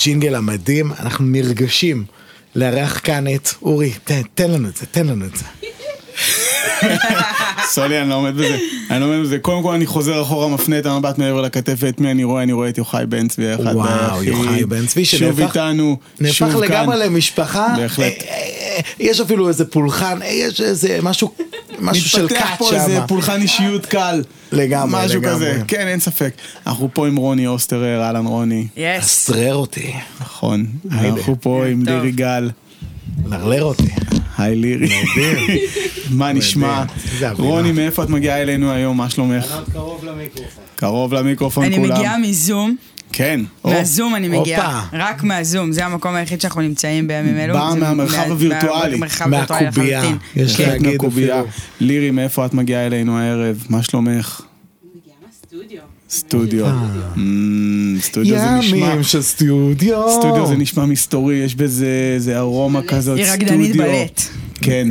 הג'ינגל המדהים, אנחנו נרגשים לארח כאן את אורי, תן, תן לנו את זה, תן לנו את זה. סולי, אני לא עומד בזה. אני לא עומד בזה. קודם כל אני חוזר אחורה, מפנה את המבט מעבר לכתף, ואת מי אני רואה? אני רואה את יוחאי בן צבי, אחד וואו. יוחאי בן צבי שוב שנהפך- איתנו, נהפך שוב כאן. לגמרי למשפחה, בהחלט. אה, אה, יש אפילו איזה פולחן, אה, יש איזה משהו, משהו של מתפתח כת פה איזה שם. פולחן אישיות קל. לגמרי, משהו לגמרי. כזה, כן, אין ספק. אנחנו פה עם רוני אוסטרר, אהלן רוני. יס. אסרר אותי, נכון. אנחנו פה עם טוב. לירי גל. לרלר אותי. היי לירי. מה נשמע? רוני, מאיפה את מגיעה אלינו היום? מה שלומך? קרוב למיקרופון. קרוב למיקרופון אני כולם. מגיעה מזום, כן. מהזום אני מגיעה. רק מהזום, זה המקום היחיד שאנחנו נמצאים בימים אלו. באה מהמרחב מה- הווירטואלי. מהקובייה. יש כן. להגיד מהקובייה. אפילו. לירי, מאיפה את מגיעה אלינו הערב? מה שלומך? סטודיו. אמ, סטודיו זה נשמע... ימים של סטודיו. סטודיו זה נשמע מסתורי, יש בזה איזה ארומה כזאת, היא רקדנית סטודיו. בלט. כן.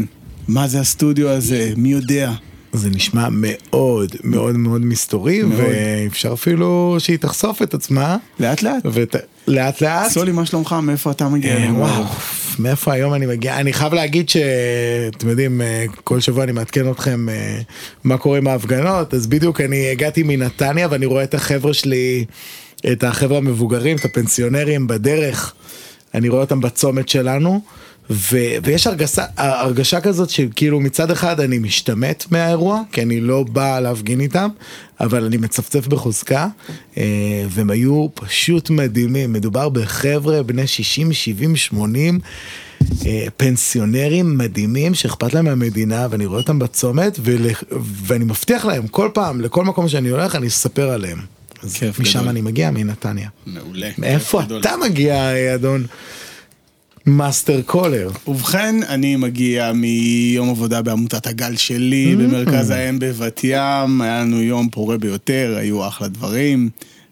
מה זה הסטודיו הזה? מי יודע? זה נשמע מאוד מאוד מאוד מסתורי, מאוד. ואפשר אפילו שהיא תחשוף את עצמה, לאט לאט. ולאט לאט. סולי, מה שלומך? מאיפה אתה מגיע? אה, וואו? מאיפה היום אני מגיע? אני חייב להגיד שאתם יודעים, אה, כל שבוע אני מעדכן אתכם אה, מה קורה עם ההפגנות, אז בדיוק אני הגעתי מנתניה ואני רואה את החבר'ה שלי, את החבר'ה המבוגרים, את הפנסיונרים בדרך, אני רואה אותם בצומת שלנו. ו- ויש הרגשה, הרגשה כזאת שכאילו מצד אחד אני משתמט מהאירוע, כי אני לא בא להפגין איתם, אבל אני מצפצף בחוזקה, אה, והם היו פשוט מדהימים. מדובר בחבר'ה בני 60, 70, 80, אה, פנסיונרים מדהימים שאכפת להם מהמדינה, ואני רואה אותם בצומת, ול- ואני מבטיח להם, כל פעם, לכל מקום שאני הולך, אני אספר עליהם. אז משם גדול. אני מגיע, מנתניה. מעולה. מאיפה כיף גדול. אתה מגיע, אדון master קולר? ובכן, אני מגיע מיום עבודה בעמותת הגל שלי, Mm. במרכז האם בבת ים, היה לנו יום פורה ביותר, היו אחלה דברים,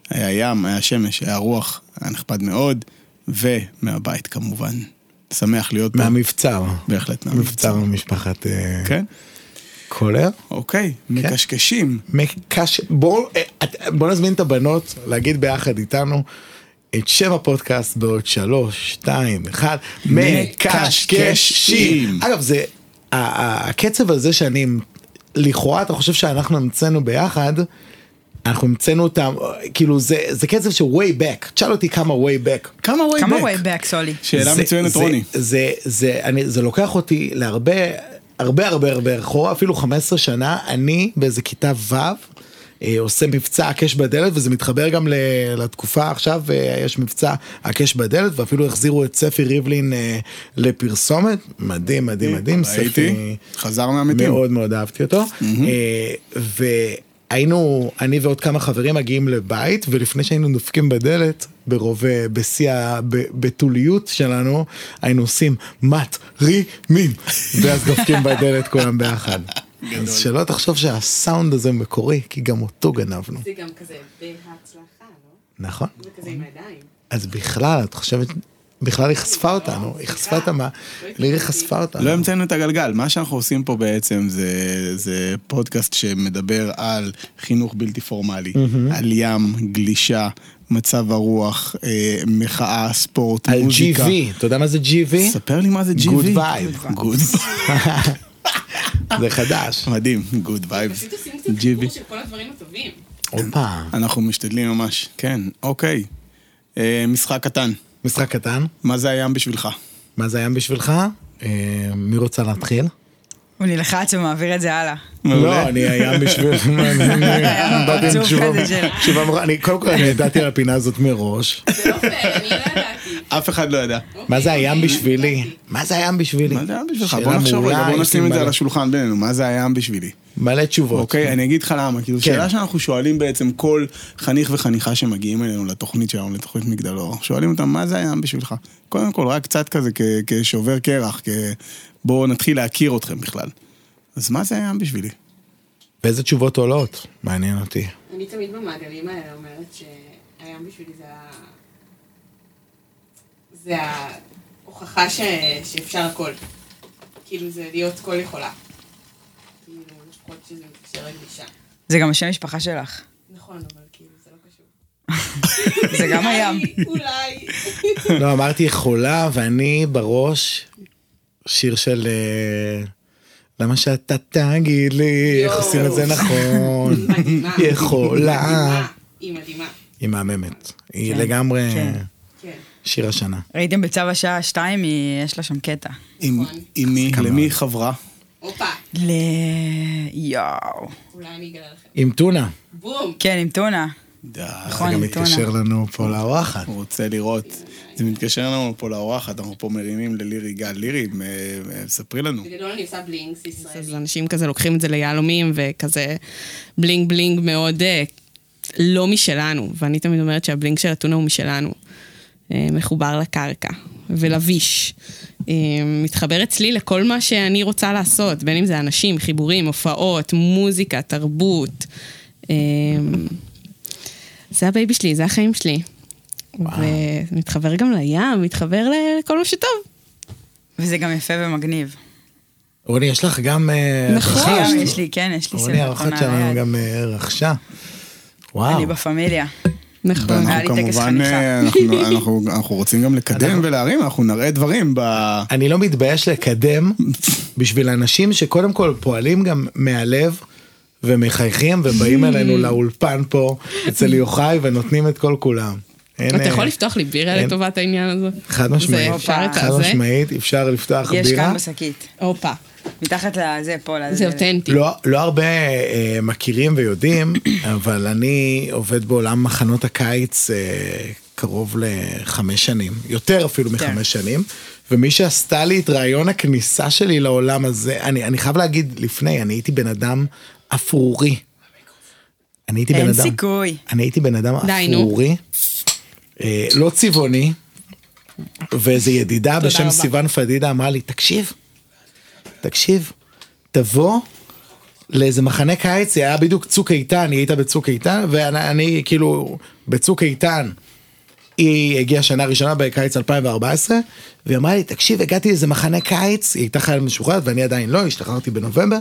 היה ים, היה שמש, היה רוח, היה נכבד מאוד, ומהבית כמובן. שמח להיות פה. מהמבצר. בהחלט מבצר מהמבצר. ממשפחת אה, כן, קולר. אוקיי, מקשקשים. מקש... בוא, אה, בוא נזמין את הבנות להגיד ביחד איתנו את שם הפודקאסט בעוד שלוש, שתיים, אחד, מקשקשים. אגב, זה, ה- ה- הקצב הזה שאני, לכאורה אתה חושב שאנחנו המצאנו ביחד, אנחנו המצאנו אותם, כאילו זה, זה קצב של way back, תשאל אותי כמה way back. כמה way כמה back? way back, סולי? שאלה זה- מצוינת, זה- רוני. זה, זה, אני, זה לוקח אותי להרבה, הרבה הרבה הרבה אחורה, אפילו 15 שנה, אני באיזה כיתה ו'. אה, עושה מבצע הקש בדלת וזה מתחבר גם לתקופה עכשיו אה, יש מבצע הקש בדלת ואפילו החזירו את ספי ריבלין אה, לפרסומת. מדהים מדהים מדהים. ספי חזר מהמתים. מאוד מאוד אהבתי אותו. והיינו אני ועוד כמה חברים מגיעים לבית ולפני שהיינו דופקים בדלת ברוב בשיא הבתוליות שלנו היינו עושים מת רימים ואז דופקים בדלת כולם ביחד. אז שלא תחשוב שהסאונד הזה מקורי כי גם אותו גנבנו זה גם כזה בהצלחה, לא? נכון זה כזה עם הידיים. אז בכלל את חושבת בכלל היא חשפה אותנו היא חשפה את המה לירי חשפה אותנו. לא המצאנו את הגלגל, מה שאנחנו עושים פה בעצם זה, זה פודקאסט שמדבר על חינוך בלתי פורמלי, על ים, גלישה, מצב הרוח, אה, מחאה, ספורט, על מוזיקה. GV, אתה יודע מה זה GV? ספר לי מה זה GV. Good vibe. Good. זה חדש. מדהים, good vibe. פשוט עושים קצת. חיבור של כל הדברים הטובים. הופה. אנחנו משתדלים ממש, כן, אוקיי. אה, משחק קטן, משחק קטן, מה זה הים בשבילך? מה זה הים בשבילך? אה, מי רוצה להתחיל? הוא נלחץ ומעביר את זה הלאה. לא, אני הים בשביל... באתי עם תשובה- מוכנה. אני- קודם כל אני ידעתי על הפינה הזאת מראש. זה לא פייר, אני לא ידעתי. אף אחד לא ידע. מה זה הים אוקיי, בשבילי? מה זה הים בשבילי? מה זה היה בשבילך? בוא נחשוב רגע, בוא נשים את זה על השולחן בינינו, מה זה הים בשבילי? מלא תשובות. אוקיי, אני אגיד לך למה, כאילו. שאלה שאנחנו שואלים בעצם כל חניך וחניכה שמגיעים אלינו לתוכנית שלנו, לתוכנית מגדלור, שואלים אותם, מה זה הים בשבילך? קודם כל, רק קצת כזה כשובר קרח, בואו נתחיל להכיר אתכם בכלל. אז מה זה הים בשבילי? ואיזה תשובות עולות? מעניין אותי. אני תמיד במעגלים האלה אומרת שהים בשבילי זה ה... זה ההוכחה ש... שאפשר הכל. כאילו זה להיות כל יכולה. כאילו, לפחות שזה מתקשר לגלישה. זה גם השם משפחה שלך. נכון, אבל כאילו זה לא קשור. זה גם הים. אולי. לא, אמרתי יכולה, ואני בראש שיר של... אה, למה שאתה תגיד לי איך. עושים את זה נכון? מדהימה. יכולה. היא מדהימה. היא מהממת. היא כן, לגמרי כן. כן. שיר השנה. ראיתם בצו השעה 2, יש לה שם קטע. עם נכון. עם מי? למי היא חברה? הופה. ל... יואו. אולי אני אגלה לכם. עם טונה. בום. כן, עם טונה. די. נכון, זה גם. מתקשר לנו פה לאורחת. הוא רוצה לראות. זה מתקשר לנו פה לאורחת, אנחנו פה מרימים ללירי גל. לירי, אה, ספרי לנו. בגדול אני עושה bling כזה ישראלי. אנשים כזה לוקחים את זה ליהלומים, וכזה bling bling מאוד אה, לא משלנו, ואני תמיד אומרת שה bling של הטונה הוא משלנו. אה, מחובר לקרקע ול wish. אה, מתחבר אצלי לכל מה שאני רוצה לעשות, בין אם זה אנשים, חיבורים, הופעות, מוזיקה, תרבות. זה ה baby שלי, זה החיים שלי. ומתחבר גם לים, מתחבר לכל מה שטוב. וזה גם יפה ומגניב. רוני, יש לך גם... אה, נכון. רכשת. גם יש לי, כן, יש לי רוני, סרטון האורחת על שלנו. גם אה, רכשה. וואו. אני בפמיליה. נכון. ואנחנו כמובן. אה, אנחנו- אנחנו אנחנו רוצים גם לקדם ולהרים, אנחנו נראה דברים ב... אני לא מתבייש לקדם בשביל אנשים שקודם כל פועלים גם מהלב ומחייכים ובאים אלינו לאולפן פה אצל יוחאי ונותנים את כל כולם. אין, אתה אה, יכול לפתוח לי בירה אין. לטובת העניין הזה? חד משמעית, חד? משמעית, אפשר לפתוח יש בירה. כאן בשקית. הופה. מתחת לזה, פה, לזה. זה אותנטי. לא, לא הרבה אה, מכירים ויודעים, אבל אני עובד בעולם מחנות הקיץ אה, קרוב לחמש שנים, יותר אפילו כן. מחמש שנים, ומי שעשתה לי את רעיון הכניסה שלי לעולם הזה, אני, אני חייב להגיד לפני, אני הייתי בן אדם אפרורי. אני הייתי בן אין אדם, סיכוי. אני הייתי בן אדם. אפרורי, אה, לא צבעוני, ואיזו ידידה בשם רבה. סיוון פדידה אמרה לי, תקשיב, תקשיב, תבוא לאיזה מחנה קיץ, זה היה בדיוק צוק איתן, היא הייתה בצוק איתן, ואני אני, כאילו בצוק איתן. היא הגיעה שנה ראשונה בקיץ 2014, והיא אמרה לי, תקשיב, הגעתי לאיזה מחנה קיץ, היא הייתה חייל משוחררת ואני עדיין לא, השתחררתי בנובמבר,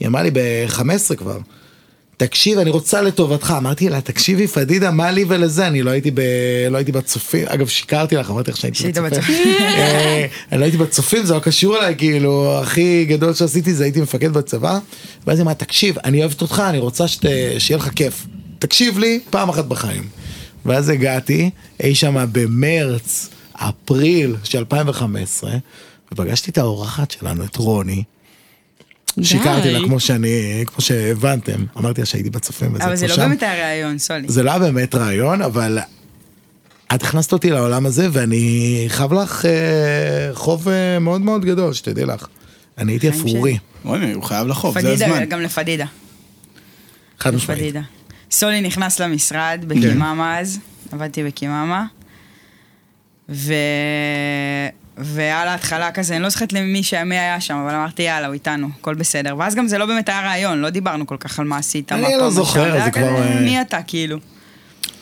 היא אמרה לי ב-15 כבר, תקשיב, אני רוצה לטובתך. אמרתי לה, תקשיבי, פדידה, מה לי ולזה? אני לא הייתי, ב... לא הייתי בצופים, אגב, שיקרתי לך, אמרתי לך שהייתי שהיית בצופים. בצופים. אה, אני לא הייתי בצופים, זה לא קשור אליי, כאילו, הכי גדול שעשיתי זה הייתי מפקד בצבא. ואז היא אמרה, תקשיב, אני אוהבת אותך, אני רוצה שת... שיהיה לך כיף. תקשיב לי פעם אחת בחיים. ואז הגעתי, אי שם במרץ, אפריל של 2015, ופגשתי את האורחת שלנו, את רוני. שיקרתי לה כמו שאני, כמו שהבנתם, אמרתי לה שהייתי בצופים וזה אבל זה לא שם. באמת היה רעיון, סולי. זה לא היה באמת רעיון, אבל את הכנסת אותי לעולם הזה, ואני חייב לך אה, חוב אה, מאוד מאוד גדול, שתדעי לך. אני הייתי אפרורי, וואי, הוא חייב לחוב, זה פדידה, הזמן. גם לפדידה. חד משמעית. סולי נכנס למשרד כן. בקיממה אז, עבדתי בקיממה, ו... ועל ההתחלה כזה, אני לא זוכרת למי ש- מי היה שם, אבל אמרתי יאללה, הוא איתנו, הכל בסדר. ואז גם זה לא באמת היה רעיון, לא דיברנו כל כך על מה עשית, אני מה לא פה, מה זוכר, שם. זה כבר, כזה, אה, מי אתה, כאילו.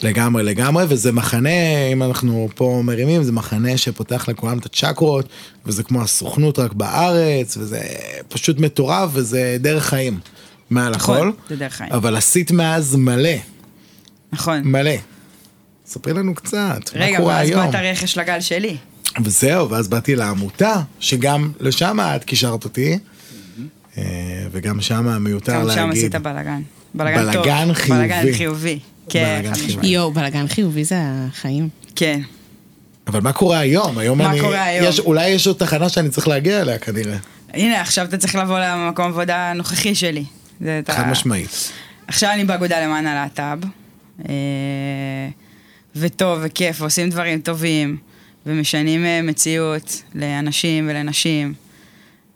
לגמרי, לגמרי, וזה מחנה, אם אנחנו פה מרימים, זה מחנה שפותח לכולם את הצ'קרות, וזה כמו הסוכנות רק בארץ, וזה פשוט מטורף, וזה דרך חיים. מעל נכון, הכל. אבל עשית מאז מלא, נכון. מלא. ספרי לנו קצת, מה רגע, קורה ואז היום? באת רכש לגל שלי. וזהו, ואז באתי לעמותה, שגם לשם את קישרת אותי, אה, וגם שם מיותר גם להגיד. שם עשית בלאגן. בלאגן טוב. בלאגן חיובי. בלאגן חיובי. כן, חד. משמעית. יואו, בלאגן חיובי זה החיים. כן. אבל מה קורה היום? היום מה אני... קורה היום? יש, אולי יש עוד תחנה שאני צריך להגיע אליה כנראה. הנה, עכשיו אתה צריך לבוא למקום עבודה הנוכחי שלי. את ה- חד משמעית. עכשיו אני באגודה למען הלהט"ב, אה, וטוב וכיף, ועושים דברים טובים, ומשנים אה, מציאות לאנשים ולנשים,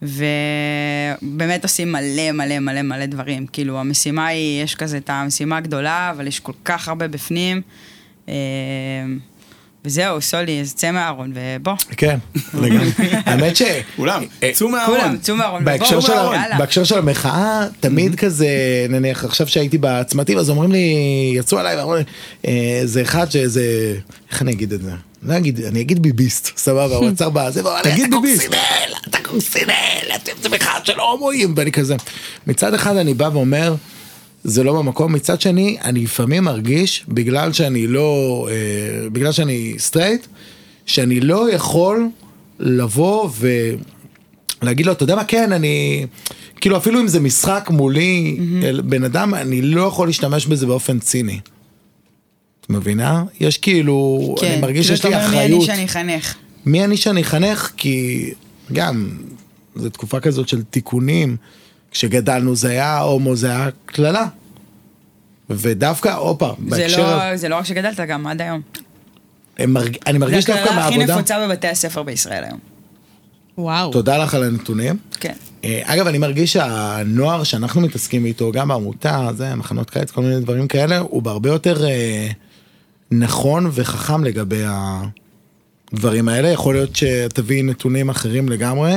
ובאמת עושים מלא מלא מלא מלא דברים. כאילו, המשימה היא, יש כזה את המשימה הגדולה, אבל יש כל כך הרבה בפנים. וזהו, סולי, אז צא מהארון, ובוא. כן, לגמרי. האמת ש... כולם, אה, צאו מהארון. כולם, צאו מהארון, בהקשר ובואו, יאללה. בהקשר של המחאה, תמיד כזה, נניח עכשיו שהייתי בצמתים, אז אומרים לי, יצאו עליי ואמרו לי, אה, זה אחד שזה, איך אני אגיד את זה? לא אגיד, אני אגיד ביביסט, סבבה, הוא עצר בזה, ואומר לי, תגיד אתה ביביסט." קורסינל, אתה קורסינל, אתם זה מחאה של הומואים, ואני כזה. מצד אחד אני בא ואומר, זה לא במקום, מצד שני, אני לפעמים מרגיש, בגלל שאני לא, אה, בגלל שאני סטרייט, שאני לא יכול לבוא ו... להגיד לו, אתה יודע מה, כן, אני... כאילו, אפילו אם זה משחק מולי, אל בן אדם, אני לא יכול להשתמש בזה באופן ציני. את מבינה? יש כאילו, כן, אני מרגיש כאילו שיש לי אומר, מי אחריות. אני שאני אחנך? מי אני שאני אחנך? כי גם, זו תקופה כזאת של תיקונים. כשגדלנו זה היה הומו, זה היה קללה. ודווקא, הופה, זה בהקשר... לא, זה לא רק שגדלת, גם עד היום. מרג- אני מרגיש זה דווקא הקללה הכי מהעבודה... נפוצה בבתי הספר בישראל היום. וואו. תודה לך על הנתונים. כן. אה, אגב, אני מרגיש שהנוער שאנחנו מתעסקים איתו, גם בעמותה, זה, מחנות קיץ, כל מיני דברים כאלה, הוא בהרבה יותר אה, נכון וחכם לגבי הדברים האלה. יכול להיות שתביא נתונים אחרים לגמרי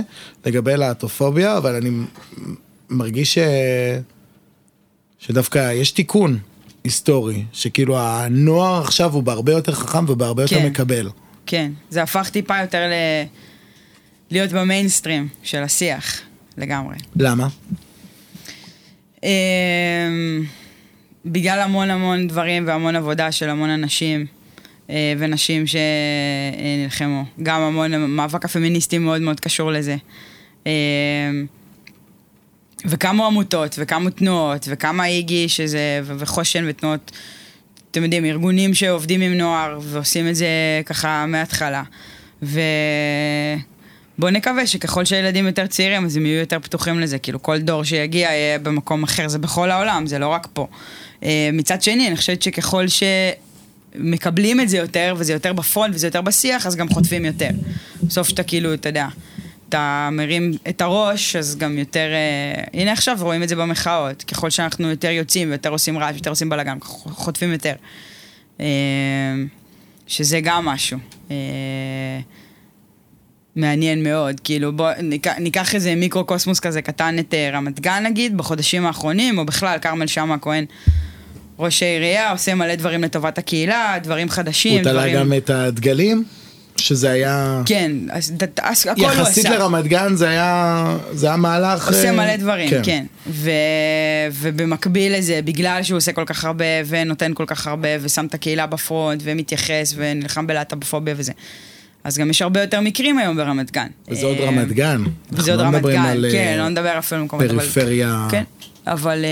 לגבי להטופוביה, אבל אני מרגיש ש... שדווקא יש תיקון היסטורי, שכאילו הנוער עכשיו הוא בהרבה יותר חכם ובהרבה יותר כן. מקבל. כן, זה הפך טיפה יותר ל... להיות במיינסטרים של השיח, לגמרי. למה? אמ, בגלל המון המון דברים והמון עבודה של המון אנשים אה, ונשים שנלחמו. גם המון, המאבק הפמיניסטי מאוד מאוד קשור לזה. אמ, וכמה עמותות, וכמה תנועות, וכמה איגי שזה, ו- וחושן ותנועות, אתם יודעים, ארגונים שעובדים עם נוער ועושים את זה ככה מההתחלה. ובואו נקווה שככל שהילדים יותר צעירים, אז הם יהיו יותר פתוחים לזה. כאילו, כל דור שיגיע יהיה במקום אחר, זה בכל העולם, זה לא רק פה. אה, מצד שני, אני חושבת שככל שמקבלים את זה יותר, וזה יותר בפרונט וזה יותר בשיח, אז גם חוטפים יותר. בסוף שאתה כאילו, אתה יודע, אתה מרים את הראש, אז גם יותר... אה, הנה עכשיו רואים את זה במחאות. ככל שאנחנו יותר יוצאים ויותר עושים רעש ויותר עושים בלאגן, חוטפים יותר. אה, שזה גם משהו. אה, מעניין מאוד, כאילו בוא ניקח, ניקח איזה מיקרו-קוסמוס כזה קטן את אה, רמת גן נגיד, בחודשים האחרונים, או בכלל, כרמל שאמה הכהן, ראש העירייה, עושה מלא דברים לטובת הקהילה, דברים חדשים, הוא תלה דברים... גם את הדגלים, שזה היה... כן, הכל הוא עשה. יחסית לרמת גן זה היה, זה היה מהלך... עושה אה, מלא דברים, כן. כן. ו... ובמקביל לזה, בגלל שהוא עושה כל כך הרבה, ונותן כל כך הרבה, ושם את הקהילה בפרונט, ומתייחס, ונלחם בלהט"בופוביה וזה. אז גם יש הרבה יותר מקרים היום ברמת גן. וזה עוד אה, רמת גן. וזה עוד לא רמת גן, על, כן, אה, לא נדבר אפילו על מקומות, אבל... פריפריה. כן, אבל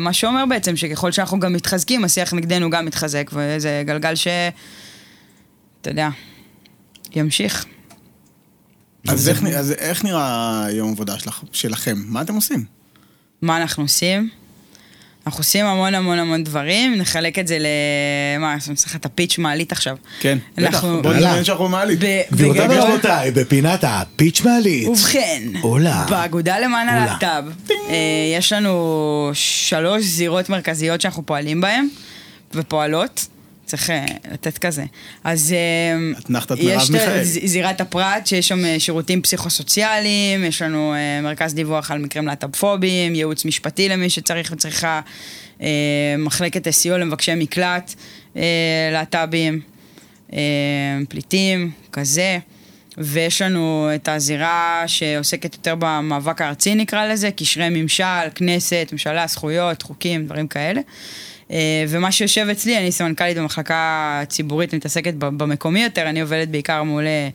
מה שאומר בעצם שככל שאנחנו גם מתחזקים, השיח נגדנו גם מתחזק, וזה גלגל ש... אתה יודע, ימשיך. אז איך נ- אז איך נראה יום עבודה שלך- שלכם? מה אתם עושים? מה אנחנו עושים? אנחנו עושים המון המון המון דברים, נחלק את זה ל... מה, אני צריך את הפיץ' מעלית עכשיו. כן, בטח, אנחנו- בוא. נדמיין שאנחנו מעלית. ב- גבירותיי בגדול- ורבותיי, בפינת הפיץ' מעלית. ובכן, עולה. באגודה למען. הלהט"ב, אה, יש לנו שלוש זירות מרכזיות שאנחנו פועלים בהן, ופועלות. צריך אה, לתת כזה. אז אה, אתנחתת יש מרב את. ז- זירת הפרט, שיש שם אה, שירותים פסיכוסוציאליים, יש לנו אה, מרכז דיווח על מקרים להט"בפוביים, ייעוץ משפטי למי שצריך וצריכה, אה, מחלקת סיוע למבקשי מקלט, אה, להט"בים, אה, פליטים, כזה. ויש לנו את הזירה שעוסקת יותר במאבק הארצי נקרא לזה, קשרי ממשל, כנסת, ממשלה, זכויות, חוקים, דברים כאלה. אה, ומה שיושב אצלי, אני סמנכ"לית במחלקה ציבורית, מתעסקת במקומי יותר, אני עובדת בעיקר מול אה,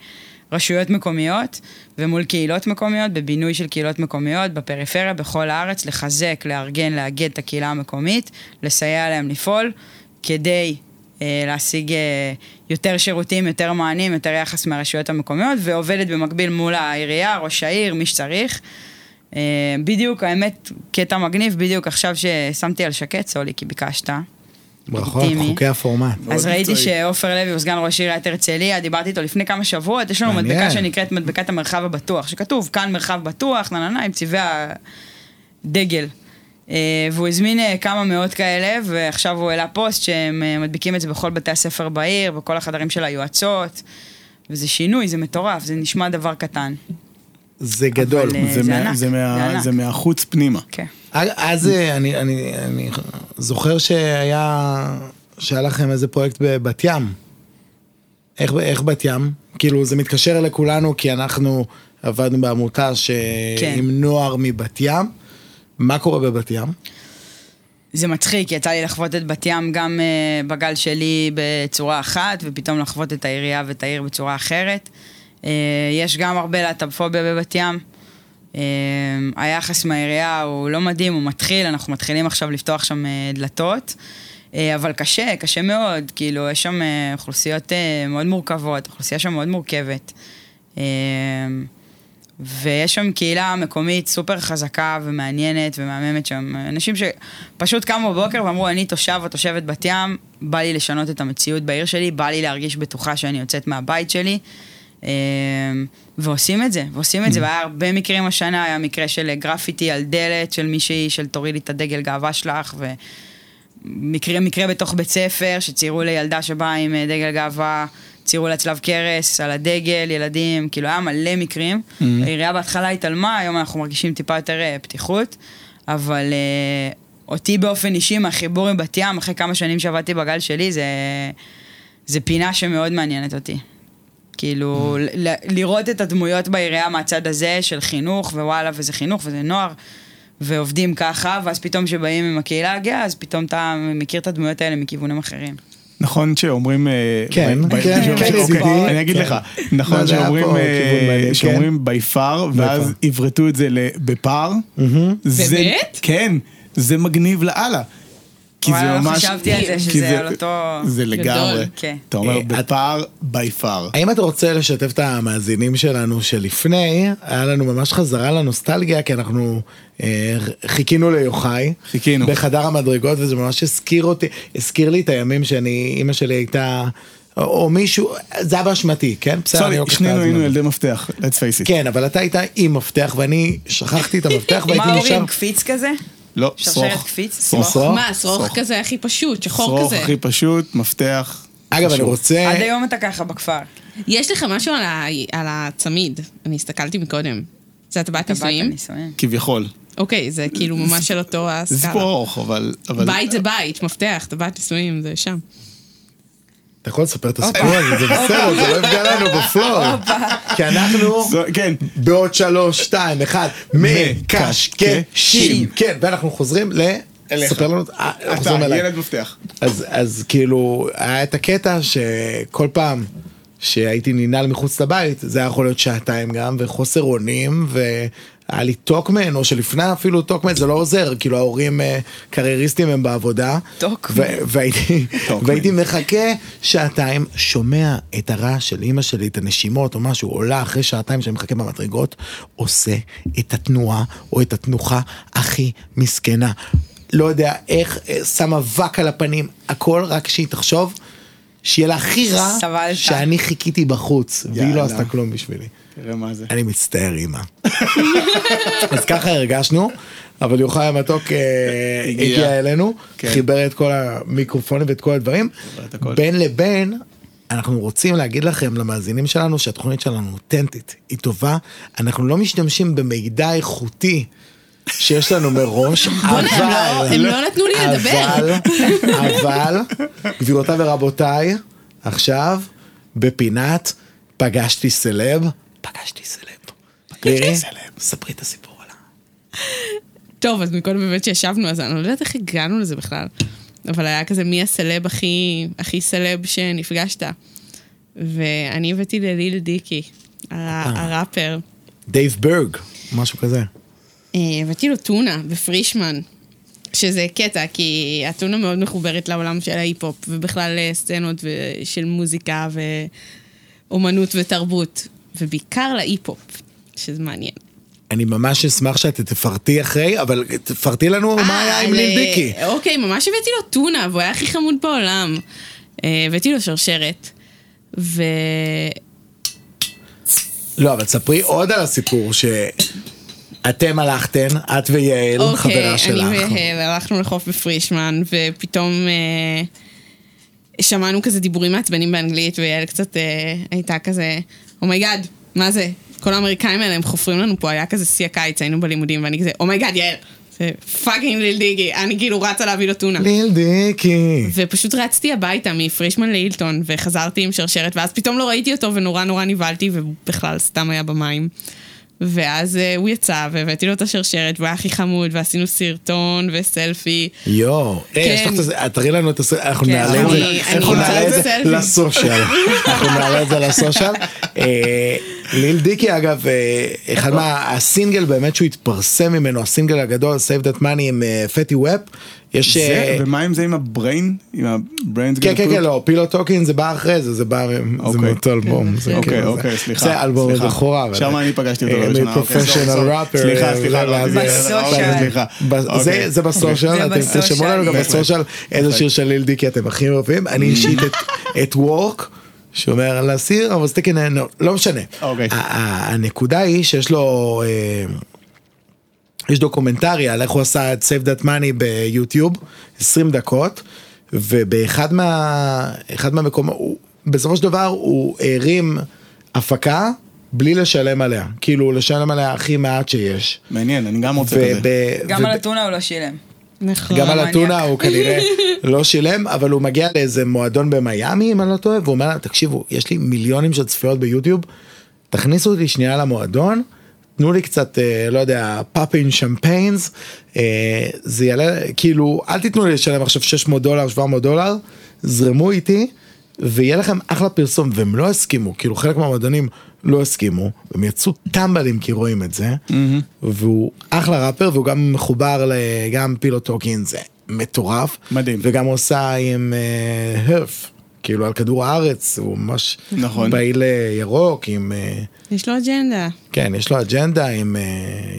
רשויות מקומיות ומול קהילות מקומיות, בבינוי של קהילות מקומיות, בפריפריה, בכל הארץ, לחזק, לארגן, לאגד את הקהילה המקומית, לסייע להם לפעול, כדי אה, להשיג יותר שירותים, יותר מענים, יותר יחס מהרשויות המקומיות, ועובדת במקביל מול העירייה, ראש העיר, מי שצריך. אה, בדיוק, האמת, קטע מגניב, בדיוק עכשיו ששמתי על שקט, סולי, כי ביקשת. ברכות, לגיטימי. חוקי הפורמט. אז ראיתי. שעופר לוי הוא סגן ראש עיריית הרצליה, דיברתי איתו לפני כמה שבועות, יש לנו. מדבקה שנקראת מדבקת המרחב הבטוח, שכתוב כאן מרחב בטוח, נה נה נה, עם צבעי הדגל. אה, והוא הזמין אה, כמה מאות כאלה, ועכשיו הוא העלה פוסט שהם מדביקים את זה בכל בתי הספר בעיר, בכל החדרים של היועצות, וזה שינוי, זה מטורף, זה נשמע דבר קטן. זה גדול. אה, זה זה ענק, זה מה- זה ענק. זה מהחוץ פנימה. כן. אז אה, אני, אני, אני זוכר שהיה, שהיה לכם איזה פרויקט בבת ים. איך, איך בת ים? כאילו זה מתקשר לכולנו כי אנחנו עבדנו בעמותה ש... כן. עם נוער מבת ים. מה קורה בבת ים? זה מצחיק, יצא לי לחוות את בת ים גם uh, בגל שלי בצורה אחת, ופתאום לחוות את העירייה ואת העיר בצורה אחרת. Uh, יש גם הרבה להט"בפוביה בבת ים. Uh, היחס מהעירייה הוא לא מדהים, הוא מתחיל, אנחנו מתחילים עכשיו לפתוח שם uh, דלתות. אבל קשה, קשה מאוד, כאילו, יש שם אוכלוסיות מאוד מורכבות, אוכלוסייה שם מאוד מורכבת. ויש שם קהילה מקומית סופר חזקה ומעניינת ומהממת שם. אנשים שפשוט קמו בבוקר ואמרו, אני תושב או תושבת בת ים, בא לי לשנות את המציאות בעיר שלי, בא לי להרגיש בטוחה שאני יוצאת מהבית שלי. אה, ועושים את זה, ועושים את זה, והיה הרבה מקרים השנה, היה מקרה של גרפיטי על דלת של מישהי, של תורידי את הדגל גאווה שלך, ומקרה מקרה בתוך בית ספר, שציירו לילדה שבאה עם אה, דגל גאווה, ציירו לה צלב קרס על הדגל, ילדים, כאילו היה מלא מקרים. העירייה בהתחלה התעלמה, היום אנחנו מרגישים טיפה יותר אה, פתיחות, אבל אה, אותי באופן אישי, מהחיבור עם בת ים, אחרי כמה שנים שעבדתי בגל שלי, זה, זה פינה שמאוד מעניינת אותי. כאילו, ל- ל- לראות את הדמויות בעירייה מהצד הזה של חינוך, ווואלה, וזה חינוך וזה נוער, ועובדים ככה, ואז פתאום כשבאים עם הקהילה הגאה, אז פתאום אתה מכיר את הדמויות האלה מכיוונים אחרים. נכון שאומרים... אה, כן, כן, כן, אוקיי. אני אגיד כן. לך, נכון לא, היה שאומרים אה, מעניין, שאומרים by far, ואז. עברתו את זה בפער. זה- באמת? כן, זה מגניב לאללה. כי זה וואלה, לא ממש... חשבתי על זה, שזה על אותו... זה לגמרי. כן. אתה אומר אה, בפער by far. האם אתה רוצה לשתף את המאזינים שלנו שלפני, היה לנו ממש חזרה לנוסטלגיה, כי אנחנו אה, חיכינו ליוחאי. חיכינו. בחדר המדרגות, וזה ממש הזכיר אותי, הזכיר לי את הימים שאני, אימא שלי הייתה, או, או מישהו, זה היה באשמתי, כן? בסדר, אני סורי, לוקח את שנינו הזמן. היינו ילדי מפתח, let's face it. כן, אבל אתה היית עם מפתח, ואני שכחתי את המפתח, והייתי מה נשאר... אומרים, קפיץ כזה? לא, שרשרת שרוך. קפיץ? שרוך. שרוך? מה, שרוך שרוך. כזה הכי פשוט, שחור שרוך כזה. הכי פשוט, מפתח. אגב, אני. רוצה... עד היום אתה ככה בכפר. יש לך משהו על ה- על הצמיד, אני הסתכלתי מקודם. זה הטבעת טבעת נישואים? כביכול. אוקיי, זה כאילו ממש של אותו זה הסקאלה. סיפור ארוך, אבל... אבל- בית זה בית, מפתח, טבעת נישואים, זה שם. אתה יכול לספר את הסיפור הזה, זה בסדר, זה לא יפגע לנו בפלואו. כי אנחנו... כן, בעוד שלוש, שתיים, אחד, מקשקשים. כן, ואנחנו חוזרים ל... ספר לנו, אה, אתה. ילד מפתח. אז, אז כאילו, היה את הקטע שכל פעם שהייתי ננעל מחוץ לבית, זה היה יכול להיות שעתיים גם, וחוסר אונים, והיה לי טוקמן, או שלפני אפילו טוקמן, זה לא עוזר, כאילו ההורים אה, קרייריסטים הם בעבודה. טוקמן. ו- והייתי, טוקמן. והייתי מחכה שעתיים, שומע את הרעש של אימא שלי, את הנשימות או משהו, עולה אחרי שעתיים שאני מחכה במדרגות, עושה את התנועה או את התנוחה הכי מסכנה. לא יודע איך, אה, שם אבק על הפנים, הכל רק שהיא תחשוב שיהיה לה הכי רע סבלת. שאני חיכיתי בחוץ, והיא לא. עשתה כלום בשבילי. תראה מה זה. אני מצטער אימא. אז ככה הרגשנו, אבל יוחאי המתוק אה, הגיע. אלינו, כן. חיבר את כל המיקרופונים ואת כל הדברים. בין לבין, אנחנו רוצים להגיד לכם, למאזינים שלנו, שהתוכנית שלנו אותנטית, היא טובה, אנחנו לא משתמשים במידע איכותי. שיש לנו מראש, אבל... הם לא- הם לא נתנו לי לדבר. אבל, אבל, גבירותיי ורבותיי, עכשיו, בפינת פגשתי סלב, פגשתי סלב. לירי, ספרי את הסיפור עליו. טוב, אז מקודם באמת שישבנו, אז אני לא יודעת איך הגענו לזה בכלל. אבל היה כזה מי הסלב הכי, הכי סלב שנפגשת. ואני הבאתי לליל דיקי, ה- הראפר. דייב ברג, משהו כזה. אה, הבאתי לו טונה בפרישמן, שזה קטע, כי הטונה מאוד מחוברת לעולם של ההיפ-הופ, ובכלל אה, סצנות ו- של מוזיקה ואומנות ותרבות, ובעיקר להיפ-הופ, שזה מעניין. אני ממש אשמח שאת תפרטי אחרי, אבל תפרטי לנו מה היה עם ליל אה, דיקי. אוקיי, ממש הבאתי לו טונה, והוא היה הכי חמוד בעולם. אה, הבאתי לו שרשרת. ו... לא, אבל ספרי עוד על הסיפור שאתם הלכתן, את ויעל, חברה שלך. אוקיי, אני ויעל הלכנו לחוף בפרישמן, ופתאום אה, שמענו כזה דיבורים מעצבנים באנגלית, ויעל קצת אה, הייתה כזה, oh my god, מה זה? כל האמריקאים האלה, הם חופרים לנו פה, היה כזה שיא הקיץ, היינו בלימודים, ואני כזה, oh my god, יעל, זה פאקינג ליל דיגי, אני כאילו רצה להביא לו טונה. ליל דיקי. ופשוט רצתי הביתה מפרישמן להילטון, וחזרתי עם שרשרת, ואז פתאום לא ראיתי אותו, ונורא נורא נבהלתי, ובכלל סתם היה במים. ואז uh, הוא יצא, והבאתי לו את השרשרת, והוא היה הכי חמוד, ועשינו סרטון וסלפי. יואו, אה, יש לך כן. את זה, תראי לנו את הסרט, אנחנו כן, נעלה את זה, אנחנו נעלה את זה. ל social, אנחנו נעלה את זה ל social. אה, ליל דיקי אגב, אחד מהסינגל באמת שהוא התפרסם ממנו, הסינגל הגדול, Save That Money עם פטי וופ, יש... זה, אה, ומה עם זה עם ה brain? עם ה brains כן כן כן לא Pillow Talking זה בא אחרי זה זה בא זה אוקיי. מאותו אלבום זה אוקיי, כאילו, אוקיי, זה- סליחה. זה אלבום סליחה. בכורה שם אני פגשתי אותו אה, לראשונה, אוקיי, מ Professional, sorry. Rapper, סליחה, סליחה, זה- ב social. אוקיי. זה זה בסושיאל זה אתם בסושיאל. לנו גם. בסושיאל איזה שיר של ליל דיקי אתם הכי אוהבים אני אישית את- וורק. שאומר להסיר אבל סטיקן לא לא משנה. אוקיי. הנקודה היא שיש לו אה, יש דוקומנטרי על איך הוא עשה את Save That Money ביוטיוב 20 דקות ובאחד מה אחד מהמקומות הוא- בסופו של דבר הוא הרים הפקה בלי לשלם עליה כאילו לשלם עליה הכי מעט שיש. מעניין, אני גם רוצה כזה. גם על הטונה הוא לא שילם. נכון. גם על. הטונה הוא כנראה לא שילם, אבל הוא מגיע לאיזה מועדון במיאמי, אם אני לא טועה, והוא אומר להם, תקשיבו, יש לי מיליונים של צפיות ביוטיוב, תכניסו אותי שנייה למועדון, תנו לי קצת, אה, לא יודע, פאפין שמפיינס, אה, זה יעלה, כאילו, אל תיתנו לי לשלם עכשיו 600 דולר, 700 דולר, זרמו איתי, ויהיה לכם אחלה פרסום, והם לא הסכימו, כאילו חלק מהמועדונים לא הסכימו, הם יצאו טמבלים כי רואים את זה, והוא אחלה ראפר, והוא גם מחובר לגם Pillow Talking, זה מטורף. מדהים. וגם עושה עם אה, Earth, כאילו על כדור הארץ, הוא ממש נכון. פעיל אה, ירוק, עם, אה, יש לו אג'נדה. כן, יש לו אג'נדה עם אה,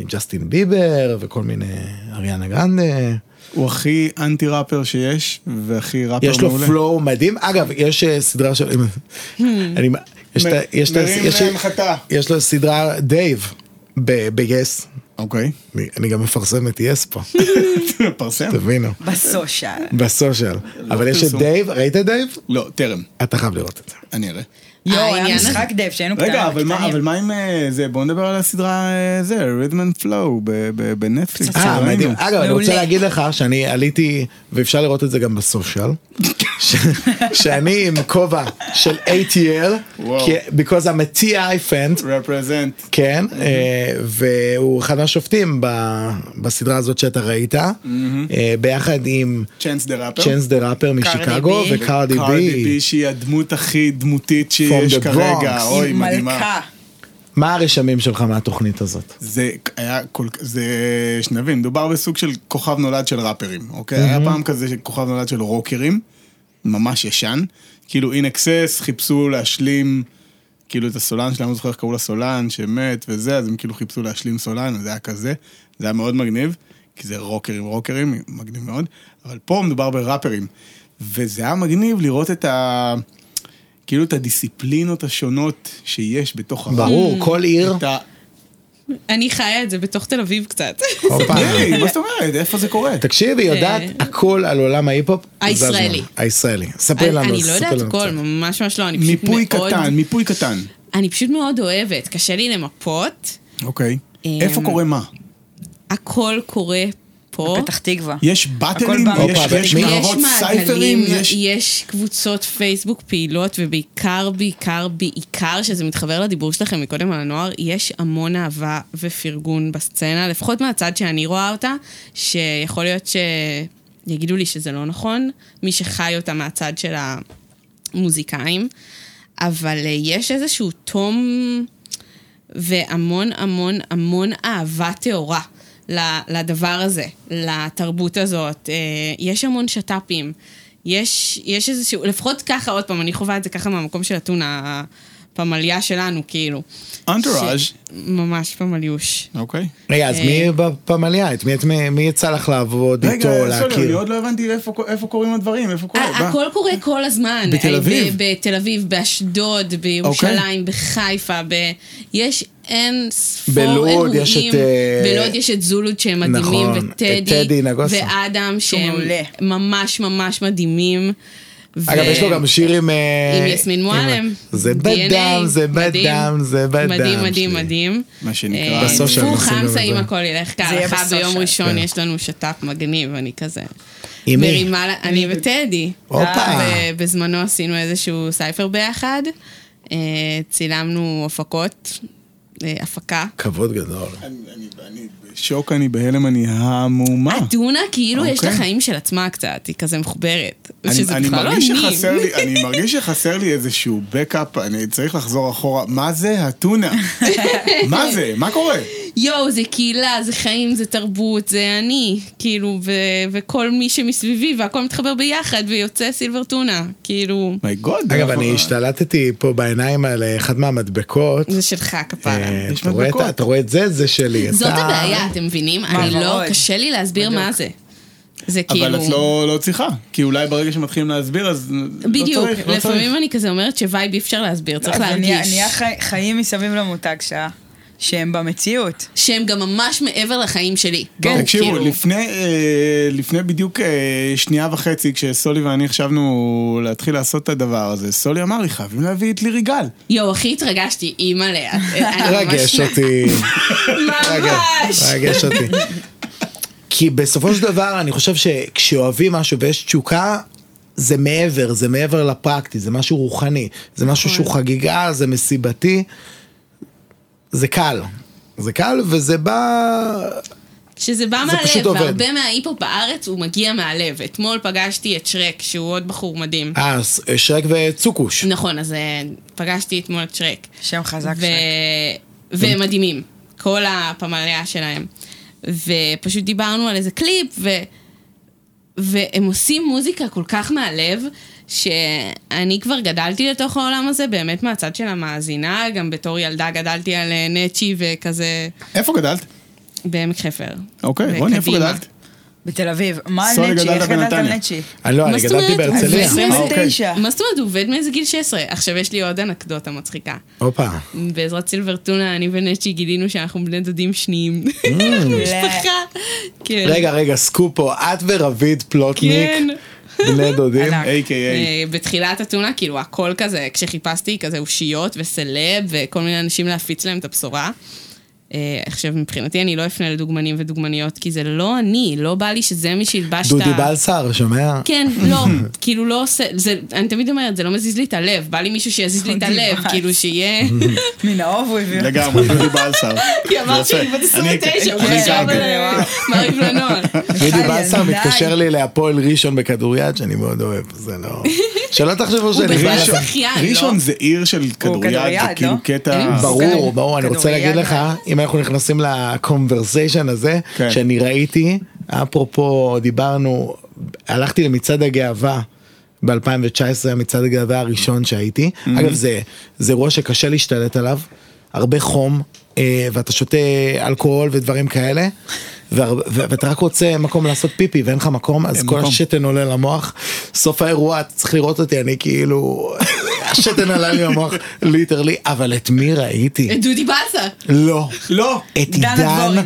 עם ג'סטין ביבר וכל מיני, אריאנה גרנדה. הוא הכי אנטי ראפר שיש, והכי ראפר יש לו מעולה. flow מדהים, אגב, יש סדרה של... אני, יש, את ה- יש, מרים יש, להנחתה. יש לו סדרה דייב ב-yes, אוקיי, אני, אני גם מפרסם את yes פה, פרסם. תבינו, בסושיאל. בסושיאל, אבל יש את. דייב, ראית את דייב? לא, טרם, אתה חייב לראות את זה. אני אראה. יואו, היה משחק דב שהיינו קטנים. רגע, אבל מה, קטנים. אבל מה עם אה, זה? בואו נדבר על הסדרה אה, זה, Rhythm and Flow בנטפליקס. אה. מדהים. אגב, אני רוצה. להגיד לך שאני עליתי, ואפשר לראות את זה גם בסושיאל, ש- שאני עם כובע של ATL, because I'm a TI fan, represent. כן, אה, והוא אחד מהשופטים ב- בסדרה הזאת שאתה ראית, אה, ביחד עם צ'אנס דה ראפר. צ'אנס דה ראפר משיקגו בי. וקרדי קרדי בי. בי שהיא הדמות הכי דומיננטית כרגע. אוי מדהימה. מה הרשמים שלך מהתוכנית הזאת? זה היה כל זה שנבין מדובר בסוג של כוכב נולד של ראפרים אוקיי? היה פעם כזה כוכב נולד של רוקרים ממש ישן. כאילו אין אקסס חיפשו להשלים כאילו את הסולן שלהם לא זוכר איך קראו לסולן שמת וזה אז הם כאילו חיפשו להשלים סולן זה היה כזה. זה היה מאוד מגניב כי זה רוקרים רוקרים מגניב מאוד. אבל פה מדובר בראפרים. וזה היה מגניב לראות את ה... כאילו את הדיסציפלינות השונות שיש בתוך הראפ. ברור, כל עיר. אני חיה את זה בתוך תל אביב קצת. מה זאת אומרת? איפה זה קורה? תקשיבי, היא יודעת אה. הכל על עולם ההיפ-הופ. הישראלי. הישראלי. ספרי לנו. אני לא יודעת הכל. ממש ממש לא, אני פשוט מיפוי. קטן, מיפוי קטן. אני פשוט מאוד אוהבת, קשה לי למפות. אוקיי. אמ, איפה קורה מה? הכל קורה פה. פתח תקווה. יש באטלים, יש קרבות יש סייפרים, יש... קבוצות פייסבוק פעילות, ובעיקר, בעיקר, בעיקר, שזה מתחבר לדיבור שלכם מקודם על הנוער, יש המון אהבה ופרגון בסצנה, לפחות מהצד שאני רואה אותה, שיכול להיות שיגידו לי שזה לא נכון, מי שחי אותה מהצד של המוזיקאים, אבל אה, יש איזשהו תום והמון המון המון אהבה טהורה לדבר הזה, לתרבות הזאת. אה, יש המון שת"פים. יש, יש איזשהו, לפחות ככה, עוד פעם, אני חווה את זה ככה מהמקום של אתונה. פמליה שלנו, כאילו. אנטוראז'. ש- ממש פמליוש. אוקיי. רגע, אז מי בפמליה? את מי- את מי- מי יצא לך לעבוד איתו, רגע, סולי, אני להכיר? עוד לא הבנתי איפה- איפה קורים הדברים, איפה קורה. ה- מה? הכל קורה כל הזמן. בתל אה, אביב? בתל אביב, באשדוד, בירושלים, בחיפה, ב... יש אין ספור בלוד אירועים. יש את, אה, בלוד יש את זולוד שהם מדהימים, נכון, וטדי. ואדם שהם. ממש ממש מדהימים. אגב, ו- יש לו גם שיר עם... אה, עם יסמין מועלם. זה בדם, זה. בדם, זה בדם. מדהים, מדהים. מדהים. מה שנקרא, אה, בסוף עושה גם חמסה אם זה. הכל ילך כהלכה, ביום של- ראשון כן. יש לנו שת"פ מגניב, אני כזה. עם מי? אני וטדי. הופה. אה, בזמנו עשינו איזשהו סייפר ביחד, אה, צילמנו הפקות, אה, הפקה. כבוד גדול. אני- אני אני בשוק, אני בהלם, אני המהומה. אתונה כאילו יש לה אוקיי. חיים של עצמה קצת, היא כזה מחוברת. אני, שזה אני בכלל לא מרגיש אני. שחסר לי, אני מרגיש שחסר לי איזשהו בקאפ, אני צריך לחזור אחורה. מה זה הטונה? מה זה? מה קורה? יואו, זה קהילה, זה חיים, זה תרבות, זה אני, כאילו, ו- וכל מי שמסביבי, והכל מתחבר ביחד, ויוצא סילבר טונה, כאילו, מי גוד. אגב, אני השתלטתי פה בעיניים על אחד מהמדבקות. זה שלך כפרה. אה, אתה רואה את- מדבקות. אתה רואה את זה? זה שלי. זאת אתה- הבעיה, אתם מבינים? אני לא. קשה לי להסביר מה זה. זה כאילו... אבל את לא, לא צריכה, כי אולי ברגע שמתחילים להסביר אז בדיוק, לא צריך, לא צריך. לפעמים אני כזה אומרת שווייב אי אפשר להסביר, צריך זה נהיה- להרגיש. נהיה חי- חיים מסביב למותג שעה, שהם במציאות. שהם גם ממש מעבר לחיים שלי. כן, תקשיבו, כאילו. לפני, אה, לפני בדיוק אה, שנייה וחצי, כשסולי ואני חשבנו להתחיל לעשות את הדבר הזה, סולי אמר לי, חייבים להביא את לירי גל. יואו, הכי התרגשתי, אימא'לה. רגש אותי. ממש. רגש אותי. כי בסופו של דבר אני חושב שכשאוהבים משהו ויש תשוקה, זה מעבר, זה מעבר לפרקטי, זה משהו רוחני, זה משהו נכון. שהוא חגיגה, זה מסיבתי, זה קל. זה קל וזה בא... כשזה בא זה פשוט מהלב. והרבה מההיפ-הופ בארץ הוא מגיע מהלב. אתמול פגשתי את שרק, שהוא עוד בחור מדהים. אה, ס- שרק וצוקוש. נכון, אז אה, פגשתי אתמול את שרק. שם חזק ו... שם. והם מדהימים, כל הפמליה שלהם. ופשוט דיברנו על איזה קליפ, ו... והם עושים מוזיקה כל כך מהלב, שאני כבר גדלתי לתוך העולם הזה, באמת מהצד של המאזינה, גם בתור ילדה גדלתי על אה, נצ'י וכזה איפה גדלת? בעמק חפר. אוקיי, רוני, איפה. גדלת? בתל אביב. מה על נצ'י? איך גדלת על. נצ'י? אני לא, מה אני גדלתי? בהרצליה. אז אה. 29. מה זאת אומרת, הוא עובד מאיזה גיל 16? עכשיו יש לי עוד אנקדוטה מצחיקה. הופה. בעזרת סילבר טונה, אני ונצ'י גילינו שאנחנו בני דודים שניים. משפחה. כן. רגע, רגע, סקופ פה, את ורביד פלוטניק, כן. בני דודים. A.K.A. אה, בתחילת הטונה, כאילו, הכל כזה, כשחיפשתי כזה אושיות וסלב וכל מיני אנשים להפיץ להם את הבשורה. אה, עכשיו, מבחינתי אני לא אפנה לדוגמנים ודוגמניות, כי זה לא אני, לא בא לי שזה מי שילבש את ה... דודי בלסר, שומע? כן, לא, כאילו לא עושה, זה, אני תמיד אומרת, זה לא מזיז לי את הלב, בא לי מישהו שיזיז לי את הלב. כאילו שיהיה... מן האוב הוא הביא. לגמרי, דודי בלסר. כי אמרת שאני. בת 29, הוא אני חשב. על מעריב לנוער. דודי בלסר. מתקשר לי להפועל ראשון בכדוריד שאני מאוד אוהב, זה לא... שלא תחשבו שאני... בכלל בא- שחיין, ראשון לא? זה עיר של כדוריד, זה כאילו לא? קטע... ברור, ברור, אני רוצה להגיד לך, אה. אם אנחנו נכנסים לקונברסיישן הזה, כן. שאני ראיתי, אפרופו דיברנו, הלכתי למצעד הגאווה. ב-2019 המצעד הגאווה הראשון שהייתי, אגב זה, זה אירוע שקשה להשתלט עליו, הרבה חום, אה, ואתה שותה אלכוהול ודברים כאלה, ואתה רק רוצה מקום לעשות פיפי ואין לך מקום, אז כל. השתן עולה למוח, סוף האירוע, אתה צריך לראות אותי, אני כאילו, השתן עלה לי למוח, ליטרלי, אבל את מי ראיתי? את דודי בלסה. לא. לא. את עידן.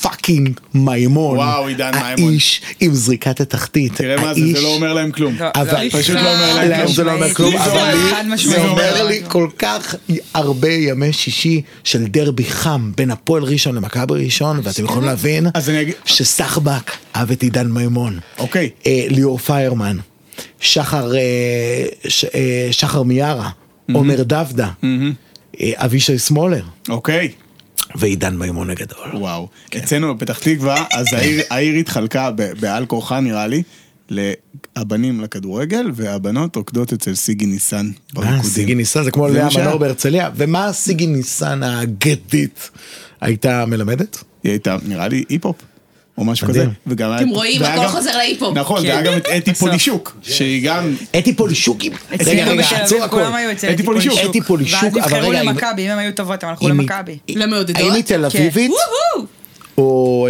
fucking מימון. וואו, עידן מימון. האיש עם זריקת התחתית. תראה מה זה, זה לא אומר להם כלום. לא, אבל לא, פשוט לא אומר להם כלום. זה לא אומר כלום, אבל אומר- לי חד זה. אומר לא לי כל כך הרבה ימי שישי של דרבי חם בין הפועל ראשון למכבי ראשון, ואתם יכולים להבין אז אני אגיד- שסחבק אהב את עידן מימון. אוקיי. אה, ליאור פיירמן, שחר, אה, ש- אה, שחר מיארה, עומר דבדה, אה, אבישי סמולר, אוקיי. ועידן מימון הגדול. וואו. אצלנו בפתח תקווה, אז העיר- העיר התחלקה בעל כורחה נראה לי, הבנים לכדורגל, והבנות רוקדות אצל סיגי ניסן אה, בריקודים. סיגי ניסן זה כמו לאה. מנור בהרצליה, ומה סיגי ניסן האגדית הייתה מלמדת? היא הייתה, נראה לי, היפ-הופ. או משהו. כזה. וגם היה- אתם רואים, הכל חוזר להיפ-הופ. נכון, כן. והיה גם את אתי. פולישוק, שהיא גם... אתי פולישוקים. רגע, רגע, עצור הכל. אצל אתי אתי פולישוק. פולישוק. אתי פולישוק, ואז אבל נבחרו רגע, אם- למכבי, אם הם היו טובות, הם הלכו למכבי. למעודדות? האם היא תל כן. אביבית? או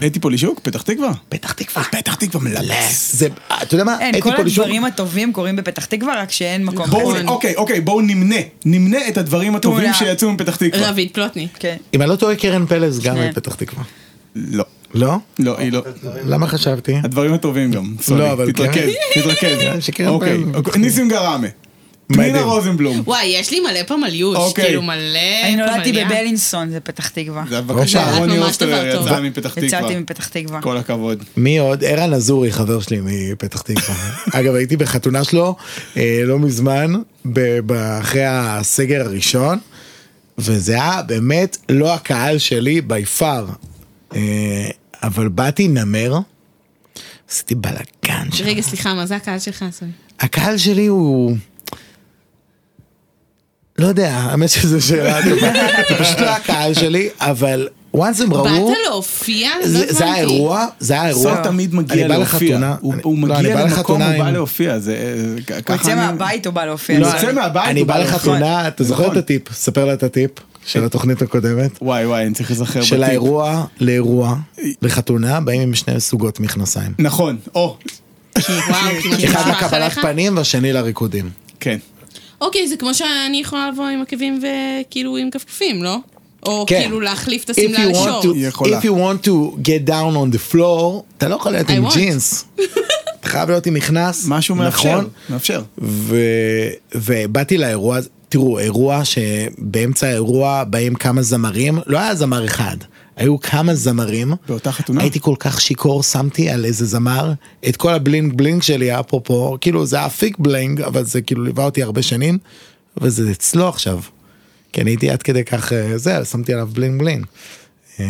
אה, אתי פולישוק? פתח תקווה? פתח תקווה. פתח תקווה מלבס. זה, אתה יודע מה? אין, אתי כל פולישוק. הדברים הטובים קורים בפתח תקווה, רק שאין מקום בואו, כזה. אוקיי, אוקיי, בואו נמנה. נמנה את הדברים הטובים. שיצאו מפתח תקווה. רביד פלוטניק. כן. אם אני לא טועה, קרן פלס גם. מפתח תקווה. לא. לא? לא, היא לא. למה חשבתי? הדברים הטובים גם. לא, אבל תתרכז, כן. תתרכז. אוקיי. אוקיי, ניסים גראמה. פנינה. רוזנבלום. וואי, יש לי מלא פמליוש, אוקיי. כאילו מלא אני נולדתי פמליה. בבלינסון, זה פתח תקווה. זה בבקשה. רוני אוסטרר. יצא מפתח תקווה. יצאתי מפתח תקווה. כל הכבוד. מי עוד? ערן אזורי, חבר שלי מפתח תקווה. אגב, הייתי בחתונה שלו אה, לא מזמן, אחרי הסגר הראשון, וזה היה באמת לא הקהל שלי בי פאר. אה, אבל באתי נמר, עשיתי בלאגן שם. רגע, סליחה, מה זה הקהל שלך? סורי. הקהל שלי הוא... לא יודע, האמת שזו שאלה טובה. זה פשוט לא הקהל שלי, אבל once הם ראו... באת להופיע? לא זה היה. אירוע, זה היה אירוע. סול תמיד אני מגיע בא להופיע. הוא אני- הוא לא, אני מגיע בא למקום, הוא בא להופיע. הוא יוצא אני- מהבית או בא להופיע? זה- יוצא מהבית, אני הוא בא בא להופיע. לחתונה, אתה זוכר נכון. את הטיפ? ספר לה את הטיפ של התוכנית הקודמת. וואי וואי, אני צריך להיזכר של בטיפ. האירוע לאירוע, לחתונה, באים עם שני סוגות מכנסיים. נכון, או, אחד לקבלת. פנים והשני לריקודים. כן. אוקיי, זה כמו שאני יכולה לבוא עם עקבים וכאילו עם כפכפים, לא? או כן. כאילו להחליף את If השמלה you want לשור. If you want to get down on the floor, אתה לא יכול להיות I עם want. ג'ינס. אתה חייב להיות עם מכנס. משהו מאפשר. נכון? מאפשר. ו- ובאתי לאירוע, הזה, תראו, אירוע שבאמצע האירוע באים כמה זמרים, לא היה זמר אחד, היו כמה זמרים. באותה חתונה? הייתי כל כך שיכור, שמתי על איזה זמר את כל ה bling bling שלי, אפרופו, כאילו זה היה fake bling, אבל זה כאילו ליווה אותי הרבה שנים, וזה אצלו עכשיו. כי אני הייתי עד כדי כך, אה, זה, שמתי עליו bling bling. אה,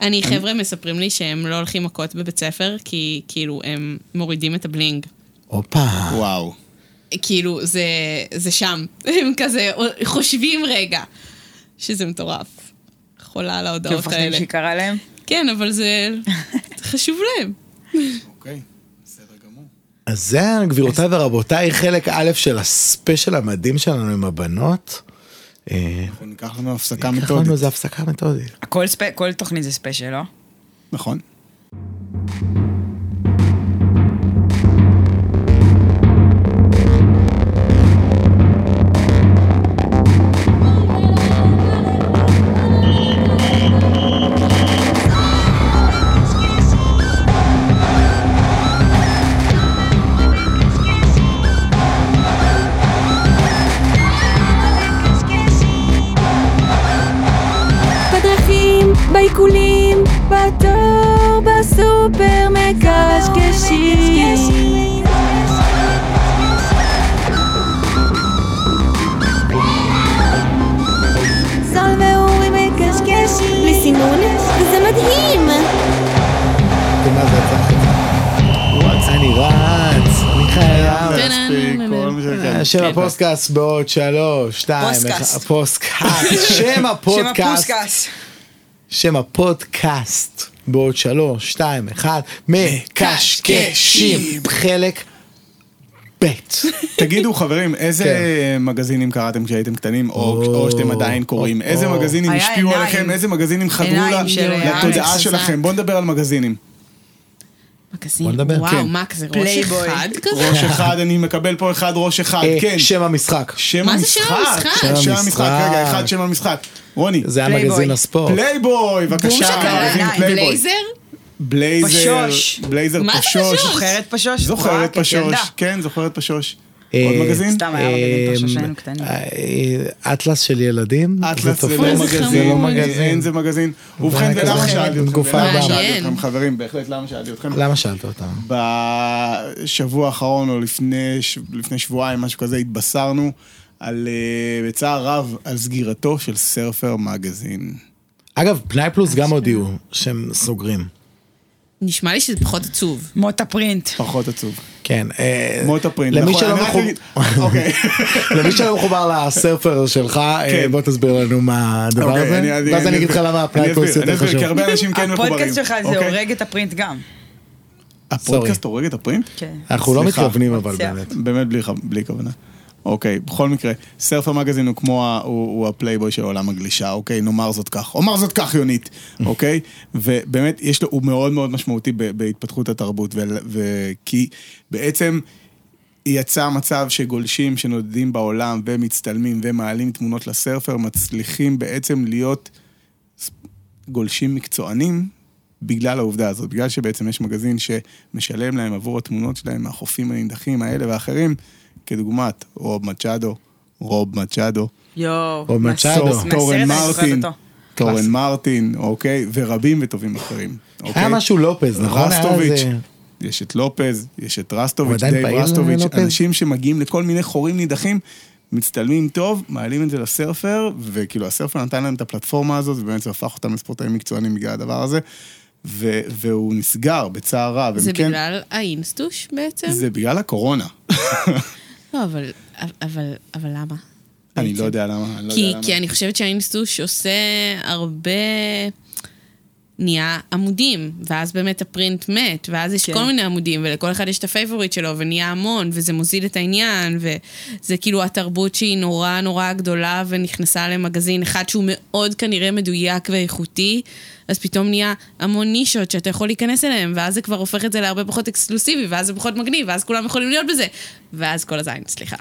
אני, חבר'ה מספרים לי שהם לא הולכים מכות בבית ספר, כי כאילו הם מורידים את ה bling. הופה. וואו. כאילו, זה, זה שם. הם כזה חושבים רגע, שזה מטורף. חולה על כי ההודעות מפחדים האלה. שיקרה להם? כן, אבל זה חשוב להם. אוקיי, בסדר גמור. אז זה, גבירותיי ורבותיי, חלק א' של הספיישל המדהים שלנו עם הבנות. אה, אנחנו ניקח לנו הפסקה לקח לנו מתודית. איזה הפסקה מתודית. כל תוכנית זה ספיישל, לא? נכון. מספיק, כל שכן. שם הפוסטקאסט בעוד שלוש, שתיים, פוסטקאסט. שם הפודקאסט. שם הפודקאסט בעוד שלוש, שתיים, אחד, מקשקשים, חלק ב'. תגידו חברים, איזה כן. מגזינים קראתם כשהייתם קטנים, או שאתם עדיין קוראים? איזה. מגזינים השפיעו. עליכם? איזה מגזינים חדרו לתודעה שלכם? בואו נדבר על מגזינים. מגזין. בוא נדבר. וואו, כן. מה כזה ראש. אחד כזה? ראש אחד, אני מקבל פה אחד ראש אחד, אה, כן. שם המשחק. שם מה זה שם המשחק? שם המשחק. רגע, אחד שם המשחק. רוני, זה היה. מגזין הספורט. פלייבוי, בבקשה, מגזין פלייבוי. בלייזר? בלייזר, פשוש. בלייזר מה זה פשוש. זוכרת פשוש? זוכרת פשוש. כן, זוכרת פשוש. אה, עוד מגזין? סתם היה מגזין אה, כשהיינו קטנים. אה, אטלס של ילדים. אטלס זה. לא מגזין, זה לא. מגזין. אין זה מגזין. ובכן, זה ולמה שאלתי אתכם? חברים, בהחלט למה שאלתי אתכם? למה שאלת אותם? בשבוע האחרון, או לפני, שבועיים, משהו כזה, התבשרנו על, בצער רב על סגירתו של סרפר מגזין. אגב, פנאי פלוס גם הודיעו שהם סוגרים. נשמע לי שזה פחות עצוב. מוטה פרינט. פחות עצוב. כן. אה, מוטה פרינט. למי נכון, שלא מחובר- אוקיי. למי שלא מחובר לסרפר שלך, אה, כן. בוא תסביר לנו מה הדבר אוקיי, הזה, ואז אני אגיד לך למה אסביר, יותר חשוב. כי הרבה אנשים כן מחוברים. הפודקאסט שלך זה אוקיי? הורג את ה print גם. הפודקאסט הורג את ה print? כן. אנחנו לא. מתכוונים אבל. באמת. באמת בלי כוונה. אוקיי, בכל מקרה, סרפר מגזין הוא כמו, ה- הוא, הוא הפלייבוי של עולם הגלישה, אוקיי? נאמר זאת כך. אומר זאת כך, יונית, אוקיי? ובאמת, יש לו, הוא מאוד מאוד משמעותי ב, בהתפתחות התרבות, ו, וכי בעצם יצא מצב שגולשים שנודדים בעולם ומצטלמים ומעלים תמונות לסרפר, מצליחים בעצם להיות גולשים מקצוענים בגלל העובדה הזאת, בגלל שבעצם יש מגזין שמשלם להם עבור התמונות שלהם מהחופים הנידחים האלה ואחרים, כדוגמת רוב מצ'אדו, רוב מצ'אדו, יואו. רוב מצ'אדו. טורן מרטין, אותו. טורן. מרטין, אוקיי, ורבים וטובים אחרים. היה אוקיי? משהו לופז, נכון? היה רסטוביץ', יש את לופז, יש את רסטוביץ', דייב רסטוביץ', לופז? אנשים שמגיעים לכל מיני חורים נידחים, מצטלמים טוב, מעלים את זה לסרפר, וכאילו הסרפר נתן להם את הפלטפורמה הזאת, ובאמת זה הפך אותם לספורטאים מקצוענים בגלל הדבר הזה, ו- והוא נסגר בצער רב. זה כן- בגלל האינסטוש בעצם? זה בגלל הקורונה. לא, אבל, אבל, אבל למה? אני בעצם? לא יודע למה, אני לא כי, יודע למה. כי אני חושבת שהאינסטוש עושה הרבה... נהיה עמודים, ואז באמת ה print מת, ואז יש כן. כל מיני עמודים, ולכל אחד יש את ה favorite שלו, ונהיה המון, וזה מוזיל את העניין, וזה כאילו התרבות שהיא נורא נורא גדולה, ונכנסה למגזין אחד שהוא מאוד כנראה מדויק ואיכותי, אז פתאום נהיה המון נישות שאתה יכול להיכנס אליהם, ואז זה כבר הופך את זה להרבה פחות אקסקלוסיבי, ואז זה פחות מגניב, ואז כולם יכולים להיות בזה. ואז כל הזין, סליחה.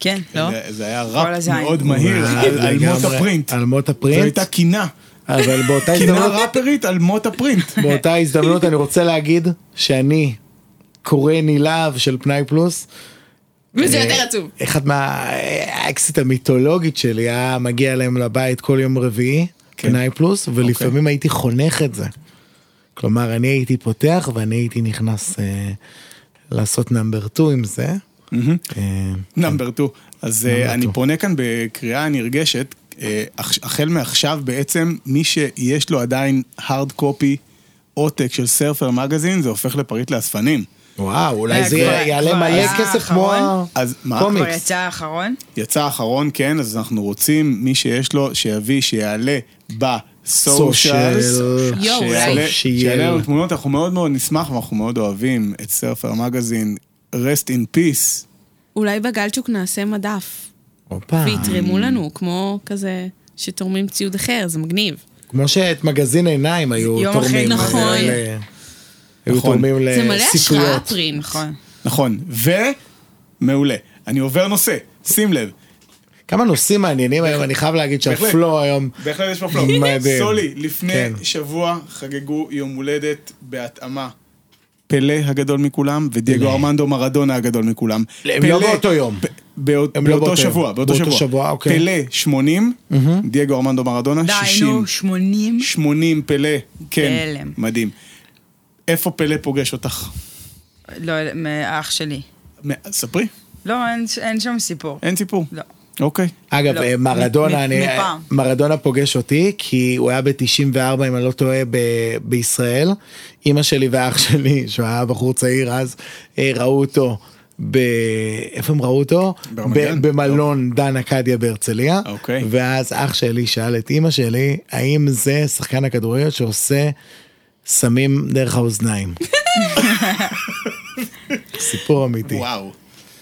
כן, לא? זה- זה היה ראפ. מאוד מהיר על על מות. הפרינט. על מות זו הפרינט, הייתה קינה. אבל באותה קינה הזדמנות, ראפרית על מות הפרינט. באותה הזדמנות אני רוצה להגיד שאני קורא נלהב של פנאי פלוס. וזה אה, יותר עצוב. אחד מהאקסיט המיתולוגית שלי היה מגיע אליהם לבית כל יום רביעי, כן. פנאי פלוס, ולפעמים הייתי חונך את זה. כלומר, אני הייתי פותח ואני הייתי נכנס אה, לעשות number 2 עם זה. אה, number 2. אז אני פונה כאן בקריאה נרגשת, החל מעכשיו בעצם, מי שיש לו עדיין hard copy עותק של סרפר מגזין, זה הופך לפריט לאספנים. וואו, אולי אה, זה יעלה מלא כסף כמו? כבר הקומיקס. יצא האחרון? יצא האחרון, כן, אז אנחנו רוצים, מי שיש לו, שיביא, שיעלה בסושיאלס. סושיאל. שיעלה- לנו תמונות, אנחנו מאוד מאוד נשמח ואנחנו מאוד אוהבים את סרפר מגזין, rest in peace. אולי בגלצ'וק נעשה מדף, הופה. ויתרמו לנו, כמו כזה שתורמים ציוד אחר, זה מגניב. כמו שאת מגזין עיניים היו יום תורמים. אחרי, נכון. ל- היו נכון. תורמים זה מלא השראה. פרינט. נכון. נכון, ומעולה. אני עובר נושא, שים לב. כמה נושאים מעניינים היום, אני חייב להגיד. שהפלו היום בהחלט יש פה. מדהים. סולי, לפני כן. שבוע חגגו יום הולדת בהתאמה. פלא הגדול מכולם ודייגו. ארמנדו מרדונה הגדול מכולם. הם לא באותו יום. פ- באות- לא באותו באותו. שבוע, באותו באותו שבוע. שבוע, אוקיי. פלא 80, דייגו ארמנדו מרדונה די, 60. נו, 80? 80 פלא, כן, בהלם. מדהים. איפה פלא פוגש אותך? לא, מאח שלי. ספרי, לא, אין- אין שם סיפור. אין סיפור. לא. אוקיי. אגב, לא. אה, מרדונה, מ- אני, מפעם. מרדונה פוגש אותי, כי הוא היה ב-94, אם אני לא טועה, ב- בישראל. אימא שלי ואח שלי, שהוא היה בחור צעיר אז, אה, ראו אותו. ב... איפה הם ראו אותו? ב-? במלון דן אקדיה בהרצליה. אוקיי. ואז אח שלי שאל את אימא שלי, האם זה שחקן הכדורגל שעושה סמים דרך האוזניים? סיפור אמיתי. וואו.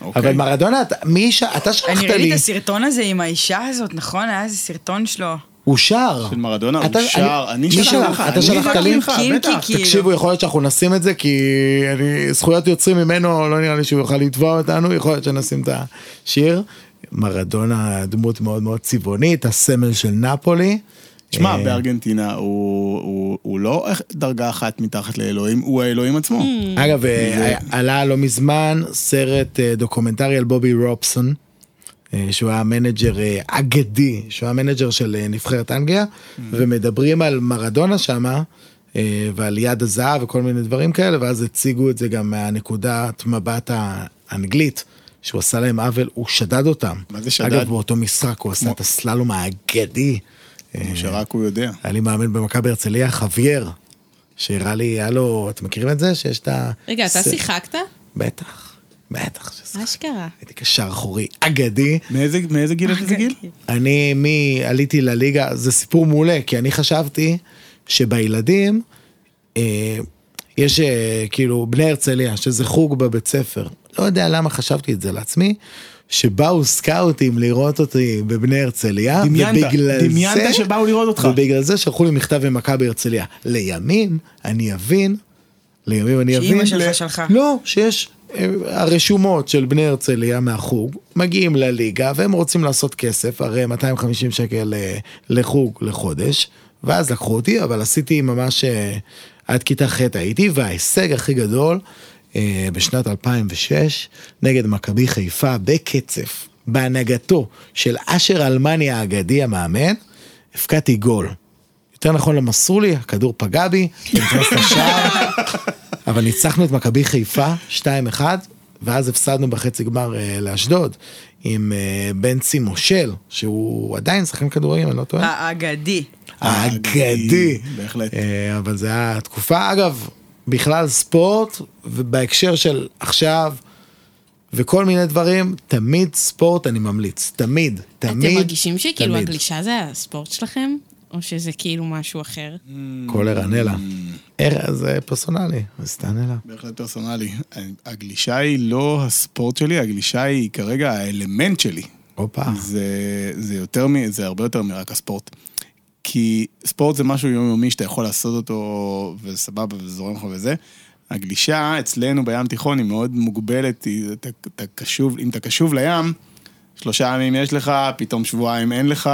אוקיי. אבל מרדונה, אתה- מי ש... אתה שלחת אני ראיתי לי, את הסרטון הזה עם האישה הזאת, נכון? היה איזה סרטון שלו. הוא שר. של מרדונה, אתה- הוא שר, אני שלח? לך, אתה שלחת לי? תקשיבו, יכול להיות שאנחנו נשים את זה, כי אני, זכויות יוצרים ממנו, לא נראה לי שהוא יוכל לתבוע אותנו, יכול להיות שנשים את השיר. מרדונה דמות מאוד מאוד צבעונית, הסמל של נפולי. תשמע, אה, בארגנטינה הוא, הוא, הוא לא דרגה אחת מתחת לאלוהים, הוא האלוהים עצמו. אגב, אה, עלה לא מזמן סרט אה, דוקומנטרי על בובי רובסון, שהוא היה manager אה, אגדי, שהוא היה מנג'ר של אה, נבחרת אנגליה, ומדברים על מרדונה שמה, אה, ועל יד הזהב וכל מיני דברים כאלה, ואז הציגו את זה גם מהנקודת מבט האנגלית. שהוא עשה להם עוול, הוא שדד אותם. מה זה שדד? אגב, באותו משחק הוא עשה את הסללום האגדי. אה, כמו שרק הוא יודע. היה לי מאמן במכבי הרצליה, חוויאר, שהראה לי, היה לו, אתם מכירים את זה? שיש את ה... רגע, אתה שיחקת? בטח, בטח שזה. אשכרה. הייתי קשר אחורי אגדי. מאיזה מאיזה גיל את איזה גיל? אני, מי, עליתי לליגה, זה סיפור מעולה, כי אני חשבתי שבילדים, אה, יש אה, כאילו בני הרצליה, שזה חוג בבית ספר. לא יודע למה חשבתי את זה לעצמי, שבאו סקאוטים לראות אותי בבני הרצליה, דמיינת, ובגלל דמיינת זה, שבאו לראות אותך. ובגלל זה שלחו לי מכתב ממכבי הרצליה. לימים, אני אבין, לימים אני אבין, שאימא שלך שלחה. לא, שיש הרשומות של בני הרצליה מהחוג, מגיעים לליגה והם רוצים לעשות כסף, הרי 250 שקל אה, לחוג לחודש, ואז לקחו אותי, אבל עשיתי ממש אה, עד כיתה ח' הייתי, וההישג הכי גדול אה, בשנת 2006, נגד מכבי חיפה בקצף, בהנהגתו של אשר אלמני האגדי המאמן, הפקעתי גול. יותר נכון לא מסרו לי, הכדור פגע בי, נכנס לשער, אבל ניצחנו את מכבי חיפה 2-1, ואז הפסדנו בחצי גמר אה, לאשדוד עם אה, בנצי מושל, שהוא עדיין שחקן כדורגל, אני לא טועה. האגדי. האגדי. בהחלט. אה, אבל זה היה תקופה, אגב, בכלל ספורט, ובהקשר של עכשיו, וכל מיני דברים, תמיד ספורט אני ממליץ, תמיד, תמיד, אתם מרגישים שכאילו תמיד. הגלישה זה הספורט שלכם? או שזה כאילו משהו אחר? כל ערנלה. ער- זה פרסונלי, אז תענה לה. בהחלט פרסונלי. הגלישה היא לא הספורט שלי, הגלישה היא כרגע האלמנט שלי. הופה. זה, זה יותר מ... זה הרבה יותר מרק הספורט. כי ספורט זה משהו יומיומי שאתה יכול לעשות אותו, וסבבה, וזורם לך וזה. הגלישה אצלנו בים תיכון היא מאוד מוגבלת, היא, אתה, אתה קשוב, אם אתה קשוב לים, שלושה ימים יש לך, פתאום שבועיים אין לך,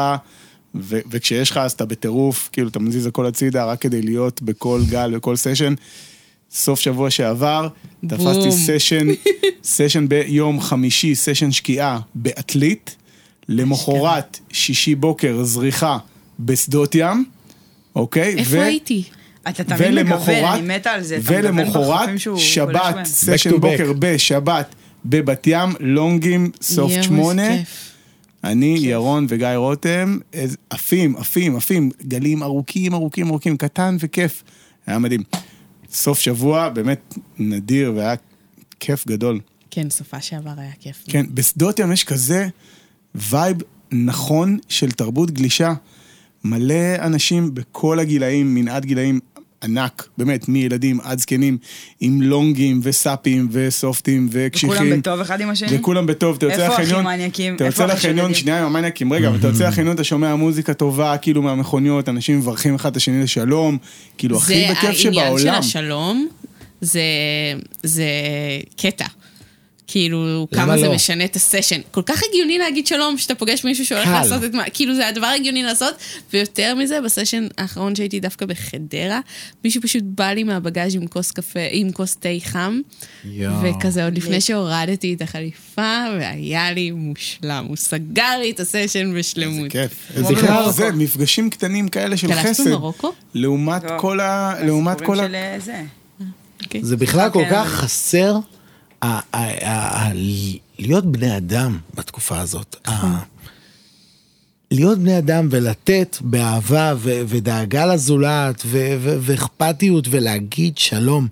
ו, וכשיש לך אז אתה בטירוף, כאילו אתה מזיז הכל הצידה רק כדי להיות בכל גל, בכל סשן. סוף שבוע שעבר, תפסתי. סשן, סשן ביום חמישי, סשן שקיעה בעתלית, למחרת, שישי בוקר, זריחה בשדות ים, אוקיי? איפה הייתי? אתה תמיד מקבל, אני מתה על זה. ולמחרת, שבת. סשן. בוקר בשבת בבת ים, לונגים, סוף שמונה. אני, ירון וגיא רותם, עפים, עפים, עפים, גלים ארוכים, ארוכים, ארוכים, קטן וכיף. היה מדהים. סוף שבוע באמת נדיר והיה כיף גדול. כן, סופה שעבר היה כיף. כן, בשדות ים יש כזה vibe נכון של תרבות גלישה. מלא אנשים בכל הגילאים, מנעד גילאים ענק, באמת, מילדים עד זקנים, עם לונגים וסאפים וסופטים וקשיחים. וכולם בטוב אחד עם השני? וכולם בטוב, אתה יוצא איפה הכי לחניון, מניאקים? אתה איפה יוצא הכי לחניון? שנייה עם המניאקים, רגע, אבל אתה יוצא לחניון, אתה שומע מוזיקה טובה, כאילו מהמכוניות, אנשים מברכים אחד את השני לשלום, כאילו הכי בכיף זה העניין של שבעולם. השלום, זה, זה קטע. כאילו, כמה זה לא? משנה את הסשן. כל כך הגיוני להגיד שלום שאתה פוגש מישהו שהולך קל. לעשות את מה, כאילו זה הדבר הגיוני לעשות, ויותר מזה, בסשן האחרון שהייתי דווקא בחדרה, מישהו פשוט בא לי מהבגאז' עם כוס קפה, עם כוס תה חם, יואו. וכזה עוד לפני שהורדתי את החליפה, והיה לי מושלם. הוא סגר לי את הסשן בשלמות. כיף. כמו איזה כיף. זה, מפגשים קטנים כאלה של חסד. במרוקו? לעומת לא. כל ה... לעומת כל ה... אה, זה. אוקיי. זה בכלל כל כן, כך אבל- חסר להיות בני אדם בתקופה הזאת. ה- להיות בני אדם ולתת באהבה ו- ודאגה לזולת ו- ו- ואכפתיות ולהגיד שלום.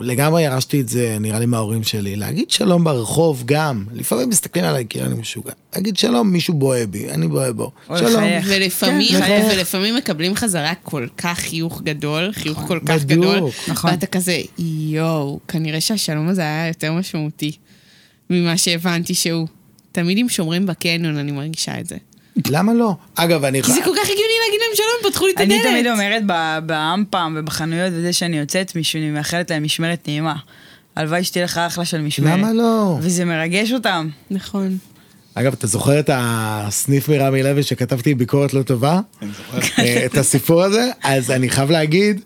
לגמרי ירשתי את זה, נראה לי מההורים שלי, להגיד שלום ברחוב גם. לפעמים מסתכלים עליי כאילו אני משוגע. להגיד שלום, מישהו בוהה בי, אני בוהה בו. שלום. ולפעמים, כן. ולפעמים מקבלים חזרה כל כך חיוך גדול, חיוך כל כך בדיוק. גדול, נכון. ואתה כזה, יואו, כנראה שהשלום הזה היה יותר משמעותי ממה שהבנתי שהוא. תמיד אם שומרים בקניון, אני מרגישה את זה. למה לא? אגב, אני... כי זה כל כך הגיוני להגיד להם שלום, פתחו לי את אני הדלת. תמיד אומרת ב- באמפם ובחנויות וזה שאני יוצאת מישהו, אני מאחלת להם משמרת נעימה. הלוואי שתהיה לך אחלה של משמרת. למה לא? וזה מרגש אותם. נכון. אגב, אתה זוכר את הסניף מרמי לוי שכתבתי ביקורת לא טובה? אני זוכר. אה, את הסיפור הזה? אז אני חייב להגיד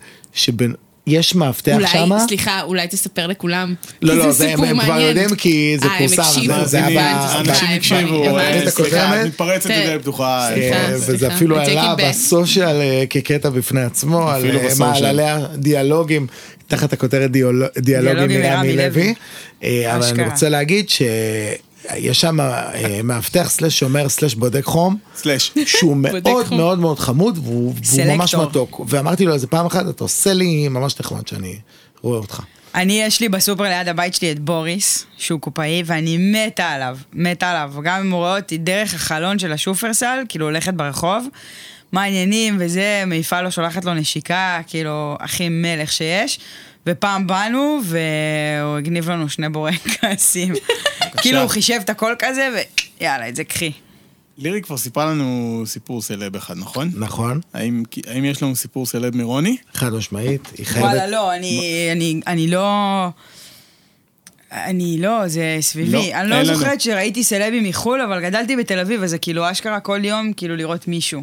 שיש מאבטח אולי, שמה. סליחה, אולי תספר לכולם. לא, כי לא, זה זה- הם כבר. יודעים כי זה אה, הם פורסם. הקשיבו. זה- היה אנשים הקשיבו. אה. סליחה? את מתפרצת. לדלת פתוחה. וזה אפילו עלה. בסושיאל אה, כקטע בפני עצמו, על. מעללי הדיאלוגים, תחת הכותרת דיאלו- דיאלוגים דיאלוגים מרמי לוי. לוי. אבל אני. רוצה להגיד שיש שם אה, מאבטח סלש שומר סלש בודק חום. סלאש. שהוא מאוד. מאוד מאוד חמוד והוא. ממש מתוק ואמרתי לו איזה פעם אחת אתה עושה לי ממש נחמד שאני רואה אותך. אני, יש לי בסופר ליד הבית שלי את בוריס, שהוא קופאי, ואני מתה עליו, מתה עליו. גם אם הוא רואה אותי דרך החלון של השופרסל, כאילו הולכת ברחוב, מה העניינים וזה, מעיפה לו, שולחת לו נשיקה, כאילו, הכי מלך שיש. ופעם באנו, והוא הגניב לנו שני בורקסים. כאילו, הוא חישב את הכל כזה, ויאללה, את זה קחי. לירי כבר סיפרה לנו סיפור סלב אחד, נכון? נכון, האם, האם יש לנו סיפור סלב מרוני? חד משמעית, היא חייבת... וואלה, לא, אני, אני, אני לא... אני לא, זה סביבי. לא, אני לא. זוכרת שראיתי סלבים מחו"ל, אבל גדלתי בתל אביב, אז זה כאילו אשכרה כל יום, כאילו לראות מישהו.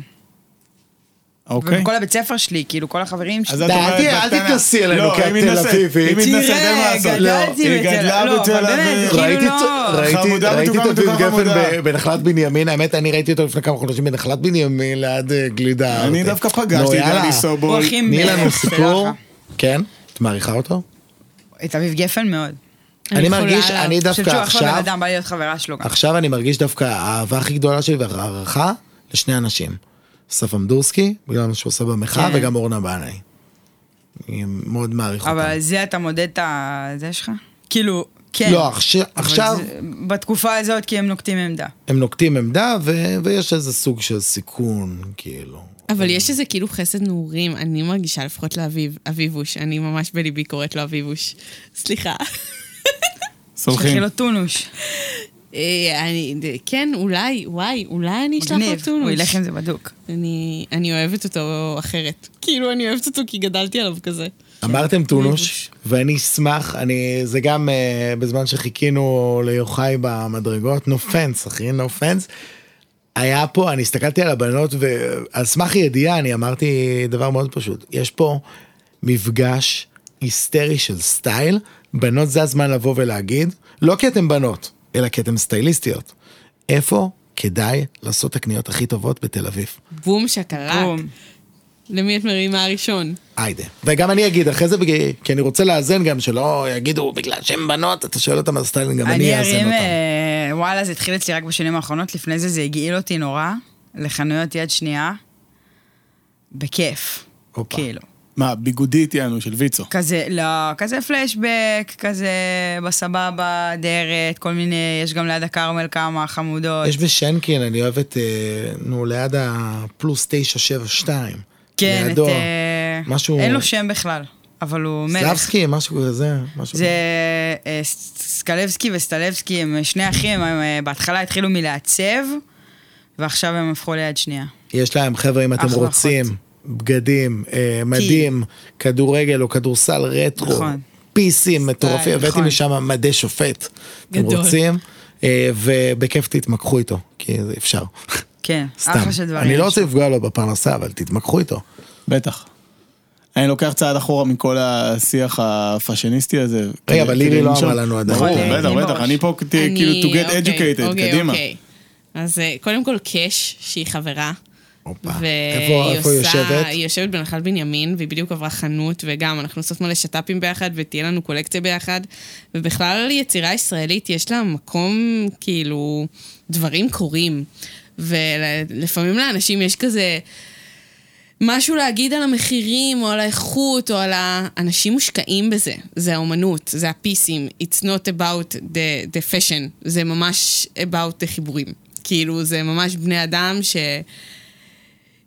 אוקיי. וכל הבית ספר שלי, כאילו כל החברים אז שלי. את די, אומרת, אל תתנסי עלינו לא, כתל אביבית. תראה, לעשות. גדלתי היא בתל- גדלה לא, בתל אביב. כאילו ראיתי לא- אביב מתוקה, גפן בנחלת בנימין, האמת אני ראיתי אותו לפני כמה חודשים בנחלת בנימין ליד אה, גלידה. אני אוקיי. דווקא פגשתי את הוא סובול. תני לנו סיפור. כן? את מעריכה אותו? את אביב גפן מאוד. אני מרגיש. אני דווקא עכשיו. עכשיו אני מרגיש דווקא האהבה הכי גדולה שלי והערכה לשני אנשים. אסף אמדורסקי, בגלל מה שהוא עושה במחאה, כן. וגם אורנה בנאי. אני מאוד מעריך אותה. אבל על זה אתה מודד את ה... זה שלך? כאילו, כן. לא, עכשיו- עכשיו זה- בתקופה הזאת, כי הם נוקטים עמדה. הם נוקטים עמדה, ו- ויש איזה סוג של סיכון, כאילו. אבל יש איזה כאילו חסד נעורים, אני מרגישה לפחות לאביב, אביבוש, אני ממש בליבי קוראת לו אביבוש. סליחה. סולחים. לו טונוש. אה, אני, כן, אולי, וואי, אולי אני אשלח לו טונוש. הוא ילך עם זה בדוק. אני, אני אוהבת אותו אחרת. כאילו, אני אוהבת אותו כי גדלתי עליו כזה. אמרתם טונוש, ואני אשמח, אני, זה גם uh, בזמן שחיכינו ליוחאי במדרגות, no fence, אחי, no fence. היה פה, אני הסתכלתי על הבנות, ועל סמך ידיעה אני אמרתי דבר מאוד פשוט. יש פה מפגש היסטרי של סטייל, בנות זה הזמן לבוא ולהגיד, לא כי אתן בנות, אלא כי אתן סטייליסטיות. איפה כדאי לעשות את הקניות הכי טובות בתל אביב? boom shakalak. boom. למי את מרימה הראשון? היידה. וגם אני אגיד אחרי זה, כי אני רוצה לאזן גם, שלא יגידו בגלל שהן בנות, אתה שואל אותם על styling, גם אני אאזן אותם. אה, וואלה, זה התחיל אצלי רק בשנים האחרונות, לפני זה זה הגעיל אותי נורא, לחנויות יד שנייה, בכיף. הופה. כאילו. מה, ביגודית יענו של ויצו. כזה, לא, כזה פלשבק, כזה בסבבה, דרת, כל מיני, יש גם ליד הכרמל כמה חמודות. יש בשנקין, אני אוהב את, אה, נו, ליד הפלוס 972. כן, את... לידו. אה, משהו... אין לו שם בכלל, אבל הוא מלך. סלבסקי, משהו כזה, משהו זה אה, סקלבסקי וסטלבסקי, הם שני אחים, הם אה, בהתחלה התחילו מלעצב, ועכשיו הם הפכו ליד שנייה. יש להם, חבר'ה, אם אתם רוצים, בגדים, אה, מדים, כדורגל או כדורסל רטרו, נכון. פיסים מטורפים, הבאתי נכון. משם מדי שופט. אתם גדול. רוצים? אה, ובכיף תתמקחו איתו, כי זה אפשר. כן, סתם. אחלה של דברים. אני לא רוצה. לפגוע לו בפרנסה, אבל תתמקחו איתו. בטח. אני לוקח צעד אחורה מכל השיח הפאשיניסטי הזה. רגע, אבל לירי לא. אמרה לנו עדיין. ברור, נכון, בטח, לירי בטח, בראש. אני פה כאילו to get אוקיי, educated, אוקיי, קדימה. אוקיי. אז אה, קודם כל קאש, שהיא חברה. הופה. איפה איפה היא יושבת? היא יושבת בנחל בנימין, והיא בדיוק עברה חנות, וגם אנחנו עושות מלא שת"פים ביחד, ותהיה לנו קולקציה ביחד. ובכלל, יצירה ישראלית, יש לה מקום, כאילו, דברים קורים. ולפעמים לאנשים יש כזה... משהו להגיד על המחירים, או על האיכות, או על ה... אנשים מושקעים בזה. זה האומנות, זה הפיסים. It's not about the, the fashion, זה ממש about the חיבורים. כאילו, זה ממש בני אדם ש...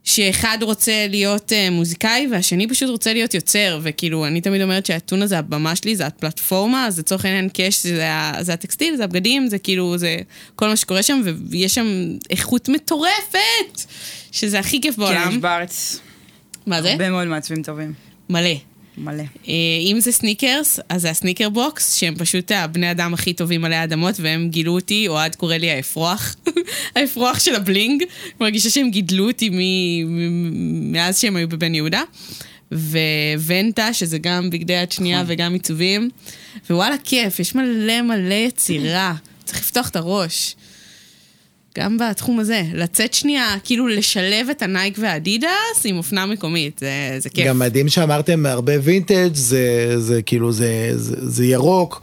שאחד רוצה להיות uh, מוזיקאי והשני פשוט רוצה להיות יוצר, וכאילו, אני תמיד אומרת שהאתונה זה הבמה שלי, זה הפלטפורמה, אז לצורך העניין קאש זה, זה הטקסטיל, זה הבגדים, זה כאילו, זה כל מה שקורה שם, ויש שם איכות מטורפת, שזה הכי כיף כן, בעולם. יש בארץ מה זה? הרבה מאוד מעצבים טובים. מלא. מלא. אה, אם זה סניקרס, אז זה ה Sneaker Box, שהם פשוט הבני אדם הכי טובים עלי אדמות, והם גילו אותי, אוהד קורא לי האפרוח, האפרוח של ה bling, מרגישה שהם גידלו אותי מ- מ- מאז שהם היו בבן יהודה. וונטה, שזה גם בגדי יד שנייה וגם עיצובים, ווואלה, כיף, יש מלא מלא יצירה, צריך לפתוח את הראש. גם בתחום הזה, לצאת שנייה, כאילו לשלב את הנייק והאדידס עם אופנה מקומית, זה, זה כיף. גם מדהים שאמרתם הרבה וינטג' זה, זה כאילו זה, זה, זה ירוק.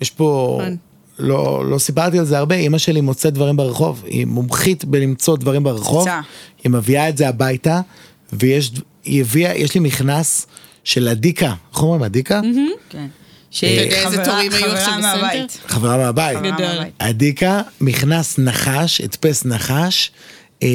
יש פה, נכון. לא, לא סיפרתי על זה הרבה, אימא שלי מוצאת דברים ברחוב, היא מומחית בלמצוא דברים ברחוב, קפיצה. היא מביאה את זה הביתה, ויש היא הביאה, יש לי מכנס של אדיקה, איך אומרים אדיקה? כן. איזה תורים היו עכשיו בסנטר? חברה מהבית. חברה גדול. מהבית. אדיקה, מכנס נחש, הדפס נחש, אה,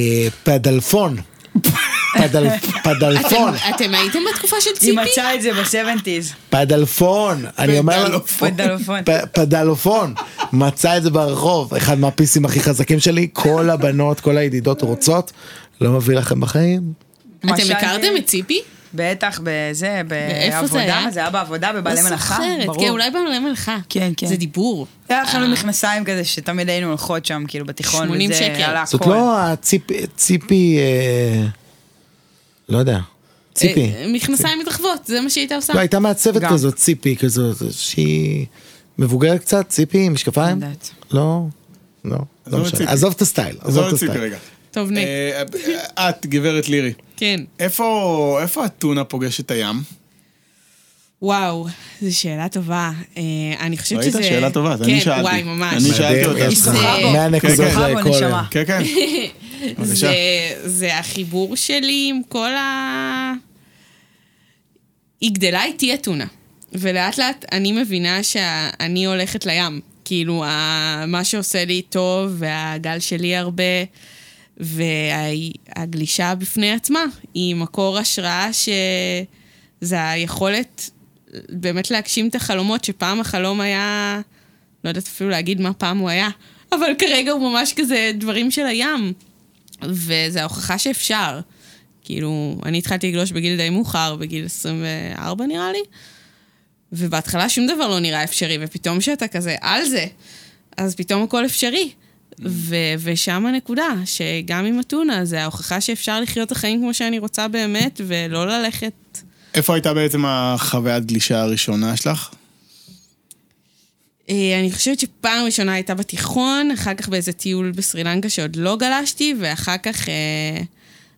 פדלפון. פדל, פדלפון, אתם- הייתם בתקופה של היא ציפי? מצאה את זה ב-70's. פדלפון, אני אומר, פדלופון. פדלופון. פ- פדלופון, מצא את זה ברחוב, אחד מהפיסים הכי חזקים שלי, כל הבנות, כל הידידות רוצות, לא מביא לכם בחיים. אתם הכרתם את ציפי? בטח, בזה, ואיפה זה בעבודה, היה? זה היה בעבודה, בבעלי לא מלאכה, זוכרת, ברור. כן, אולי בעלי מלאכה. כן, כן. זה דיבור. היה לנו מכנסיים כזה שתמיד היינו הולכות שם, כאילו בתיכון, 80 וזה שקל. זאת. לא הציפי, ציפי, אה, לא יודע, ציפי. אה, מכנסיים מתרחבות, זה מה שהיית עושה. לא, הייתה מעצבת גם. כזאת, ציפי כזאת, שהיא מבוגרת קצת, ציפי עם משקפיים? לא. לא, לא, לא את משנה. עזוב את הסטייל, עזוב את הסטייל. טוב, ניק. אה, את, גברת לירי, כן. איפה איפה הטונה פוגש את הים? וואו, זו שאלה טובה. אה, אני חושבת ראית? שזה... שאלה טובה, אני כן, שאלתי. וואי, ממש. אני שאלתי אותה. יש לך זה- 100 נקודות כן, כן. לכל. כן, כן. בבקשה. זה, החיבור שלי עם כל ה... היא גדלה איתי אתונה. ולאט לאט אני מבינה שאני הולכת לים. כאילו, מה שעושה לי טוב, והגל שלי הרבה, והגלישה בפני עצמה, היא מקור השראה שזה היכולת באמת להגשים את החלומות, שפעם החלום היה, לא יודעת אפילו להגיד מה פעם הוא היה, אבל כרגע הוא ממש כזה דברים של הים. וזה ההוכחה שאפשר. כאילו, אני התחלתי לגלוש בגיל די מאוחר, בגיל 24 נראה לי, ובהתחלה שום דבר לא נראה אפשרי, ופתאום שאתה כזה על זה, אז פתאום הכל אפשרי. ו- ושם הנקודה, שגם עם אתונה, זה ההוכחה שאפשר לחיות את החיים כמו שאני רוצה באמת, ולא ללכת... איפה הייתה בעצם החוויית גלישה הראשונה שלך? אה, אני חושבת שפעם ראשונה הייתה בתיכון, אחר כך באיזה טיול בסרי לנקה שעוד לא גלשתי, ואחר כך, אה,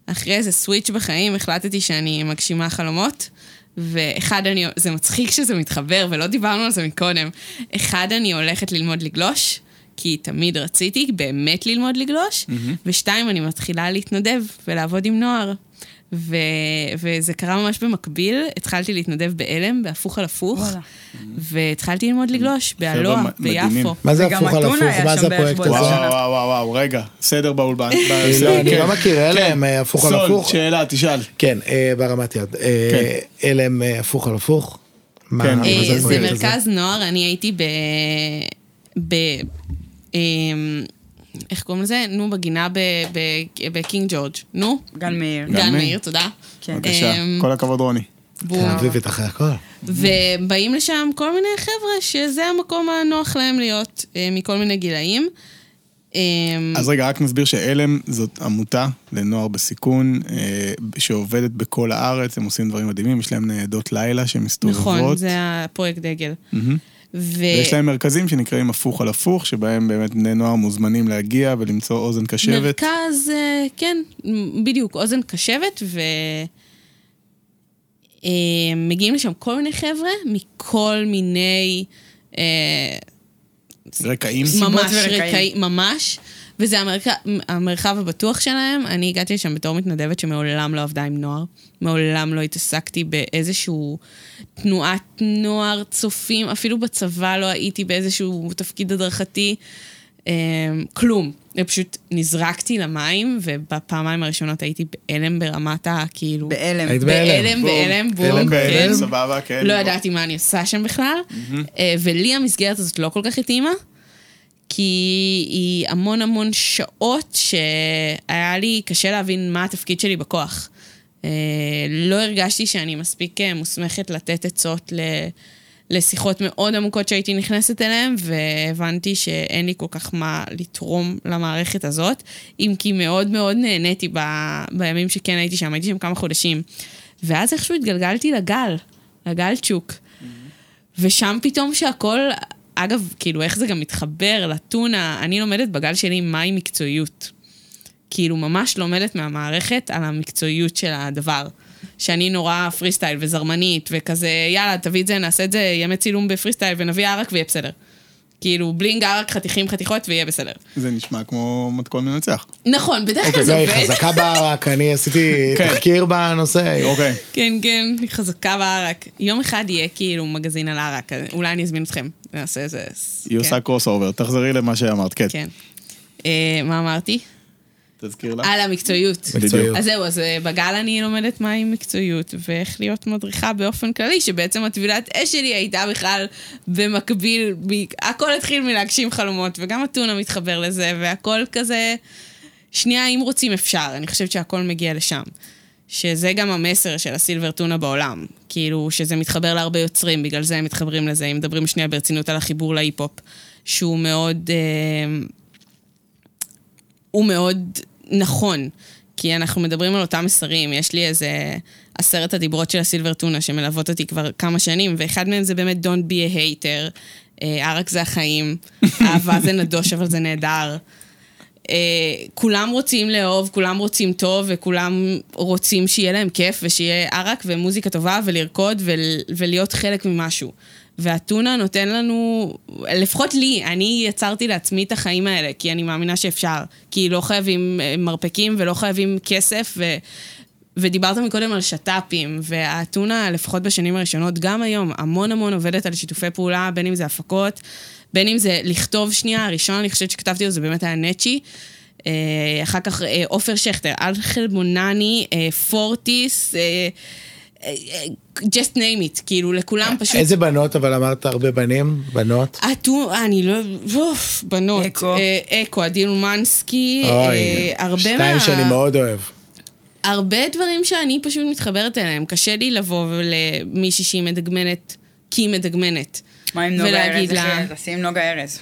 אחרי איזה סוויץ' בחיים, החלטתי שאני מגשימה חלומות. ואחד, אני, זה מצחיק שזה מתחבר, ולא דיברנו על זה מקודם. אחד, אני הולכת ללמוד לגלוש, כי תמיד רציתי באמת ללמוד לגלוש, ושתיים, אני מתחילה להתנדב ולעבוד עם נוער. ו... וזה קרה ממש במקביל, התחלתי להתנדב בעלם, בהפוך על הפוך. והתחלתי ללמוד לגלוש, באלוה, מדהימים. ביפו. מה זה הפוך על הפוך? מה זה הפרויקט הזה? וואו. וואו, וואו, רגע, סדר באולפן. אה, לא, אני לא מכיר, אלה הם אה, הפוך על סול, הפוך. שאלה, תשאל. כן, אה, ברמת יד. אה, אה, הפוך על הפוך. כן. אה, זה? מרכז נוער, אני הייתי ב... אמ, איך קוראים לזה? נו, בגינה ב- ב- בקינג ג'ורג'. נו, גן מאיר. גן מאיר. תודה. כן. בבקשה, אמ, כל הכבוד רוני. תל אביבית אחרי הכל. ובאים לשם כל מיני חבר'ה שזה המקום הנוח להם להיות, אה, מכל מיני גילאים. אמ, אז רגע, רק נסביר שעלם זאת עמותה לנוער בסיכון אה, שעובדת בכל הארץ, הם עושים דברים מדהימים, יש להם ניידות לילה שמסתובבות. נכון, זה הפרויקט דגל. מהמם. ו... ויש להם מרכזים שנקראים הפוך על הפוך, שבהם באמת בני נוער מוזמנים להגיע ולמצוא אוזן קשבת. מרכז, אה, כן, בדיוק, אוזן קשבת, ו... אה, מגיעים לשם כל מיני חבר'ה מכל מיני... אה, רקעים. סיבות ממש ורקעים. רקעים, ממש. וזה המרחב, המרחב הבטוח שלהם. אני הגעתי לשם בתור מתנדבת שמעולם לא עבדה עם נוער. מעולם לא התעסקתי באיזשהו תנועת נוער, צופים, אפילו בצבא לא הייתי באיזשהו תפקיד הדרכתי. אה, כלום. פשוט נזרקתי למים, ובפעמיים הראשונות הייתי בהלם ברמת ה... כאילו... בהלם. היית בהלם. בהלם. בהלם, בום, הלם כן. בהלם, סבבה, כן. לא ידעתי מה אני עושה שם בכלל, אה, ולי המסגרת הזאת לא כל כך התאימה, כי היא המון המון שעות שהיה לי קשה להבין מה התפקיד שלי בכוח. אה, לא הרגשתי שאני מספיק אה, מוסמכת לתת עצות ל... לשיחות מאוד עמוקות שהייתי נכנסת אליהן, והבנתי שאין לי כל כך מה לתרום למערכת הזאת, אם כי מאוד מאוד נהניתי ב... בימים שכן הייתי שם, הייתי שם כמה חודשים. ואז איכשהו התגלגלתי לגל, לגל צ'וק. ושם פתאום שהכל, אגב, כאילו, איך זה גם מתחבר לטונה, אני לומדת בגל שלי מהי מקצועיות. כאילו, ממש לומדת מהמערכת על המקצועיות של הדבר. שאני נורא free style וזרמנית, וכזה, יאללה, תביא את זה, נעשה את זה, ימי צילום ב free style ונביא ערק ויהיה בסדר. כאילו, bling ערק, חתיכים, חתיכות, ויהיה בסדר. זה נשמע כמו מתכון מנצח. נכון, בדרך כלל אוקיי, זה לא, היא עובד. חזקה בערק, אני עשיתי כן. תחקיר בנושא. אוקיי. כן, כן, היא חזקה בערק. יום אחד יהיה כאילו מגזין על ערק, אולי אני אזמין אתכם. נעשה איזה... היא כן, עושה crossover, תחזרי למה שאמרת, כן. כן. אה, מה אמרתי? תזכיר לה. על המקצועיות. מקצועיות. אז זהו, אז אה, בגל אני לומדת מהי מקצועיות, ואיך להיות מדריכה באופן כללי, שבעצם הטבילת אש שלי הייתה בכלל במקביל, ב... הכל התחיל מלהגשים חלומות, וגם אתונה מתחבר לזה, והכל כזה... שנייה, אם רוצים אפשר, אני חושבת שהכל מגיע לשם. שזה גם המסר של הסילבר טונה בעולם. כאילו, שזה מתחבר להרבה יוצרים, בגלל זה הם מתחברים לזה. אם מדברים שנייה ברצינות על החיבור להיפ-הופ, שהוא מאוד... אה, הוא מאוד נכון, כי אנחנו מדברים על אותם מסרים. יש לי איזה עשרת הדיברות של הסילבר טונה שמלוות אותי כבר כמה שנים, ואחד מהם זה באמת Don't be a hater, אה, ערק זה החיים, אהבה זה נדוש אבל זה נהדר. אה, כולם רוצים לאהוב, כולם רוצים טוב, וכולם רוצים שיהיה להם כיף, ושיהיה ערק ומוזיקה טובה, ולרקוד, ול, ולהיות חלק ממשהו. והטונה נותן לנו, לפחות לי, אני יצרתי לעצמי את החיים האלה, כי אני מאמינה שאפשר. כי לא חייבים אה, מרפקים ולא חייבים כסף, ו... ודיברת מקודם על שת"פים, והאתונה, לפחות בשנים הראשונות, גם היום, המון המון עובדת על שיתופי פעולה, בין אם זה הפקות, בין אם זה לכתוב שנייה, הראשון, אני חושבת שכתבתי לו, זה באמת היה נצ'י. אה, אחר כך אה, עופר שכטר, אלחל בונני, אה, פורטיס, just name it, כאילו לכולם פשוט... איזה בנות, אבל אמרת הרבה בנים? בנות? אתו, אני לא... אוף, בנות. אקו. אה, אקו, עדין אומנסקי, אה, אוי, הרבה מה... שתיים שאני מאוד אוהב. הרבה דברים שאני פשוט מתחברת אליהם. קשה לי לבוא למישהי שהיא מדגמנת, כי היא מדגמנת. מה עם נוגה ולהגיד ארז? תשים נוגה ארז.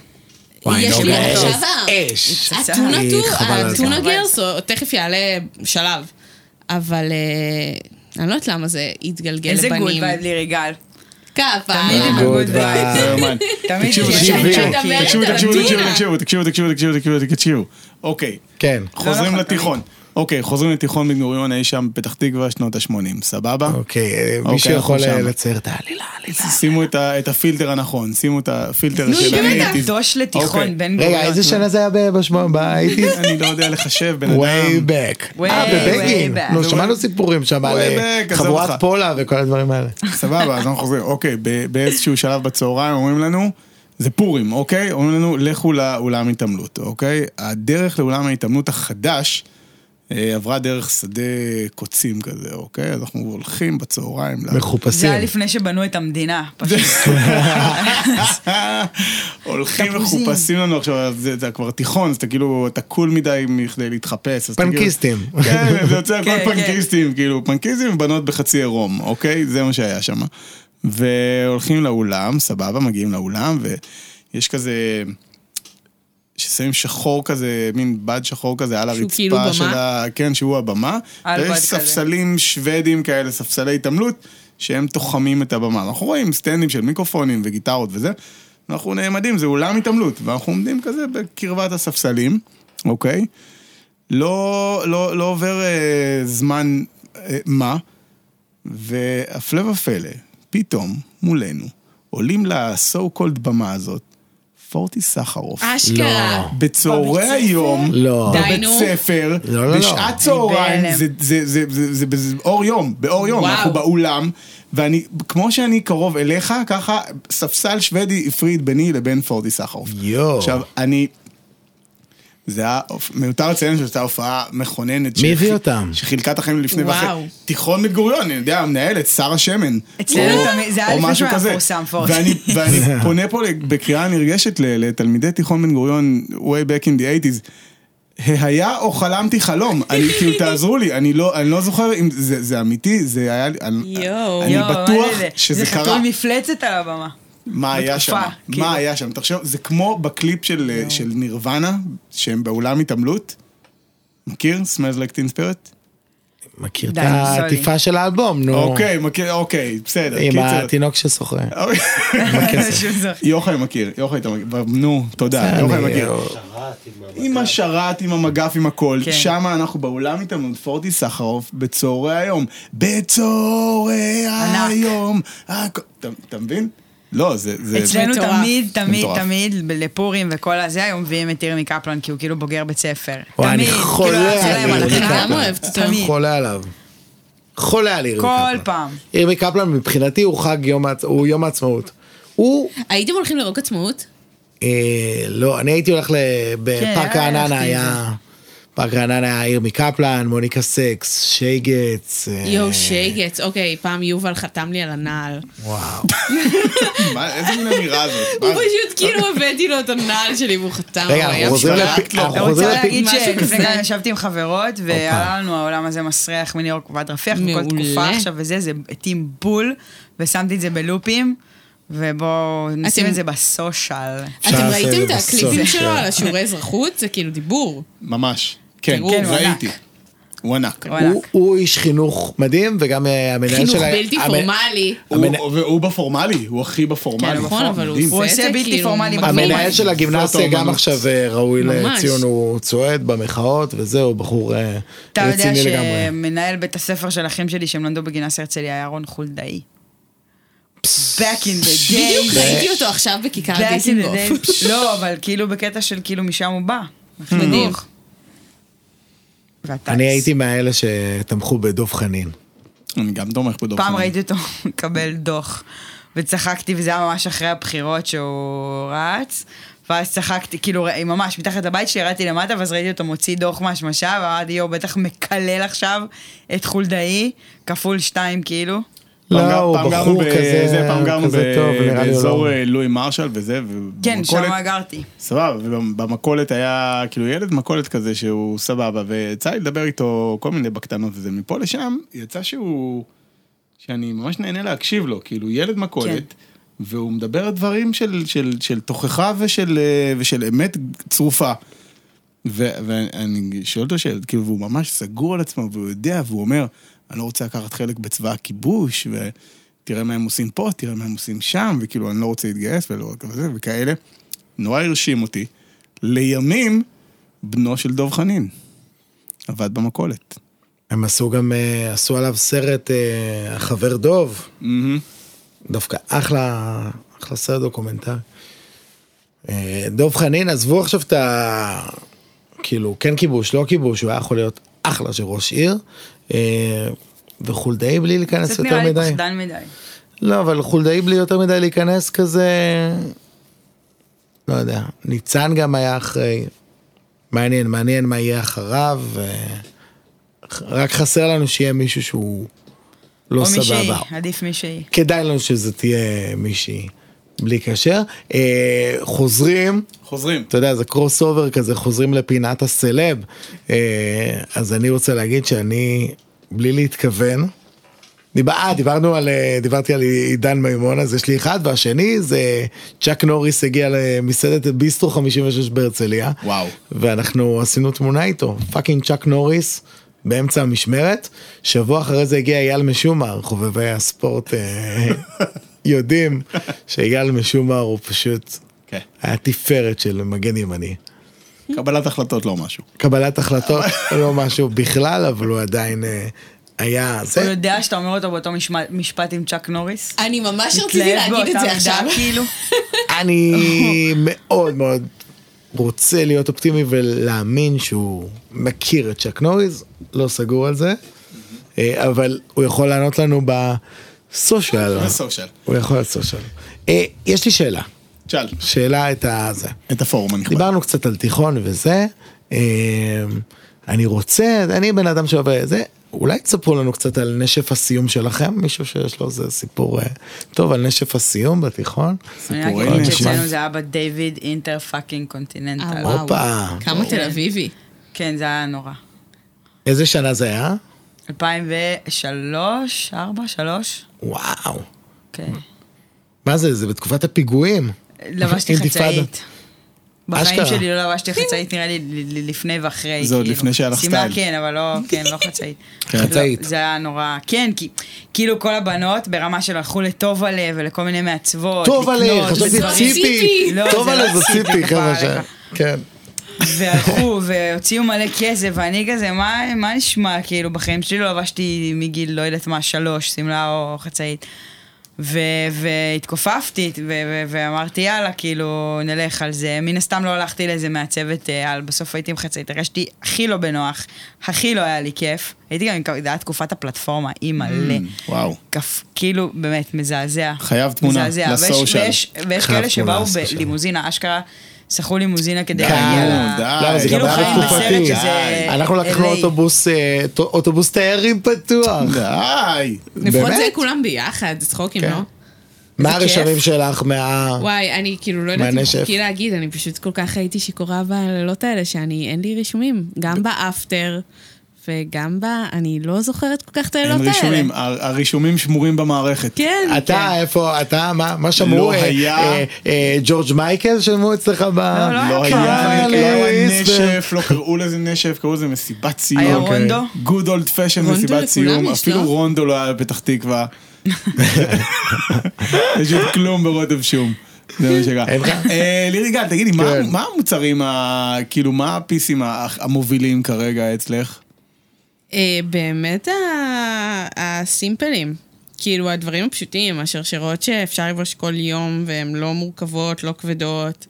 וואי, יש לי. עכשיו אש. הטונה היא טו, חבל על הטונה הזמן. גרס, או- תכף יעלה שלב. אבל אה, אני לא יודעת למה זה יתגלגל איזה לבנים. גוד וייב לירי גל. כפה. תמיד עם גוד הגוד וייב. תקשיבו, תקשיבו, תקשיבו. תקשיבו, תקשיבו, תקשיבו. תקשיבו, תקשיבו, תקשיבו, תקשיבו, תקשיבו, תקשיבו. אוקיי. כן. חוזרים נכון, לתיכון. אוקיי, חוזרים לתיכון בן גוריון אי שם בפתח תקווה, שנות ה-80, סבבה? אוקיי, אה, אוקיי, מישהו יכול אה. לצייר את העלילה, העלילה. שימו את את הפילטר הנכון, שימו את הפילטר נו, של באמת, האייטיז. דוש אוקיי. לתיכון, בן רגע, גוריון. איזה שנה זה היה בשמונה, באייטיז? אני לא יודע לחשב, בן way אדם. back. Way, אה, בבגין. way back. נו, שמענו סיפורים שם על אה, back, חבורת. פולה וכל הדברים האלה. סבבה, אז אנחנו חוזרים. אוקיי, ב- באיזשהו שלב בצהריים אומרים לנו, זה פורים, אוקיי? אומרים לנו, לכו לאולם התעמלות, אוקיי? הדרך לאולם ההתעמלות החדש אה, עברה דרך שדה קוצים כזה, אוקיי? אז אנחנו הולכים בצהריים. ל- זה מחופשים. היה לפני שבנו את המדינה. פשוט. הולכים. מחופשים לנו עכשיו, זה, זה כבר תיכון, אז אתה כאילו, אתה קול מדי מכדי להתחפש. כאילו- פנקיסטים. כן, זה יוצא כן, הכל כן. פנקיסטים, כאילו, פנקיסטים ובנות בחצי עירום, אוקיי? זה מה שהיה שם. והולכים לאולם, סבבה, מגיעים לאולם, ויש כזה... ששמים שחור כזה, מין בד שחור כזה על הרצפה כאילו? של ה... כן, שהוא הבמה. ויש כזה. ספסלים שוודים כאלה, ספסלי התעמלות, שהם תוחמים את הבמה. אנחנו רואים סטנדים של מיקרופונים וגיטרות וזה. אנחנו נעמדים, זה אולם התעמלות, ואנחנו עומדים כזה בקרבת הספסלים, אוקיי? לא, לא, לא עובר אה, זמן אה, מה, והפלא ופלא, פתאום מולנו עולים ל-so called במה הזאת, פורטי סחרוף. אשכרה. בצהרי היום, לא. בבית. ספר, לא, לא, לא. בשעת צהריים. זה- זה- זה- זה זה באור יום, באור יום. אנחנו באולם, ואני, כמו שאני קרוב אליך, ככה ספסל שוודי הפריד ביני לבין פורטי סחרוף. יואו. עכשיו, אני... זה היה, מיותר לציין שזו הייתה הופעה מכוננת. מי הביא אותם? שחילקה את החיים לפני וואו. וחצי. תיכון בן גוריון, אני יודע, המנהלת, שרה שמן. אצלנו או- תמיד- זה היה לפני משהו שהוא היה כזה. מפורסם, פורטי. ואני, ואני פונה פה בקריאה נרגשת ל- לתלמידי תיכון בן גוריון, way back in the 80's. היה או חלמתי חלום, אני כאילו תעזרו לי, אני לא, אני לא זוכר אם זה, זה אמיתי, זה היה, לי- אני, יואו. אני מה בטוח זה? שזה זה חתול קרה. מפלצת על הבמה. מה היה שם? כאילו. מה היה שם? תחשוב, זה כמו בקליפ של, של נירוונה, שהם באולם התעמלות. מכיר? Smells like teen spirit? מכיר את. העטיפה של האלבום, נו. אוקיי, מכיר, אוקיי, בסדר. עם. התינוק ששוחה. אוקיי. יוחאי מכיר, יוחאי אתה מכיר, נו, תודה, יוחאי מכיר. עם השרת, עם המגף, עם הכל, כן. שם אנחנו באולם התעמלות, פורטי סחרוף, בצהרי היום. בצהרי. היום. אתה מבין? לא, זה... זה- אצלנו מטורף. תמיד, תמיד, מטורף. תמיד, לפורים וכל הזה, היו מביאים את ירמי קפלן, כי הוא כאילו בוגר בית ספר. וואי, אני תמיד, כאילו, חולה היה על ירמי. קפלן. תמיד. חולה עליו. חולה על ירמי קפלן. כל פעם. ירמי קפלן מבחינתי הוא חג יום, הוא יום העצמאות. הוא, הייתם הולכים לרוק עצמאות? אה, לא, אני הייתי הולך ל... בפארק כן, הלכתי היה... פארק רעננה היה ירמי קפלן, מוניקה סקס, שייגץ. אה, יואו, שייגץ, אוקיי, פעם יובל חתם לי על הנעל. וואו. מה, איזה מין אמירה זאת? הוא זה? פשוט כאילו הבאתי לו את הנעל שלי והוא חתם. רגע, אנחנו חוזרים משוגע. לפ- אנחנו אני רוצה להגיד משהו שלפני כזה. כמה ישבתי עם חברות, והיה לנו העולם הזה מסריח מניו יורק ועד רפיח, וכל. תקופה עכשיו וזה, זה התאים בול, ושמתי את זה בלופים, ובואו נשים את זה בסושיאל. אתם ראיתם את הקליפים שלו. על השיעורי אזרחות? זה כאילו דיבור. ממש. כן, כן, הוא ראיתי. הוא ענק. הוא ענק. הוא- הוא איש חינוך מדהים, וגם אה, המנהל חינוך של ה- בלתי פורמלי. הוא- בפורמלי, הוא הכי בפורמלי. כן, נכון, אבל הוא עושה בלתי כאילו... פורמלי. המנהל של הגימנסיה גם. עכשיו אה, ראוי. לציון, הוא צועד במחאות וזהו, בחור אה, אתה יודע רציני לגמרי. שמנהל בית הספר של אחים שלי שהם למדו בגימנסיה הרצליה היה רון חולדאי. Back in the בדיוק day. ראיתי אותו עכשיו בכיכר דיזינגוף. day. לא, אבל כאילו בקטע של כאילו משם הוא בא. חינוך. ואתה- אני הייתי מהאלה שתמכו בדב חנין. אני גם תומך בדוב פעם חנין. ראיתי אותו מקבל דוח, וצחקתי, וזה היה ממש אחרי הבחירות שהוא רץ. ואז צחקתי, כאילו, ממש מתחת לבית שלי, ירדתי למטה, ואז ראיתי אותו מוציא דוח מהשמשה, ואמרתי, יואו, בטח מקלל עכשיו את חולדאי, כפול שתיים, כאילו. לא, הוא בחור כזה, זה, פעם גרנו באזור לא... אה, לואי מרשל וזה, כן, שם גרתי. סבבה, ובמכולת היה כאילו ילד מכולת כזה שהוא סבבה, ויצא לי לדבר איתו כל מיני בקטנות וזה, מפה לשם יצא שהוא, שאני ממש נהנה להקשיב לו, כאילו ילד מכולת, והוא מדבר על דברים של, של, של תוכחה ושל, אה, ושל אמת צרופה. ו- ואני שואל אותו שאלות, כאילו, והוא ממש סגור על עצמו, והוא יודע, והוא אומר, אני לא רוצה לקחת חלק בצבא הכיבוש, ותראה מה הם עושים פה, תראה מה הם עושים שם, וכאילו, אני לא רוצה להתגייס, ולא רק כזה, וכאלה. נורא הרשים אותי. לימים, בנו של דב חנין. עבד במכולת. הם עשו גם, אה, עשו עליו סרט, אה, החבר דוב, מהמם. דווקא אחלה, אחלה סרט דוקומנטרי. אה, דב חנין, עזבו עכשיו את ה... כאילו, כן כיבוש, לא כיבוש, הוא היה יכול להיות אחלה של ראש עיר. אה, וחולדאי בלי להיכנס קצת יותר נראה לי מדי. פחדן מדי. לא, אבל חולדאי בלי יותר מדי להיכנס כזה... לא יודע. ניצן גם היה אחרי. מעניין, מעניין מה יהיה אחריו. ו... רק חסר לנו שיהיה מישהו שהוא לא או מישהי, סבבה. עדיף מישהי. כדאי לנו שזה תהיה מישהי בלי קשר. אה, חוזרים, חוזרים. אתה יודע, זה קרוס אובר כזה, חוזרים לפינת הסלב. אה, אז אני רוצה להגיד שאני, בלי להתכוון, דיבר, אה, דיברנו על, אה, דיברתי על עידן מימון, אז יש לי אחד, והשני זה צ'אק נוריס הגיע למסעדת ביסטרו 56 בהרצליה. וואו. ואנחנו עשינו תמונה איתו, fucking צ'אק נוריס, באמצע המשמרת. שבוע אחרי זה הגיע אייל משומר, חובבי הספורט יודעים שאייל משומר הוא פשוט כן. היה תפארת של מגן ימני. קבלת החלטות לא משהו. קבלת החלטות לא משהו בכלל, אבל הוא עדיין אה, היה הוא זה. יודע שאתה אומר אותו באותו משפט עם צ'אק נוריס? אני ממש רציתי להגיד את זה עכשיו. כאילו. אני מאוד מאוד רוצה להיות אופטימי ולהאמין שהוא מכיר את צ'אק נוריז, לא סגור על זה, אה, אבל הוא יכול לענות לנו בסושיאל. הוא יכול לעשות סושיאל. אה, יש לי שאלה, שאל. שאלה את הזה. את הפורום הנכבד. דיברנו קצת על תיכון וזה, אה, אני רוצה, אני בן אדם שאוהב זה, אולי תספרו לנו קצת על נשף הסיום שלכם, מישהו שיש לו איזה סיפור אה, טוב על נשף הסיום בתיכון. סיפורי נשף. שאצלנו זה היה ב David Inter fucking Continental. הופה. כמה תל אביבי. כן, זה היה נורא. איזה שנה זה היה? 2003, 4, 3? וואו. כן. מה זה, זה בתקופת הפיגועים. לבשתי. חצאית. בחיים אשכרה. שלי לא לבשתי חצאית, נראה לי לפני ואחרי. זה עוד כאילו. לפני שהיה לך שמלה סטייל. כן, אבל לא, כן, לא חצאית. חצאית. לא, זה היה נורא, כן, כי כאילו כל הבנות ברמה של הלכו לטוב הלב ולכל מיני מעצבות. טוב לקנות חשבתי. ציפי. לא, טוב זה עליה לא זה ציפי, חבר'ה. כן. והלכו והוציאו מלא כסף, ואני כזה, מה, מה נשמע, כאילו, בחיים שלי לא לבשתי מגיל, לא יודעת מה, שלוש, שמלה או חצאית. ו- והתכופפתי, ו- ו- ואמרתי, יאללה, כאילו, נלך על זה. מן הסתם לא הלכתי לאיזה מעצבת אה, על, בסוף הייתי מחצית, הרגשתי הכי לא בנוח, הכי לא היה לי כיף. הייתי גם, זה היה תקופת הפלטפורמה, אי מלא. וואו. כף, כאילו, באמת, מזעזע. חייב תמונה לסושיאל. ויש, כאלה שבאו. בלימוזינה, אשכרה, שכרו לימוזינה כדי די, להגיע ל... די. לא, זה גם כאילו היה חיים בתקופתי. בסרט שזה אנחנו לקחנו. אוטובוס, אה, אוטובוס תיירים פתוח. די. לפחות זה? כולם ביחד, זה צחוקים, כן. לא? מה. הרשמים שלך מה... וואי, אני כאילו לא יודעת אם. חוקי להגיד, אני פשוט כל כך הייתי שיכורה בלילות האלה, שאני, אין לי רישומים. גם באפטר, וגם ב... אני לא זוכרת כל כך את אין האלה. רישומים, הר- הרישומים שמורים במערכת. כן, אתה, איפה, אתה, מה מה שמרו? לא אה, היה. אה, אה, ג'ורג' מייקל שמרו אצלך ב... לא, לא לא היה. לא היה ו- נשף, לא קראו לזה נשף, קראו לזה מסיבת סיום. היה. רונדו? גוד אולד פשן מסיבת סיום, יש, אפילו לא? רונדו לא היה בפתח תקווה. פשוט כלום ברוטב שום. זה מה שקרה. אה, לירי גל, תגידי, מה- כן. מה המוצרים, כאילו, מה הפיסים המובילים כרגע אצלך? אה, באמת הסימפלים. כאילו הדברים הפשוטים, השרשרות שאפשר לבוש כל יום והן לא מורכבות, לא כבדות.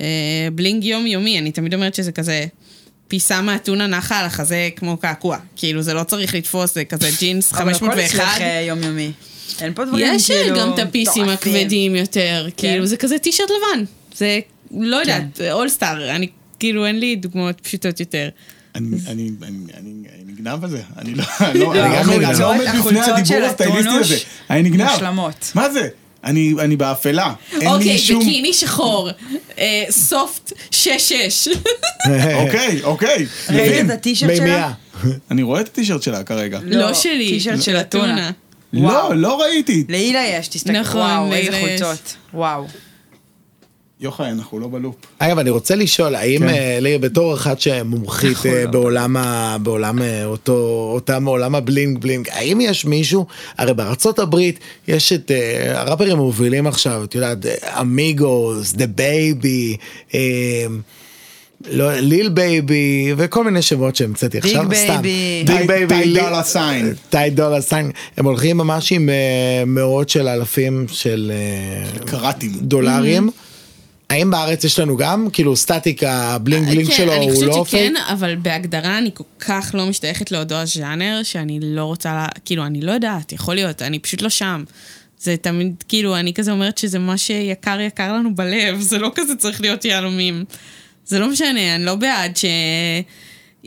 אה, בלינג יומיומי, אני תמיד אומרת שזה כזה פיסה מהטונה נחה על החזה כמו קעקוע. כאילו זה לא צריך לתפוס, זה כזה ג'ינס אבל הכל 501. אצלך אה, יומיומי. אין פה דברים יש כאילו... גם את הפיסים. הכבדים יותר, כאילו זה כזה טישרט לבן. זה, לא יודעת, כן. אולסטאר, אני, כאילו אין לי דוגמאות פשוטות יותר. אני אני- אני- אני אני נגנב על זה, אני לא אני לא- לא- לא עומד בפני הדיבור הסטייליסטי הזה, אני נגנב. מושלמות. מה זה? אני אני באפלה, אין לי אוקיי, שום... בקיני שחור, אה, סופט 6-6. אוקיי, אוקיי, ראית. את הטישרט שלה? אני רואה את הטישרט שלה כרגע. לא שלי, טישרט של אתונה. לא. לא ראיתי. להילה יש, תסתכל. נכון, וואו, איזה. חולצות. וואו. יוחאי, אנחנו לא ב loop. אגב, אני רוצה לשאול, האם כן. אה, לירי, בתור אחת שמומחית נכון, אה. בעולם ה- בעולם אה, אותו, אותם עולם ה bling bling, האם יש מישהו, הרי בארצות הברית יש את הראפרים המובילים עכשיו, את יודעת, Migos, DaBaby, לא, Lil Baby, וכל מיני שמות שהמצאתי big עכשיו, סתם. Baby. Big T- Baby, Ty Dolla $ign. Ty Dolla $ign, הם הולכים ממש עם אה, מאות של אלפים של אה, קראטים. דולרים. האם בארץ יש לנו גם? כאילו סטטיקה, bling bling כן, שלו אני הוא לא חושבת שכן? אבל בהגדרה אני כל כך לא משתייכת לאותו הז'אנר, שאני לא רוצה, לה- כאילו, אני לא יודעת, יכול להיות, אני פשוט לא שם. זה תמיד, כאילו, אני כזה אומרת שזה מה שיקר יקר לנו בלב, זה לא כזה צריך להיות יהלומים. זה לא משנה, אני לא בעד ש...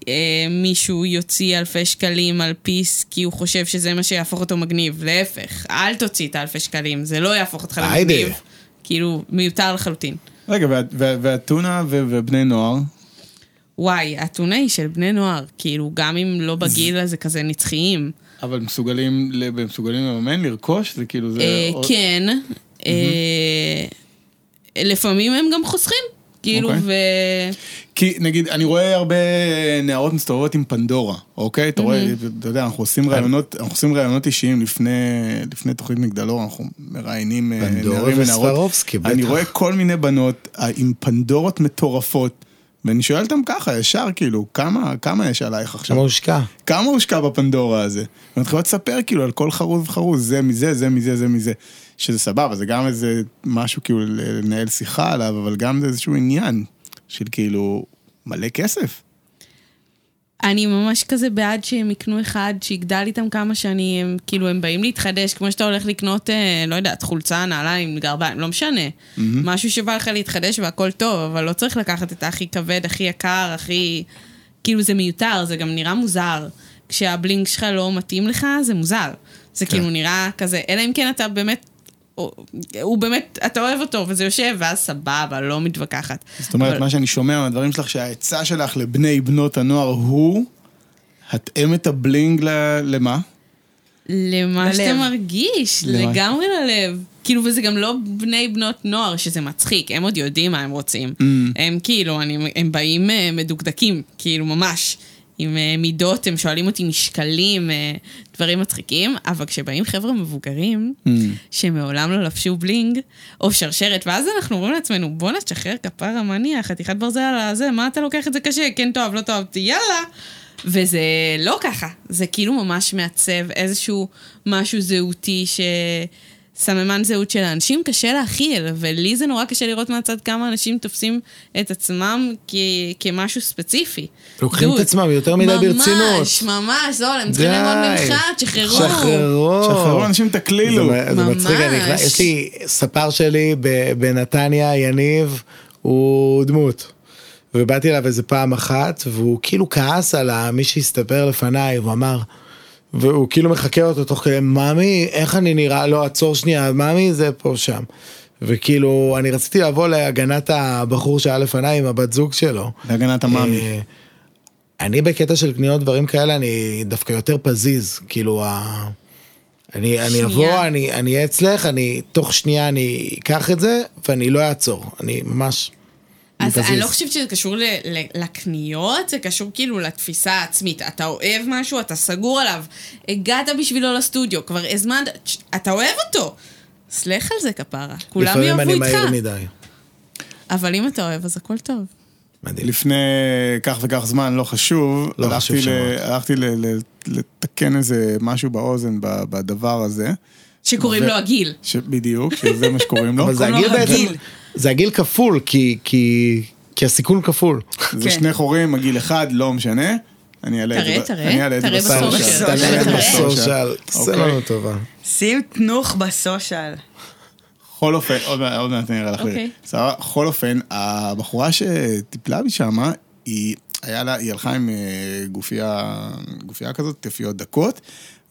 אה, מישהו יוציא אלפי שקלים על פיס כי הוא חושב שזה מה שיהפוך אותו מגניב. להפך, אל תוציא את האלפי שקלים, זה לא יהפוך אותך. למגניב. כאילו, מיותר לחלוטין. רגע, וה- וה- והטונה ובני נוער? וואי, הטונה היא של בני נוער, כאילו, גם אם לא בגיל הזה כזה נצחיים. אבל מסוגלים, מסוגלים לממן, לרכוש? זה כאילו, זה... אה, כן, אה, לפעמים הם גם חוסכים, כאילו, אוקיי. ו... כי נגיד, אני רואה הרבה נערות מסתובבות עם פנדורה, אוקיי? אתה רואה, אתה יודע, אנחנו עושים ראיונות, אנחנו עושים ראיונות אישיים לפני, לפני תוכנית מגדלור, אנחנו מראיינים אה, נערים ונערות. אני בטח. רואה כל מיני בנות אה, עם פנדורות מטורפות, ואני שואל אותם ככה, ישר, כאילו, כמה, כמה יש עלייך עכשיו? כמה הושקע? כמה הושקע בפנדורה הזה? ומתחילות לספר כאילו על כל חרוז וחרוז, זה מזה, זה מזה, זה מזה. שזה סבבה, זה גם איזה משהו כאילו לנהל שיחה עליו, אבל גם זה איזשהו עניין של כאילו מלא כסף. אני ממש כזה בעד שהם יקנו אחד שיגדל איתם כמה שנים, כאילו הם באים להתחדש, כמו שאתה הולך לקנות, אה, לא יודעת, חולצה, נעליים, גרביים, לא משנה. משהו שבא לך להתחדש והכל טוב, אבל לא צריך לקחת את הכי כבד, הכי יקר, הכי... כאילו זה מיותר, זה גם נראה מוזר. כשהבלינק שלך לא מתאים לך, זה מוזר. זה כאילו נראה כזה, אלא אם כן אתה באמת... הוא, הוא באמת, אתה אוהב אותו וזה יושב, ואז סבבה, לא מתווכחת. זאת אומרת, אבל- מה שאני שומע מהדברים שלך, שהעצה שלך לבני בנות הנוער הוא, התאם את הבלינג ל- למה? למה שאתה ללב. מרגיש, למה? לגמרי ללב. כאילו, וזה גם לא בני בנות נוער, שזה מצחיק, הם עוד יודעים מה הם רוצים. Mm. הם כאילו, אני, הם באים אה, מדוקדקים, כאילו, ממש. עם אה, מידות, הם שואלים אותי משקלים, אה, דברים מצחיקים, אבל כשבאים חבר'ה מבוגרים, Mm. שמעולם לא לבשו בלינג, או שרשרת, ואז אנחנו אומרים לעצמנו, בואנה, תשחרר כפרה מניע, חתיכת ברזל על הזה, מה אתה לוקח את זה קשה? כן טוב, לא טוב, יאללה. וזה לא ככה, זה כאילו ממש מעצב איזשהו משהו זהותי ש... סממן זהות של האנשים, קשה להכיל, ולי זה נורא קשה לראות מהצד כמה אנשים תופסים את עצמם כ- כמשהו ספציפי. לוקחים את דוד, עצמם יותר מדי ברצינות. ממש, ממש, זול, הם צריכים. ללמוד ממך, תשחררו. שחררו. שחררו אנשים תקלילו. זה, זה מצחיק, אני. יש לי ספר שלי ב- בנתניה, יניב, הוא דמות. ובאתי אליו איזה פעם אחת, והוא כאילו כעס על מי שהסתפר לפניי, הוא אמר, והוא כאילו מחקה אותו תוך כדי, ממי, איך אני נראה? לא, עצור שנייה, ממי זה פה שם. וכאילו, אני רציתי לבוא להגנת הבחור שהיה לפניי עם הבת זוג שלו. להגנת המאמי. אה, אני בקטע של קניות דברים כאלה אני דווקא יותר פזיז כאילו ה... אני, אני. אבוא אני אני אהיה אצלך אני תוך שנייה אני אקח את זה ואני לא אעצור אני ממש. אז. אני לא חושבת שזה קשור ל- ל- לקניות, זה קשור כאילו לתפיסה העצמית. אתה אוהב משהו, אתה סגור עליו. הגעת בשבילו לסטודיו, כבר הזמנת, אתה אוהב אותו. סלח על זה כפרה. כולם לפעמים יאהבו אני איתך. מהיר מדי. אבל אם אתה אוהב, אז הכל טוב. מדהים. לפני כך וכך זמן, לא חשוב, לא הלכתי חשוב ל-. הלכתי ל- ל- לתקן איזה משהו באוזן ב- בדבר הזה. שקוראים ו- לו הגיל. ש- בדיוק, שזה מה שקוראים לו. אבל זה הגיל בעצם. זה הגיל כפול כי כי כי הסיכון כפול. זה כן. שני חורים, מגיל אחד, לא משנה. אני אעלה את זה. תראה, תראה, אני אעלה את זה תראה בסושיאל. תראה. בסושיאל. תעשה אוקיי. לנו טובה. שים תנוך בסושיאל. בכל אופן, עוד מעט- עוד מעט אני אראה לך. אוקיי. סבבה? בכל אופן, הבחורה שטיפלה בי שמה, היא, היה לה, היא הלכה עם אה, גופייה, גופייה כזאת, תפיות דקות,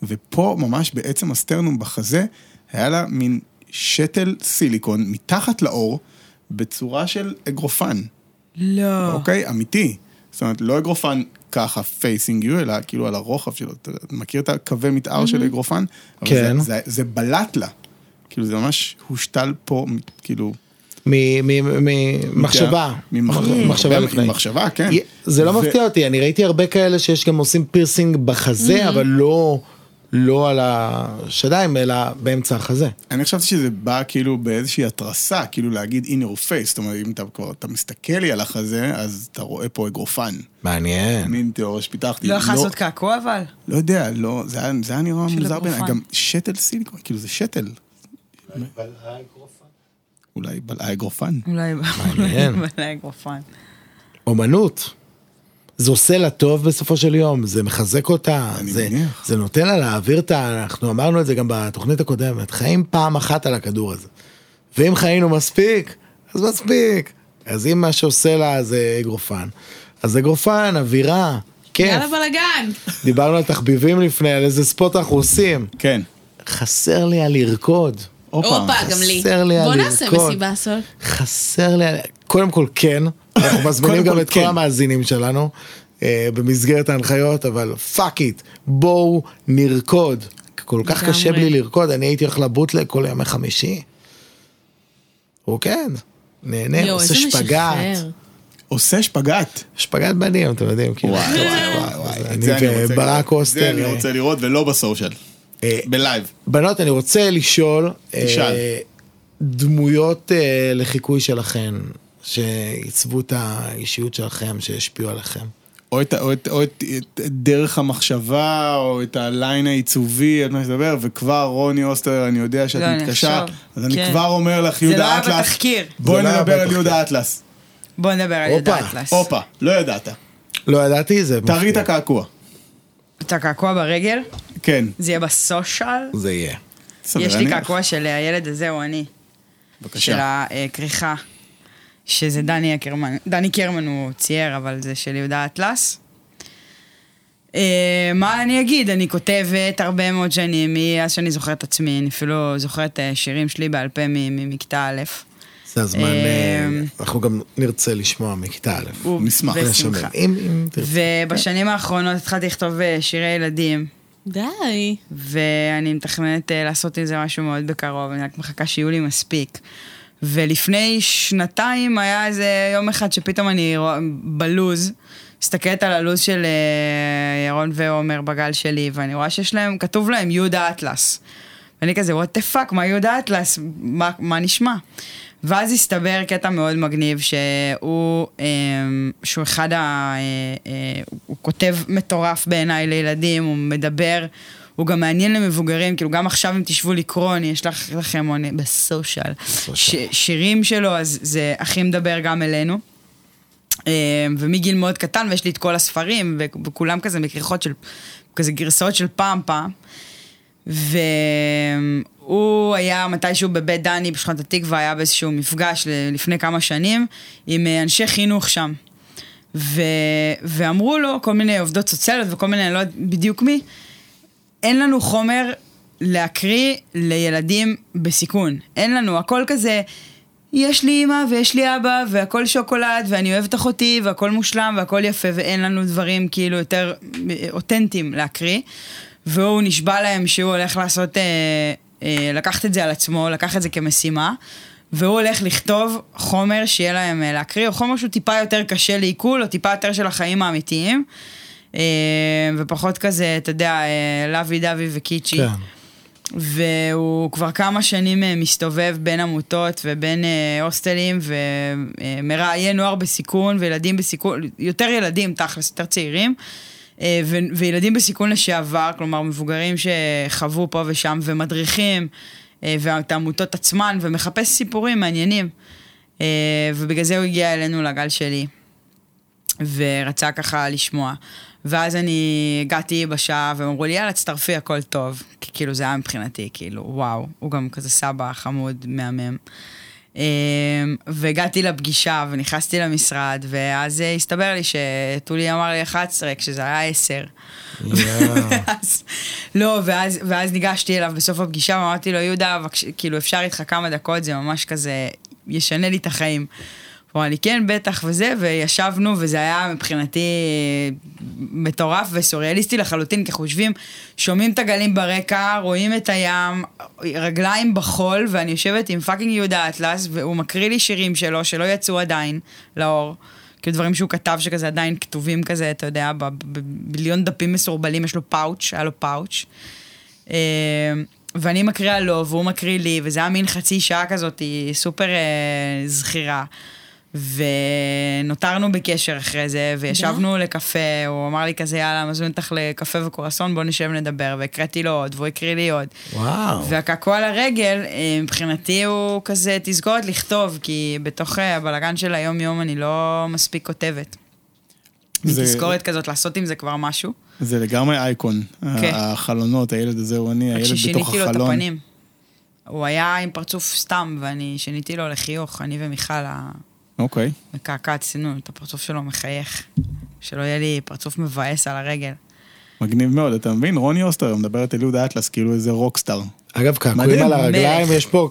ופה ממש בעצם הסטרנום בחזה, היה לה מין שתל סיליקון מתחת לאור, בצורה של אגרופן, לא. אוקיי? אמיתי. זאת אומרת, לא אגרופן ככה facing you, אלא כאילו על הרוחב שלו. אתה מכיר את הקווי מתאר של אגרופן? כן. זה, זה, זה בלט לה. כאילו, זה ממש הושתל פה, כאילו... מ- מ- ממחשבה. ממח- מחשבה הרבה- לפני. מחשבה, כן. זה לא מפתיע אותי, אני ראיתי הרבה כאלה שיש גם עושים פירסינג בחזה, אבל לא, לא על השדיים, אלא באמצע החזה. אני חשבתי שזה בא כאילו באיזושהי התרסה, כאילו להגיד in your face, זאת אומרת, אם אתה כבר, אתה מסתכל לי על החזה, אז אתה רואה פה אגרופן. מעניין. מין תיאוריה שפיתחתי. לא יכול לעשות קעקוע אבל? לא יודע, לא, זה היה, נראה מוזר בעיניי. גם שתל סיליקון, כאילו זה שתל. אולי בלעה אגרופן. אולי מעניין. בלע אגרופן. אומנות. זה עושה לה טוב בסופו של יום, זה מחזק אותה, זה, מניח. זה נותן לה להעביר את ה... אנחנו אמרנו את זה גם בתוכנית הקודמת, חיים פעם אחת על הכדור הזה. ואם חיינו מספיק, אז מספיק. אז אם מה שעושה לה זה אגרופן, אז אגרופן, אווירה, כיף. יאללה בלאגן. דיברנו על תחביבים לפני, על איזה ספורט אנחנו עושים. כן. חסר לי על לרקוד. הופה, גם לי. חסר לי בוא על נעשה לרקוד. מסיבה סול. חסר לי, על- קודם כל כן, אנחנו מזמינים גם את כל כן. המאזינים שלנו אה, במסגרת ההנחיות, אבל fuck it, בואו נרקוד. כל כך. קשה בלי לרקוד, אני הייתי הולך לבוטלג כל ימי חמישי. רוקד, נהנה, יואו, עושה שפגאט. עושה שפגאט. שפגאט מדהים, אתם יודעים, כאילו. וואי, וואי, וואי, אני וברק. אוסטר. זה אני אה, רוצה לראות, ולא ב social. אה, ב live. בנות, אני רוצה לשאול, תשאל. דמויות לחיקוי שלכם, שעיצבו את האישיות שלכם, שהשפיעו עליכם. או את, או, את, או את, את דרך המחשבה, או את ה line העיצובי, את מה שתדבר, וכבר רוני אוסטר, אני יודע שאת לא, אני מתקשה. אז אני כן. כבר אומר לך, זה לא יהודה היה אטלס, בתחקיר. בואי זה לא היה נדבר על בתחקיר. יהודה אטלס. בוא נדבר על יהודה אטלס. הופה, לא ידעת. לא ידעתי, זה תראי את. הקעקוע. אתה קעקוע ברגל? כן. זה יהיה בסושיאל? זה יהיה. יש לי אני- קעקוע של הילד הזה, הוא אני. של בבקשה. הכריכה. שזה דני אקרמן, דני קרמן הוא צייר, אבל זה של יהודה אטלס. אה, מה אני אגיד? אני כותבת הרבה מאוד שנים, מאז שאני זוכרת את עצמי, אני אפילו זוכרת אה, שירים שלי בעל פה מ- ממכיתה א'. זה הזמן, אה, אנחנו גם נרצה לשמוע מכיתה א'. הוא- נשמח. לשמר. תרצה. ובשנים האחרונות התחלתי לכתוב שירי ילדים, די. ואני מתכננת לעשות עם זה משהו מאוד בקרוב, אני רק מחכה שיהיו לי מספיק. ולפני שנתיים היה איזה יום אחד שפתאום אני בלוז, מסתכלת על הלוז של אה, ירון ועומר בגל שלי, ואני רואה שיש להם, כתוב להם יהודה אטלס. ואני כזה, what the fuck, מה יהודה אטלס? מה, מה נשמע? ואז הסתבר קטע מאוד מגניב שהוא, אה, שהוא אחד ה... אה, אה, הוא כותב מטורף בעיניי לילדים, הוא מדבר, הוא גם מעניין למבוגרים, כאילו גם עכשיו אם תשבו לקרוא, אני אשלח לכם עונה- ב social, ש- שירים שלו, אז זה הכי מדבר גם אלינו. אה, ומגיל מאוד קטן, ויש לי את כל הספרים, וכולם כזה מכריכות של, כזה גרסאות של פעם פעם. והוא היה מתישהו בבית דני בשכונת התקווה, היה באיזשהו מפגש לפני כמה שנים עם אה, אנשי חינוך שם. ו... ואמרו לו כל מיני עובדות סוציאליות וכל מיני, אני לא יודעת בדיוק מי, אין לנו חומר להקריא לילדים בסיכון. אין לנו, הכל כזה, יש לי אימא ויש לי אבא והכל שוקולד ואני אוהבת אחותי והכל מושלם והכל יפה ואין לנו דברים כאילו יותר אה, אותנטיים להקריא. והוא נשבע להם שהוא הולך לעשות, אה, אה, לקחת את זה על עצמו, לקח את זה כמשימה. והוא הולך לכתוב חומר שיהיה להם אה, להקריא, או חומר שהוא טיפה יותר קשה לעיכול, או טיפה יותר של החיים האמיתיים. אה, ופחות כזה, אתה יודע, אה, לוי דווי וקיצ'י. כן. והוא כבר כמה שנים אה, מסתובב בין עמותות ובין אה, הוסטלים ומראיין נוער בסיכון וילדים בסיכון, יותר ילדים תכלס, יותר צעירים. אה, וילדים בסיכון לשעבר, כלומר מבוגרים שחוו פה ושם ומדריכים אה, ואת העמותות עצמן ומחפש סיפורים מעניינים. אה, ובגלל זה הוא הגיע אלינו לגל שלי. ורצה ככה לשמוע. ואז אני הגעתי בשעה, והם אמרו לי, יאללה, תצטרפי, הכל טוב. כי כאילו זה היה מבחינתי, כאילו, וואו, הוא גם כזה סבא חמוד, מהמם. אמ, והגעתי לפגישה, ונכנסתי למשרד, ואז הסתבר לי שטולי אמר לי 11, כשזה היה 10. ואז, לא, ואז, ואז ניגשתי אליו בסוף הפגישה, ואמרתי לו, יהודה, כאילו, אפשר איתך כמה דקות, זה ממש כזה, ישנה לי את החיים. הוא אמר לי, כן, בטח וזה, וישבנו, וזה היה מבחינתי מטורף וסוריאליסטי לחלוטין, כי אנחנו יושבים, שומעים את הגלים ברקע, רואים את הים, רגליים בחול, ואני יושבת עם fucking יהודה אטלס, והוא מקריא לי שירים שלו, שלא יצאו עדיין לאור. כאילו דברים שהוא כתב שכזה עדיין כתובים כזה, אתה יודע, בביליון דפים מסורבלים, יש לו פאוץ', היה לו פאוץ'. אה, ואני מקריאה לו, והוא מקריא לי, וזה היה מין חצי שעה כזאת, סופר אה, זכירה. ונותרנו בקשר אחרי זה, וישבנו לקפה, הוא אמר לי כזה, יאללה, מזמין אותך לקפה וקורסון, בוא נשב נדבר, והקראתי לו עוד, והוא הקריא לי עוד. וואו. והקעקוע על הרגל, אה, מבחינתי הוא כזה תזכורת לכתוב, כי בתוך אה, הבלגן של היום-יום אני לא מספיק כותבת. זה- תזכורת כזאת, לעשות עם זה כבר משהו. זה לגמרי אייקון. כן. החלונות, הילד הזה הוא אני, רק הילד בתוך ששיניתי לו את החלון. הפנים. הוא היה עם פרצוף סתם, ואני שיניתי לו לחיוך, אני ומיכל אוקיי. המקעקעת, עשינו את הפרצוף שלו מחייך. שלא יהיה לי פרצוף מבאס על הרגל. מגניב מאוד, אתה מבין? רוני אוסטר מדברת אל יהודה אטלס כאילו איזה רוקסטאר. אגב, קעקועים על הרגליים. יש פה,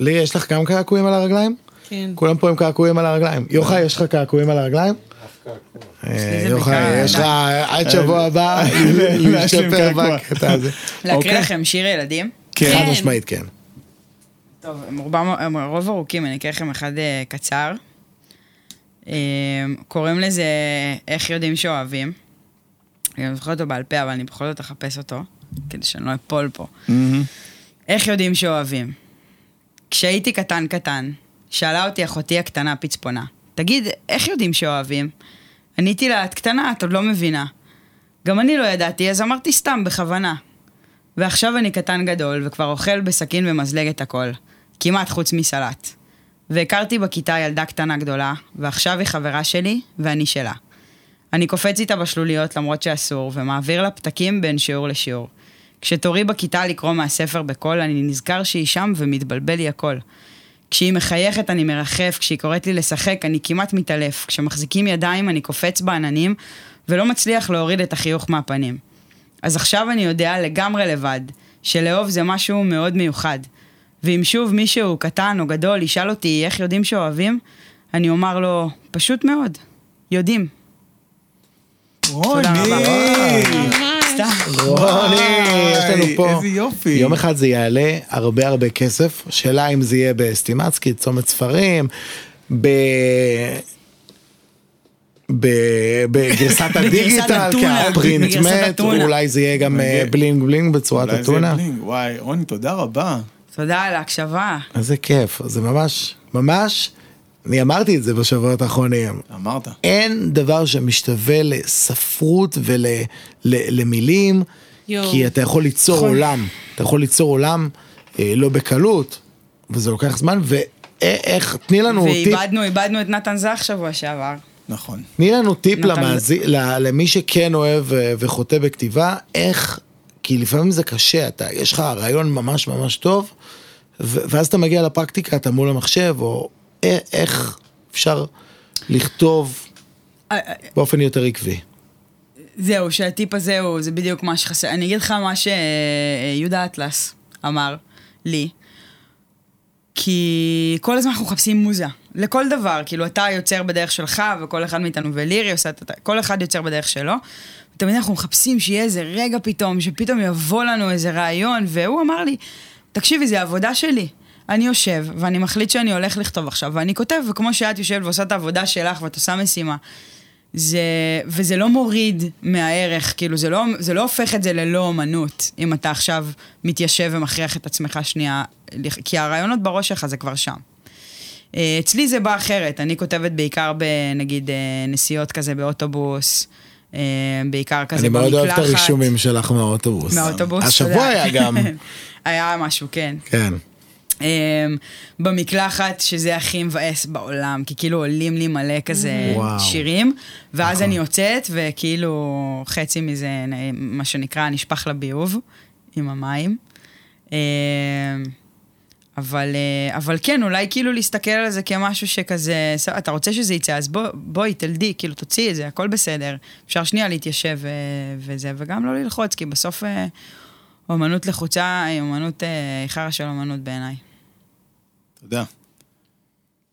לי, יש לך גם קעקועים על הרגליים? כן. כולם פה עם קעקועים על הרגליים. יוחאי, יש לך קעקועים על הרגליים? אה, יוחאי, יש לך עד שבוע הבא להשלים להשתפר. בקטע הזה. להקריא אוקיי. לכם שיר ילדים? חד כן. משמעית כן. טוב, הם רובם, הם רוב ארוכים, אני אקריא לכם אחד אה, קצר. אה, קוראים לזה איך יודעים שאוהבים. אני זוכר אותו בעל פה, אבל אני בכל זאת אחפש אותו, כדי שאני לא אפול פה. איך יודעים שאוהבים? כשהייתי קטן קטן, שאלה אותי אחותי הקטנה פצפונה, תגיד, איך יודעים שאוהבים? עניתי לה, את קטנה, את עוד לא מבינה. גם אני לא ידעתי, אז אמרתי סתם, בכוונה. ועכשיו אני קטן גדול, וכבר אוכל בסכין ומזלג את הכל. כמעט חוץ מסלט. והכרתי בכיתה ילדה קטנה גדולה, ועכשיו היא חברה שלי, ואני שלה. אני קופץ איתה בשלוליות למרות שאסור, ומעביר לה פתקים בין שיעור לשיעור. כשתורי בכיתה לקרוא מהספר בקול, אני נזכר שהיא שם ומתבלבל לי הכל. כשהיא מחייכת אני מרחף, כשהיא קוראת לי לשחק אני כמעט מתעלף, כשמחזיקים ידיים אני קופץ בעננים, ולא מצליח להוריד את החיוך מהפנים. אז עכשיו אני יודע לגמרי לבד, שלאהוב זה משהו מאוד מיוחד. ואם שוב מישהו קטן או גדול ישאל אותי איך יודעים שאוהבים, אני אומר לו, פשוט מאוד, יודעים. רוני! רוני, יש לנו פה. איזה יופי. יום אחד זה יעלה הרבה הרבה כסף, שאלה אם זה יהיה בסטימצקי, צומת ספרים, ב... ב- בגרסת הדיגיטל, אתונה, כהפרינט בגרסת מת, אתונה. אולי זה יהיה גם אה, מגיע. בלינג בלינג בצורת אולי זה אתונה. בלינג. וואי, רוני, תודה רבה. תודה על ההקשבה. איזה כיף, זה ממש, ממש, אני אמרתי את זה בשבועות האחרונים. אמרת. אין דבר שמשתווה לספרות ולמילים, יואו. כי אתה יכול ליצור נכון. עולם, אתה יכול ליצור עולם אה, לא בקלות, וזה לוקח זמן, ואיך, תני לנו טיפ, ואיבדנו, איבדנו את נתן זך שבוע שעבר. נכון. תני לנו טיפ נתן- למאזין, ל- למי שכן אוהב אה, וחוטא בכתיבה, איך, כי לפעמים זה קשה, אתה, יש לך רעיון ממש ממש טוב, ואז אתה מגיע לפרקטיקה, אתה מול המחשב, או איך אפשר לכתוב אה, אה, באופן יותר עקבי. זהו, שהטיפ הזה הוא, זה בדיוק מה שחסר. אני אגיד לך מה שיהודה אטלס אמר לי. כי כל הזמן אנחנו מחפשים מוזה. לכל דבר, כאילו אתה יוצר בדרך שלך, וכל אחד מאיתנו, ולירי עושה את... כל אחד יוצר בדרך שלו. תמיד אנחנו מחפשים שיהיה איזה רגע פתאום, שפתאום יבוא לנו איזה רעיון, והוא אמר לי, תקשיבי, זה העבודה שלי. אני יושב, ואני מחליט שאני הולך לכתוב עכשיו, ואני כותב, וכמו שאת יושבת ועושה את העבודה שלך, ואת עושה משימה. זה, וזה לא מוריד מהערך, כאילו זה לא, זה לא הופך את זה ללא אומנות, אם אתה עכשיו מתיישב ומכריח את עצמך שנייה, כי הרעיונות בראש שלך זה כבר שם. אה, אצלי זה בא אחרת, אני כותבת בעיקר בנגיד אה, נסיעות כזה באוטובוס, אה, בעיקר כזה אני במקלחת. מאוד אוהב את הרישומים שלך מהאוטובוס. מהאוטובוס, השבוע תודה. היה גם, היה משהו, כן. כן. Um, במקלחת, שזה הכי מבאס בעולם, כי כאילו עולים לי מלא כזה וואו. שירים, ואז אני יוצאת, וכאילו חצי מזה, מה שנקרא, נשפך לביוב עם המים. Um, אבל, uh, אבל כן, אולי כאילו להסתכל על זה כמשהו שכזה, "סבבה, אתה רוצה שזה יצא, אז בוא, בואי, תלדי, כאילו תוציאי את זה, הכל בסדר. אפשר שנייה להתיישב ו- וזה, וגם לא ללחוץ, כי בסוף uh, אומנות לחוצה היא אומנות, uh, היא חרא של אומנות בעיניי. תודה.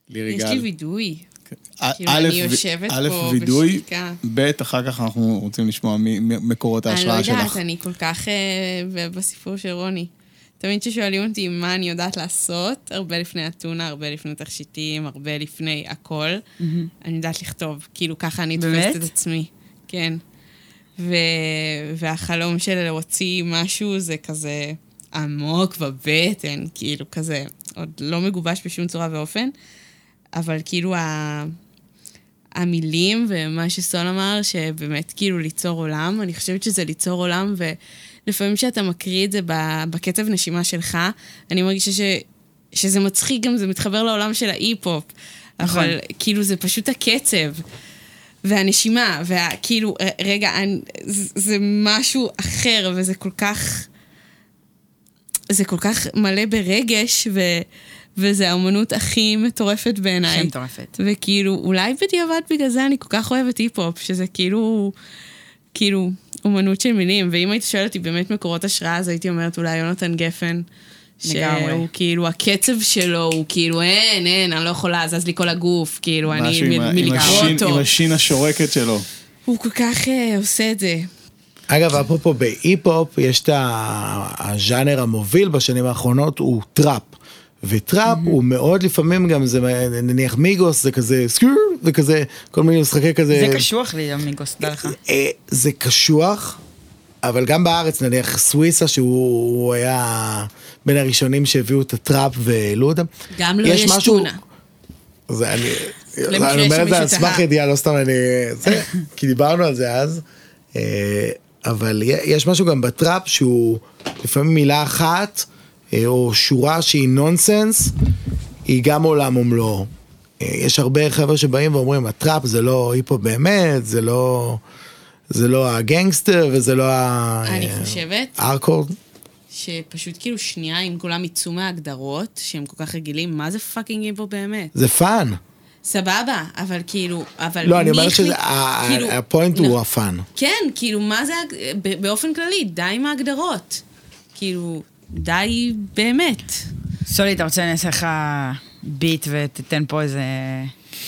לירי יש גל. לי וידוי. א- כאילו, א', אני יושבת א', פה וידוי, בשתיקה. ב', אחר כך אנחנו רוצים לשמוע ממקורות אני לא ההשראה יודעת, שלך. אני כל כך אה, בסיפור של רוני. תמיד כששואלים אותי מה אני יודעת לעשות, הרבה לפני אתונה, הרבה לפני תכשיטים, הרבה לפני הכל, אני יודעת לכתוב. כאילו, ככה אני? תופסת את עצמי. כן. ו... והחלום של להוציא משהו זה כזה עמוק בבטן, כאילו כזה, עוד לא מגובש בשום צורה ואופן, אבל כאילו ה... המילים ומה שסול אמר, שבאמת כאילו ליצור עולם, אני חושבת שזה ליצור עולם, ולפעמים כשאתה מקריא את זה בקצב נשימה שלך, אני מרגישה ש... שזה מצחיק גם, זה מתחבר לעולם של האי-פופ. נכון. אבל כאילו זה פשוט הקצב. והנשימה, וכאילו, רגע, אני, זה, זה משהו אחר, וזה כל כך... זה כל כך מלא ברגש, ו, וזה האמנות הכי מטורפת בעיניי. הכי מטורפת. וכאילו, אולי בדיעבד בגלל זה אני כל כך אוהבת היפ-הופ, שזה כאילו, כאילו, אומנות של מילים. ואם היית שואלת אותי באמת מקורות השראה, אז הייתי אומרת אולי יונתן גפן. לגמרי. שהוא כאילו, הקצב שלו הוא כאילו, אין, אין, אני לא יכולה, זז לי כל הגוף, כאילו, אני מלקרוא השין- אותו. עם השין השורקת שלו. הוא כל כך אה, עושה את זה. אגב, אפרופו בהיפ-הופ, יש את הז'אנר המוביל בשנים האחרונות, הוא טראפ. וטראפ הוא מאוד לפעמים גם זה נניח Migos זה כזה skrr וכזה כל מיני משחקי כזה זה קשוח לי, Migos, תדע לך. אה, זה קשוח אבל גם בארץ נניח סוויסה שהוא הוא היה בין הראשונים שהביאו את הטראפ והעלו אותם. גם לא יש משהו- טונה. זה אני, אני אומר את זה על סמך. ידיעה, לא סתם אני, זה, כי דיברנו על זה אז, אה, אבל יש משהו גם בטראפ שהוא לפעמים מילה אחת, אה, או שורה שהיא נונסנס, היא גם עולם ומלואו. אה, יש הרבה חבר'ה שבאים ואומרים, הטראפ זה לא היפו באמת, זה לא, זה לא הגנגסטר וזה לא ה... אני חושבת ארקורד. שפשוט כאילו שנייה, אם כולם יצאו מההגדרות, שהם כל כך רגילים, מה זה פאקינג היפו באמת? זה fun. סבבה, אבל כאילו, אבל לא, אני אומר שה point כאילו, ה point הוא. ה fun. כן, כאילו, מה זה, באופן כללי, די עם ההגדרות. כאילו, די באמת. סולי, אתה רוצה שאני אעשה לך beat ותיתן פה איזה...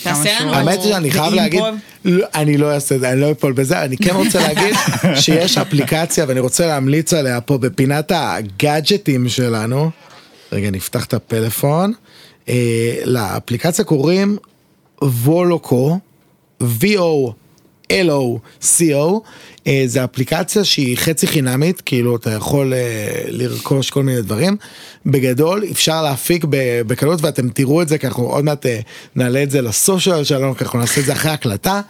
תעשה לנו. האמת היא שאני חייב להגיד? לא, אני לא אעשה את זה, אני לא אפול בזה, אני כן רוצה להגיד שיש אפליקציה ואני רוצה להמליץ עליה פה בפינת הגאדג'טים שלנו. רגע, נפתח את הפלאפון. אה, לאפליקציה קוראים וולוקו, V-O-L-O-C-O, אה, זה אפליקציה שהיא חצי חינמית, כאילו אתה יכול אה, לרכוש כל מיני דברים. בגדול אפשר להפיק בקלות ואתם תראו את זה, כי אנחנו עוד מעט אה, נעלה את זה ל social שלנו, כי אנחנו נעשה את זה אחרי הקלטה.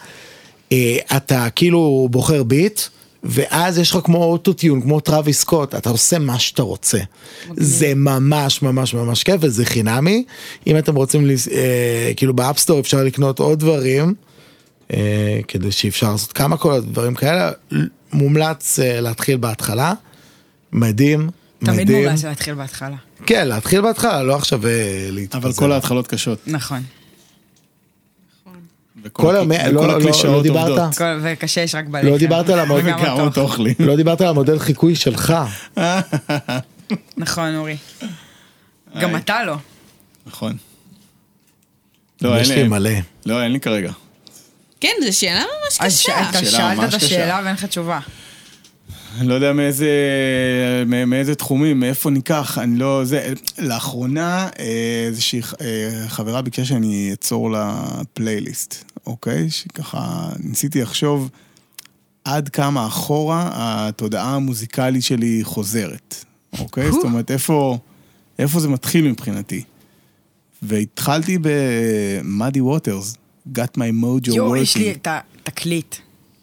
אתה כאילו בוחר beat. ואז יש לך כמו אוטוטיון, כמו Travis Scott, אתה עושה מה שאתה רוצה. זה ממש ממש ממש כיף וזה חינמי. אם אתם רוצים, אה, כאילו ב App Store אפשר לקנות עוד דברים, כדי שאפשר לעשות כמה קולות, דברים כאלה, מומלץ אה, להתחיל בהתחלה. מדהים, תמיד מדהים. מומלץ להתחיל בהתחלה. כן, להתחיל בהתחלה, לא עכשיו אה, להתפזר. אבל כל ההתחלות קשות. נכון. וכל כל לא- לא- הקלישאות לא דיברת? עובדות. כל- וקשה יש רק בלחם. לא דיברת על המוד- וגם וגם אותו. אותו אוכלים. לא דיברת על המודל חיקוי שלך. נכון, אורי. גם אתה לא. נכון. לא, יש אין לי לי. מלא. לא, אין לי כרגע. כן, זו שאלה ממש אז קשה. אתה שאלת ממש את קשה. השאלה ואין לך תשובה. אני לא יודע מאיזה, מא- מאיזה תחומים, מאיפה ניקח, אני לא, זה, לאחרונה אה, איזושהי אה, חברה ביקשה שאני אצור לה פלייליסט, אוקיי? שככה ניסיתי לחשוב עד כמה אחורה התודעה המוזיקלית שלי חוזרת, אוקיי? זאת אומרת, איפה, איפה זה מתחיל מבחינתי. והתחלתי ב-Muddy Waters, Got My Mojo יואו, יש לי Working. את התקליט.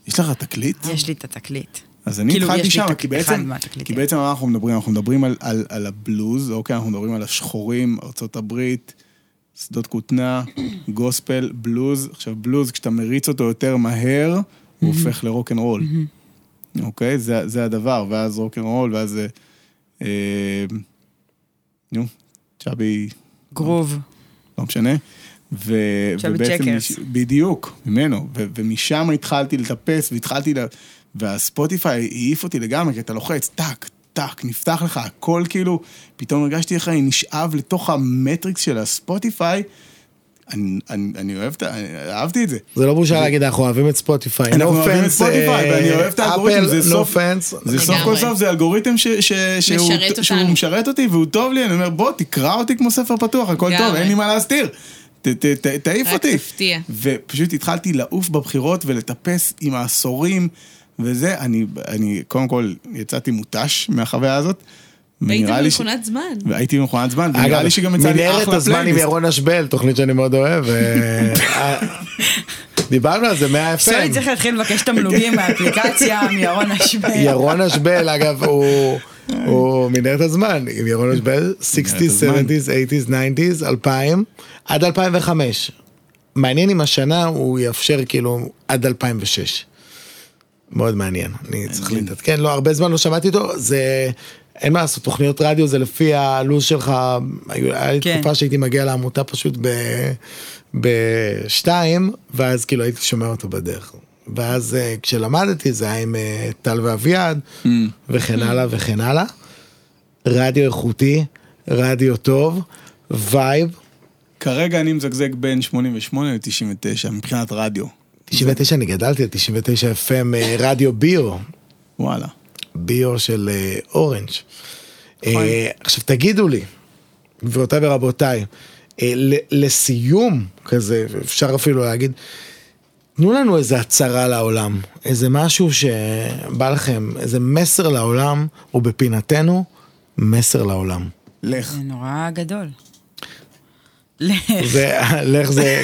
יש לך תקליט? יש לי את התקליט. אז אני כאילו, התחלתי שם, כי בעצם. כי בעצם מה אנחנו מדברים? אנחנו מדברים על, על, על הבלוז, אוקיי? אנחנו מדברים על השחורים, ארצות הברית, שדות כותנה, גוספל, בלוז. עכשיו, בלוז, כשאתה מריץ אותו יותר מהר, הוא הופך לרוק אנד רול. אוקיי? זה, זה הדבר, ואז רוק אנד רול, ואז... אה, נו, צ'אבי, גרוב. לא משנה. ו... ובעצם. מש... בדיוק, ממנו. ו... ומשם התחלתי לטפס, והתחלתי ל... והספוטיפיי העיף אותי לגמרי, כי אתה לוחץ, טאק, טאק, נפתח לך, הכל כאילו, פתאום הרגשתי איך אני נשאב לתוך המטריקס של הספוטיפיי. אני, אני, אני אוהב את ה... אני- אהבתי את זה. זה לא בושה להגיד, אנחנו אוהבים את ספוטיפיי. אנחנו No אוהבים את offense, ספוטיפיי, אה, ואני אוהב את האלגוריתם, אפל, זה no סוף- offense. זה סוף כל. סוף, זה אלגוריתם ש, ש, שהוא, משרת אותי והוא טוב לי, אני אומר, בוא, תקרא אותי כמו ספר פתוח, הכל טוב. אין לי מה להסתיר. תעיף רק אותי. תפתיע. ופשוט התחלתי לעוף בבחירות ולטפס עם העשורים, וזה, אני, אני קודם כל יצאתי מותש מהחוויה הזאת. והיית לי ש- במכונת זמן. והייתי במכונת זמן, ונראה לי שגם יצא לי מנהרת אחלה הזמן עם פלייליסט. ירון אשבל, תוכנית שאני מאוד אוהב. אה, דיברנו על זה, 100 עכשיו אני FM. צריך להתחיל לבקש תמלוגים מהאפליקציה, מירון אשבל. ירון אשבל, אגב, הוא... הוא מנהרת הזמן, עם ירון אשבל, 60's, הזמן. 70's, 80's, 90's, 2000, עד 2005. מעניין אם השנה הוא יאפשר כאילו עד 2006. מאוד מעניין, אני צריך להתעדכן, לא, הרבה זמן לא שמעתי אותו, זה, אין מה לעשות, תוכניות רדיו זה לפי הלו"ז שלך, היה לי כן. תקופה שהייתי מגיע לעמותה פשוט ב... בשתיים, ואז כאילו הייתי שומע אותו בדרך. ואז אה, כשלמדתי זה היה עם אה, טל ואביעד, וכן הלאה וכן הלאה. רדיו איכותי, רדיו טוב, vibe, כרגע אני מזגזג בין 88 ל-99 מבחינת רדיו. 99 אני גדלתי על 99 FM אה, רדיו ביו, וואלה. ביו של אורנג'. אה, עכשיו תגידו לי, גבירותיי ורבותיי, ל- לסיום כזה, אפשר אפילו להגיד, תנו לנו איזה הצהרה לעולם, איזה משהו שבא לכם, איזה מסר לעולם, או בפינתנו, מסר לעולם. לך. זה נורא גדול. לך. זה, לך זה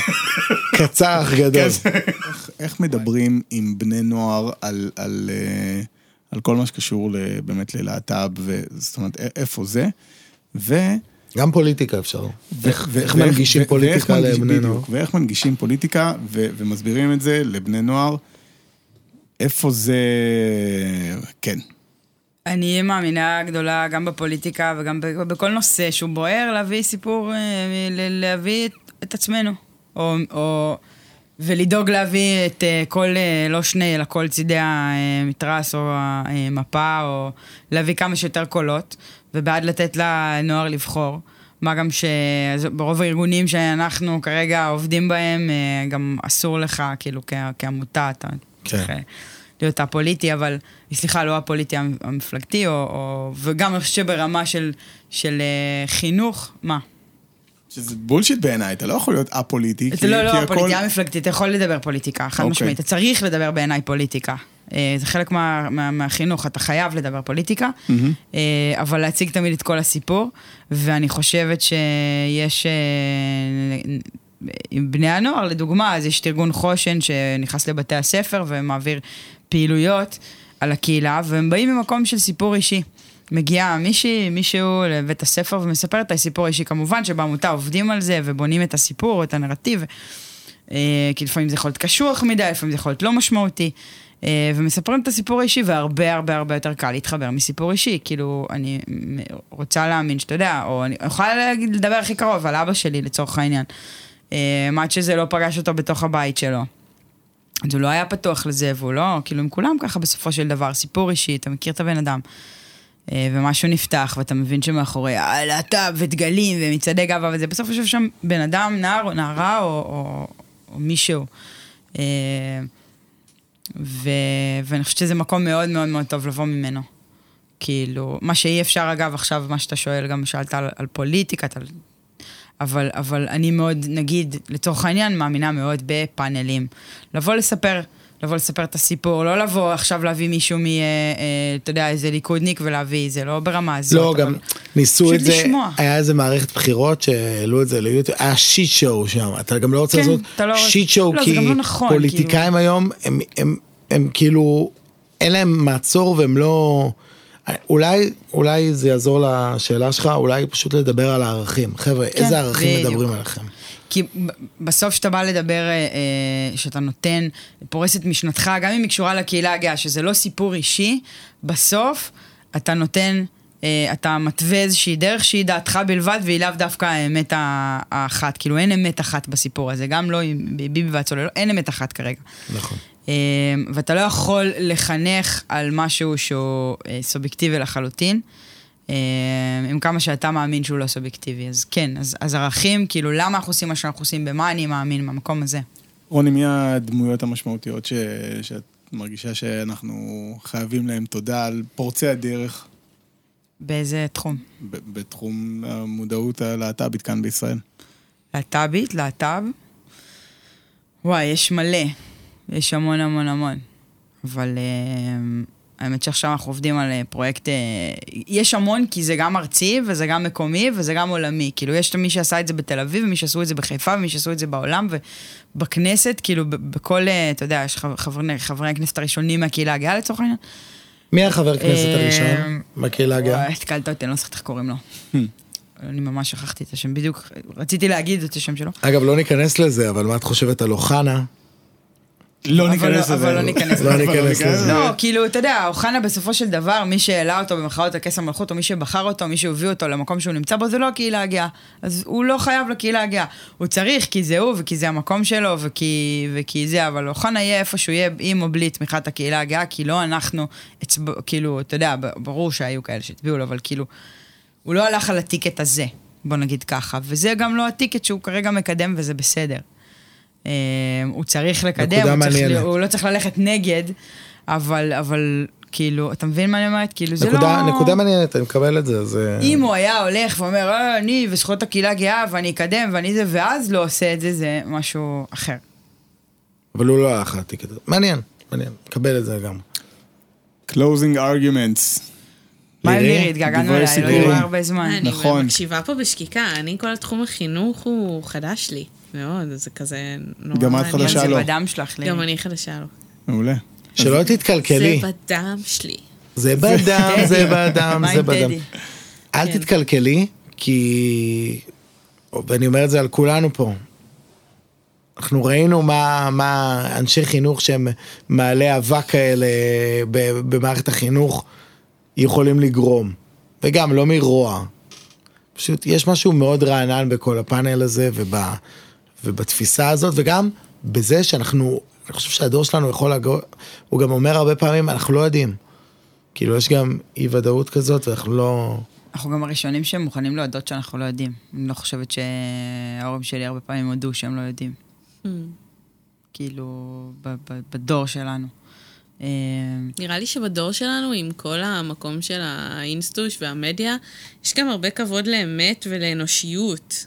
קצר אך גדול. איך, איך מדברים עם בני נוער על, על, אה, על כל מה שקשור ל- באמת ללהט"ב, זאת אומרת, איפה זה? ו... גם פוליטיקה אפשר. ואיך- מנגישים פוליטיקה לבני בדיוק, נוער? ואיך מנגישים פוליטיקה ו- ומסבירים את זה לבני נוער. איפה זה... כן. אני מאמינה גדולה גם בפוליטיקה וגם בכל נושא שהוא בוער, להביא סיפור, אה, להביא את, את עצמנו. או, או, ולדאוג להביא את אה, כל, אה, לא שני, אלא כל צידי המתרס או המפה, או להביא כמה שיותר קולות, ובעד לתת לנוער לבחור. מה גם שברוב הארגונים שאנחנו כרגע עובדים בהם, אה, גם אסור לך, כאילו, כעמותה, אתה צריך אה, להיות הפוליטי, אבל, סליחה, לא הפוליטי המפלגתי, או, או, וגם אני חושבת שברמה של, של אה, חינוך, מה? שזה בולשיט בעיניי, אתה לא יכול להיות א-פוליטי. אתה לא, לא, הכל- הפוליטיקה המפלגתית, אתה יכול לדבר פוליטיקה, חד אוקיי. משמעית. אתה צריך לדבר בעיניי פוליטיקה. אה, זה חלק מה, מה, מהחינוך, אתה חייב לדבר פוליטיקה, אה, אבל להציג תמיד את כל הסיפור, ואני חושבת שיש... אה, עם בני הנוער, לדוגמה, אז יש את ארגון חושן שנכנס לבתי הספר ומעביר פעילויות. על הקהילה, והם באים ממקום של סיפור אישי. מגיעה מישהי, מישהו לבית הספר ומספר את הסיפור האישי. כמובן שבעמותה עובדים על זה ובונים את הסיפור, את הנרטיב. כי לפעמים זה יכול להיות קשוח מדי, לפעמים זה יכול להיות לא משמעותי. אה, ומספרים את הסיפור האישי, והרבה הרבה הרבה יותר קל להתחבר מסיפור אישי. כאילו, אני רוצה להאמין שאתה יודע, או אני יכולה להגיד, לדבר הכי קרוב על אבא שלי לצורך העניין. אה, עד שזה לא פגש אותו בתוך הבית שלו. אז הוא לא היה פתוח לזה, והוא לא, כאילו, עם כולם ככה בסופו של דבר, סיפור אישי, אתה מכיר את הבן אדם. אה, ומשהו נפתח, ואתה מבין שמאחורי הלהט"ב ודגלים ומצעדי גאווה וזה, בסוף יושב שם בן אדם, נער או נערה או, או, או מישהו. ו, ואני חושבת שזה מקום מאוד מאוד מאוד טוב לבוא ממנו. כאילו, מה שאי אפשר אגב עכשיו, מה שאתה שואל, גם שאלת על, על פוליטיקה, על... אבל, אבל אני מאוד, נגיד, לצורך העניין, מאמינה מאוד בפאנלים. לבוא לספר, לבוא לספר את הסיפור, לא לבוא עכשיו להביא מישהו מ... אה, אה, אתה יודע, איזה ליכודניק ולהביא, זה לא ברמה הזאת. לא, גם אבל- ניסו את זה, לשמוע. היה איזה מערכת בחירות שהעלו את זה ליוטיוב, היה שיט שואו שם, אתה גם לא רוצה כן, לעשות לא- שיט שואו, לא, כי לא נכון, פוליטיקאים היום, הם- הם- הם כאילו, אין להם מעצור והם לא... אולי, אולי זה יעזור לשאלה שלך, אולי פשוט לדבר על הערכים. חבר'ה, כן, איזה ערכים בדיוק. מדברים עליכם? כי בסוף כשאתה בא לדבר, אה, אה, שאתה נותן, פורס את משנתך, גם אם היא קשורה לקהילה הגאה, שזה לא סיפור אישי, בסוף אתה נותן, אה, אתה מתווה איזושהי דרך שהיא דעתך בלבד, והיא לאו דווקא האמת האחת. כאילו אין אמת אחת בסיפור הזה, גם לא עם ביבי והצוללות, אין אמת אחת כרגע. נכון. ואתה לא יכול לחנך על משהו שהוא סובייקטיבי לחלוטין, עם כמה שאתה מאמין שהוא לא סובייקטיבי. אז כן, אז, אז ערכים, כאילו, למה אנחנו עושים מה שאנחנו עושים, במה אני מאמין, מהמקום הזה. רוני, מי הדמויות המשמעותיות ש... שאת מרגישה שאנחנו חייבים להם תודה על פורצי הדרך באיזה תחום? ב- בתחום המודעות הלהט"בית כאן בישראל? להט"בית, להט"ב? וואי, יש מלא. יש המון המון המון. אבל אה, האמת שעכשיו אנחנו עובדים על אה, פרויקט... אה, יש המון, כי זה גם ארצי, וזה גם מקומי, וזה גם עולמי. כאילו, יש מי שעשה את זה בתל אביב, ומי שעשו את זה בחיפה, ומי שעשו את זה בעולם, ובכנסת, כאילו, בכל... אה, אתה יודע, יש חבר- חברי, חברי הכנסת הראשונים מהקהילה הגאה לצורך העניין. מי החבר כנסת הראשון בקהילה הגאה? התקלת אותי, אני לא זוכרת איך קוראים לו. אני ממש שכחתי את השם, בדיוק, רציתי להגיד את השם שלו. אגב, לא ניכנס לזה, אבל מה את חושבת על אוחנה? לא אבל ניכנס לא- לזה. אבל לא ניכנס לא לזה. ניכנס לזה. לא, כאילו, אתה יודע, אוחנה בסופו של דבר, מי שהעלה אותו במחאות הכס המלכות, או מי שבחר אותו, מי שהביא אותו למקום שהוא נמצא בו, זה לא הקהילה הגאה. אז הוא לא חייב לקהילה הגאה. הוא צריך, כי זה הוא, וכי זה המקום שלו, וכי, וכי זה, אבל אוחנה יהיה איפה שהוא יהיה, עם או בלי תמיכת הקהילה הגאה, כי לא אנחנו, אצבע, כאילו, אתה יודע, ברור שהיו כאלה שהצביעו לו, אבל כאילו, הוא לא הלך על הטיקט הזה, בוא נגיד ככה, וזה גם לא הטיקט שהוא כרגע מקדם, וזה בסדר. אה, הוא צריך לקדם, הוא, צריך. הוא לא צריך ללכת נגד, אבל, אבל כאילו, אתה מבין מה אני אומרת? כאילו, זה נקודה, לא... נקודה מעניינת, אני מקבל את זה, זה... אם הוא היה הולך ואומר, אה, אני וזכויות הקהילה הגאה, ואני אקדם, ואני זה, ואז לא עושה את זה, זה משהו אחר. אבל הוא לא הלך את זה. מעניין, מעניין, מקבל את זה גם. closing arguments. מה עם לירי? התגעגענו אליי, לא הרבה זמן. אני נכון. מקשיבה פה בשקיקה, אני כל התחום החינוך הוא חדש לי, מאוד, זה כזה נורא גם את. חדשה זה לו. בדם שלך, לירי. גם אני חדשה לו. מעולה. שלא תתקלקלי. זה בדם שלי. זה בדם. זה בדם, זה בדם. אל כן. תתקלקלי, כי... ואני אומר את זה על כולנו פה. אנחנו ראינו מה, מה אנשי חינוך שהם מעלי אבק כאלה ב- במערכת החינוך יכולים לגרום. וגם לא מרוע. פשוט יש משהו מאוד רענן בכל הפאנל הזה וב, ובתפיסה הזאת, וגם בזה שאנחנו, אני חושב שהדור שלנו יכול לגור, הוא גם אומר הרבה פעמים, אנחנו לא יודעים. כאילו יש גם אי ודאות כזאת ואנחנו לא... אנחנו גם הראשונים שמוכנים להודות שאנחנו לא יודעים. אני לא חושבת שההורים שלי הרבה פעמים הודו שהם לא יודעים. כאילו, ב- ב- בדור שלנו. אה, נראה לי שבדור שלנו, עם כל המקום של האינסטוש והמדיה, יש גם הרבה כבוד לאמת ולאנושיות.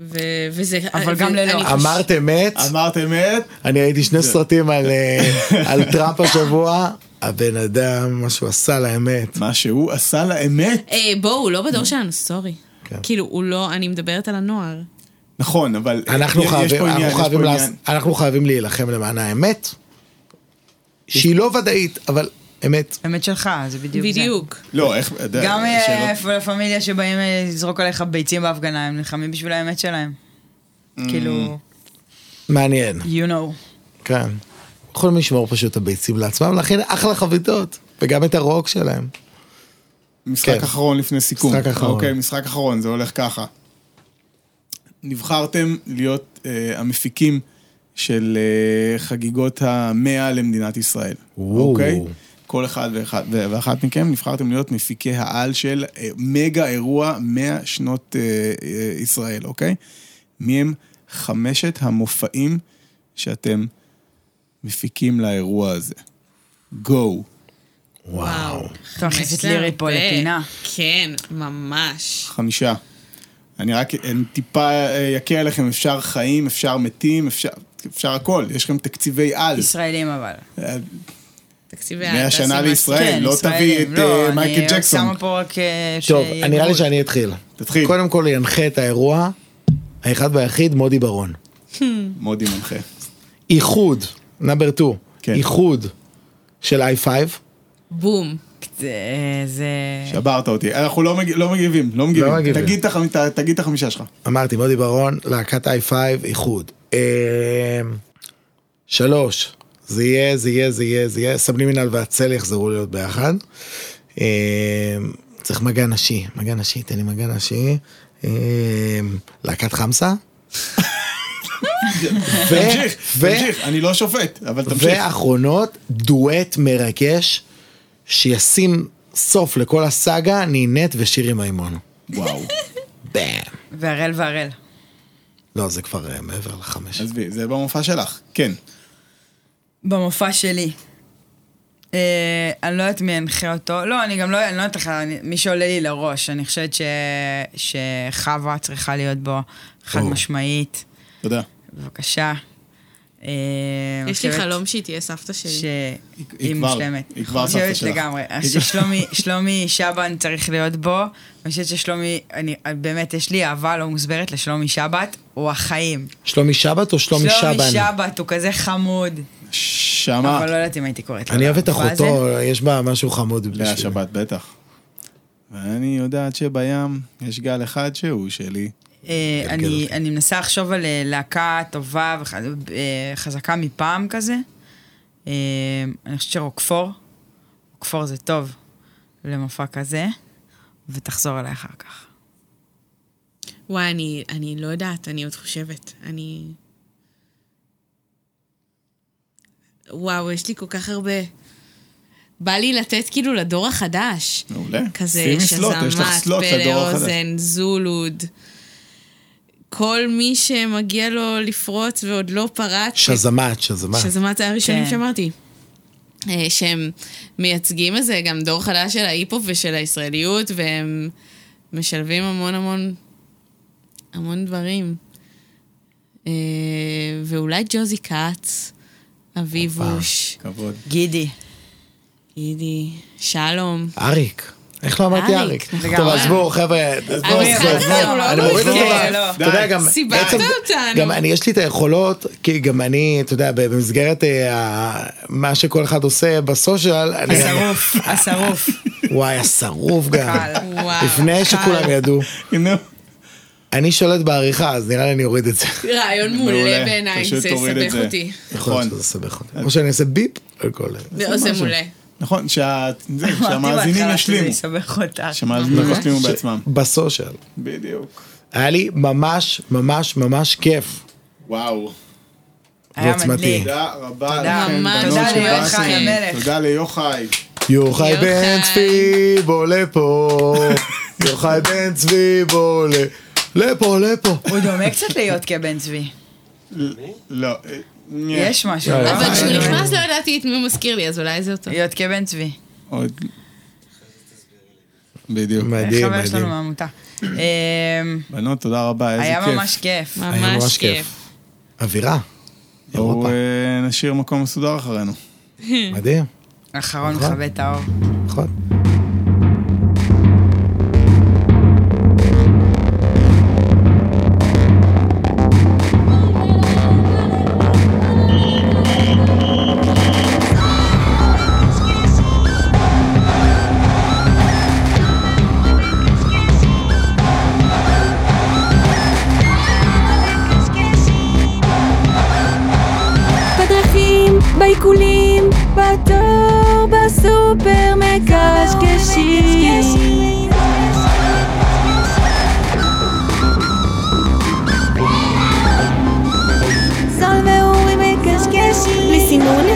ו- וזה... אבל גם ללא. חוש- אמרת אמת, אמרת אמת? אני ראיתי שני סרטים על, אה, על טראמפ השבוע, הבן אדם, מה שהוא עשה לאמת. מה שהוא עשה לאמת. אה, בואו, הוא לא בדור שלנו, סורי. כן. כאילו, הוא לא, אני מדברת על הנוער. נכון, אבל אנחנו יש- חייבים, פה עניין, אנחנו חייבים, עניין. אנחנו חייבים להילחם למען האמת, שהיא לא ודאית, אבל אמת. אמת שלך, זה בדיוק זה. בדיוק. לא, איך, גם אה, שאלות- לה פמיליה שבאים אה, לזרוק עליך ביצים בהפגנה, הם נלחמים בשביל האמת שלהם. Mm. כאילו, מעניין. you know. כן. יכולים לשמור פשוט את הביצים לעצמם, להכין אחלה חביתות. וגם את הרוק שלהם. משחק כן. אחרון לפני סיכום. משחק אחרון. אוקיי, משחק אחרון, זה הולך ככה. נבחרתם להיות אה, המפיקים של אה, חגיגות המאה למדינת ישראל. וואו. אוקיי? כל אחד ואחד, ו- ואחת מכם נבחרתם להיות מפיקי העל של אה, מגה אירוע 100 שנות אה, אה, ישראל, אוקיי? מי הם חמשת המופעים שאתם מפיקים לאירוע הזה? גו. וואו. אתה מכניס את לירי פה. לפינה. כן, ממש. חמישה. אני רק אני טיפה אכה עליכם, אפשר חיים, אפשר מתים, אפשר, אפשר הכל, יש לכם תקציבי על. ישראלים אבל. אה, תקציבי מאה תעשי שנה מה- לישראל. כן, לא תביא את, לא, אה, מייקל אני ג'קסון. שמה פה רק... אה, טוב, נראה לי. שאני אתחיל. תתחיל. קודם כל ינחה את האירוע, האחד והיחיד, מודי ברון. מודי מנחה. איחוד, נאמבר 2, כן. איחוד של i5, בום. זה... שברת אותי. אנחנו לא, מגיב, לא מגיבים, לא מגיבים. לא מגיבים. תגיד, את החמ... ת- תגיד את החמישה שלך. אמרתי, מודי ברון, להקת i5, איחוד. אמ, שלוש, זה יהיה, זה יהיה, זה יהיה, זה יהיה, סבלימינל והצל יחזרו להיות ביחד. אמ, צריך מגע נשי, מגע נשי, תן לי מגע נשי. אמ, להקת חמסה. תמשיך, תמשיך, אני לא שופט, אבל תמשיך. ואחרונות, דואט מרגש, שישים סוף לכל הסאגה, נינט ושירי מימון. וואו. באם. והראל והראל. לא, זה כבר אה, מעבר לחמש. עזבי, זה במופע שלך. כן. במופע שלי. אה, אני לא יודעת מי ינחה אותו. לא, אני גם לא, אני לא יודעת לך, אני- מי שעולה לי לראש. אני חושבת ש, שחווה צריכה להיות בו חד או. משמעית. תודה. בבקשה. אה, יש לי חלום שהיא תהיה סבתא שלי. היא שהיא מושלמת. היא כבר סבתא שלך. לגמרי. שלומי שבן צריך להיות בו. אני חושבת ששלומי, אני, באמת, יש לי אהבה לא מוסברת לשלומי שבת, הוא החיים. שלומי שבת או שלומי שבן? שלומי שבת, הוא כזה חמוד. שמה. אבל לא יודעת אם הייתי קוראת לו. אני אוהב את. אחותו, יש בה משהו חמוד לאה בשבילי. שבת, בטח. ואני יודעת שבים יש גל אחד שהוא שלי. אה, גלגל אני, אותי. אני מנסה לחשוב על אה, להקה טובה וחזקה מפעם כזה. אה, אני חושבת שרוקפור, רוקפור זה טוב למופע כזה, ותחזור אליי אחר כך. וואי, אני, אני לא יודעת, אני עוד חושבת. אני... וואו, יש לי כל כך הרבה... בא לי לתת כאילו לדור החדש. מעולה. כזה שזמת, פלא. אוזן, זולוד. כל מי שמגיע לו לפרוץ ועוד לא פרץ. שזמת, שזמת. שזמת זה הראשונים כן. שאמרתי. אה, שהם מייצגים איזה גם דור חדש של ההיפ-הופ ושל הישראליות, והם משלבים המון המון המון דברים. אה, ואולי ג'וזי כץ, אביבוש, כבוד. גידי. גידי, שלום. אריק. איך לא אמרתי אריק. טוב, עזבו, חבר'ה, עזבו, אני עזבו, חייבת, עזבו. הוא לא אני מוריד אותו. מזכיר, ב- לא. אתה יודע, גם... בעצם- אותנו. גם אני, יש לי את היכולות, כי גם אני, אתה יודע, במסגרת אה, מה שכל אחד עושה בסושיאל, אני... השרוף, השרוף. וואי, השרוף גם. לפני. שכולם ידעו. אני שולט בעריכה, אז נראה לי אני אוריד את זה. רעיון מעולה. בעיניי, זה את יסבך זה. אותי. יכול נכון. להיות שזה יסבך אותי. או שאני אעשה ביפ על כל... זה עושה משהו. מעולה. נכון, זה, שהמאזינים ישלימו. שזה יסבך אותך. שהמאזינים ישלימו בעצמם. בסושיאל. בדיוק. היה לי ממש ממש ממש כיף. וואו. היה ועוצמתי. מדליק. תודה רבה תודה. לכם, בנות תודה שבאתם. תודה ליוחאי. יוחאי. בן צבי בוא לפה. יוחאי בן צבי בוא ל... לפה, לפה. הוא דומה קצת להיות כבן צבי. לא. אה. יש משהו. לא, לא? אבל אבל כשהוא אה, נכנס לא ידעתי את מי הוא מזכיר לי, אז אולי זה אותו. להיות כבן צבי. עוד... בדיוק. מדהים, חבר שלנו מדהים. מהעמותה. אמ, בנות, תודה רבה, איזה היה כיף. ממש כיף. היה ממש כיף. אווירה. בואו. אה, נשאיר מקום מסודר אחרינו. מדהים. האחרון נכון. מכבה את האור. נכון. סול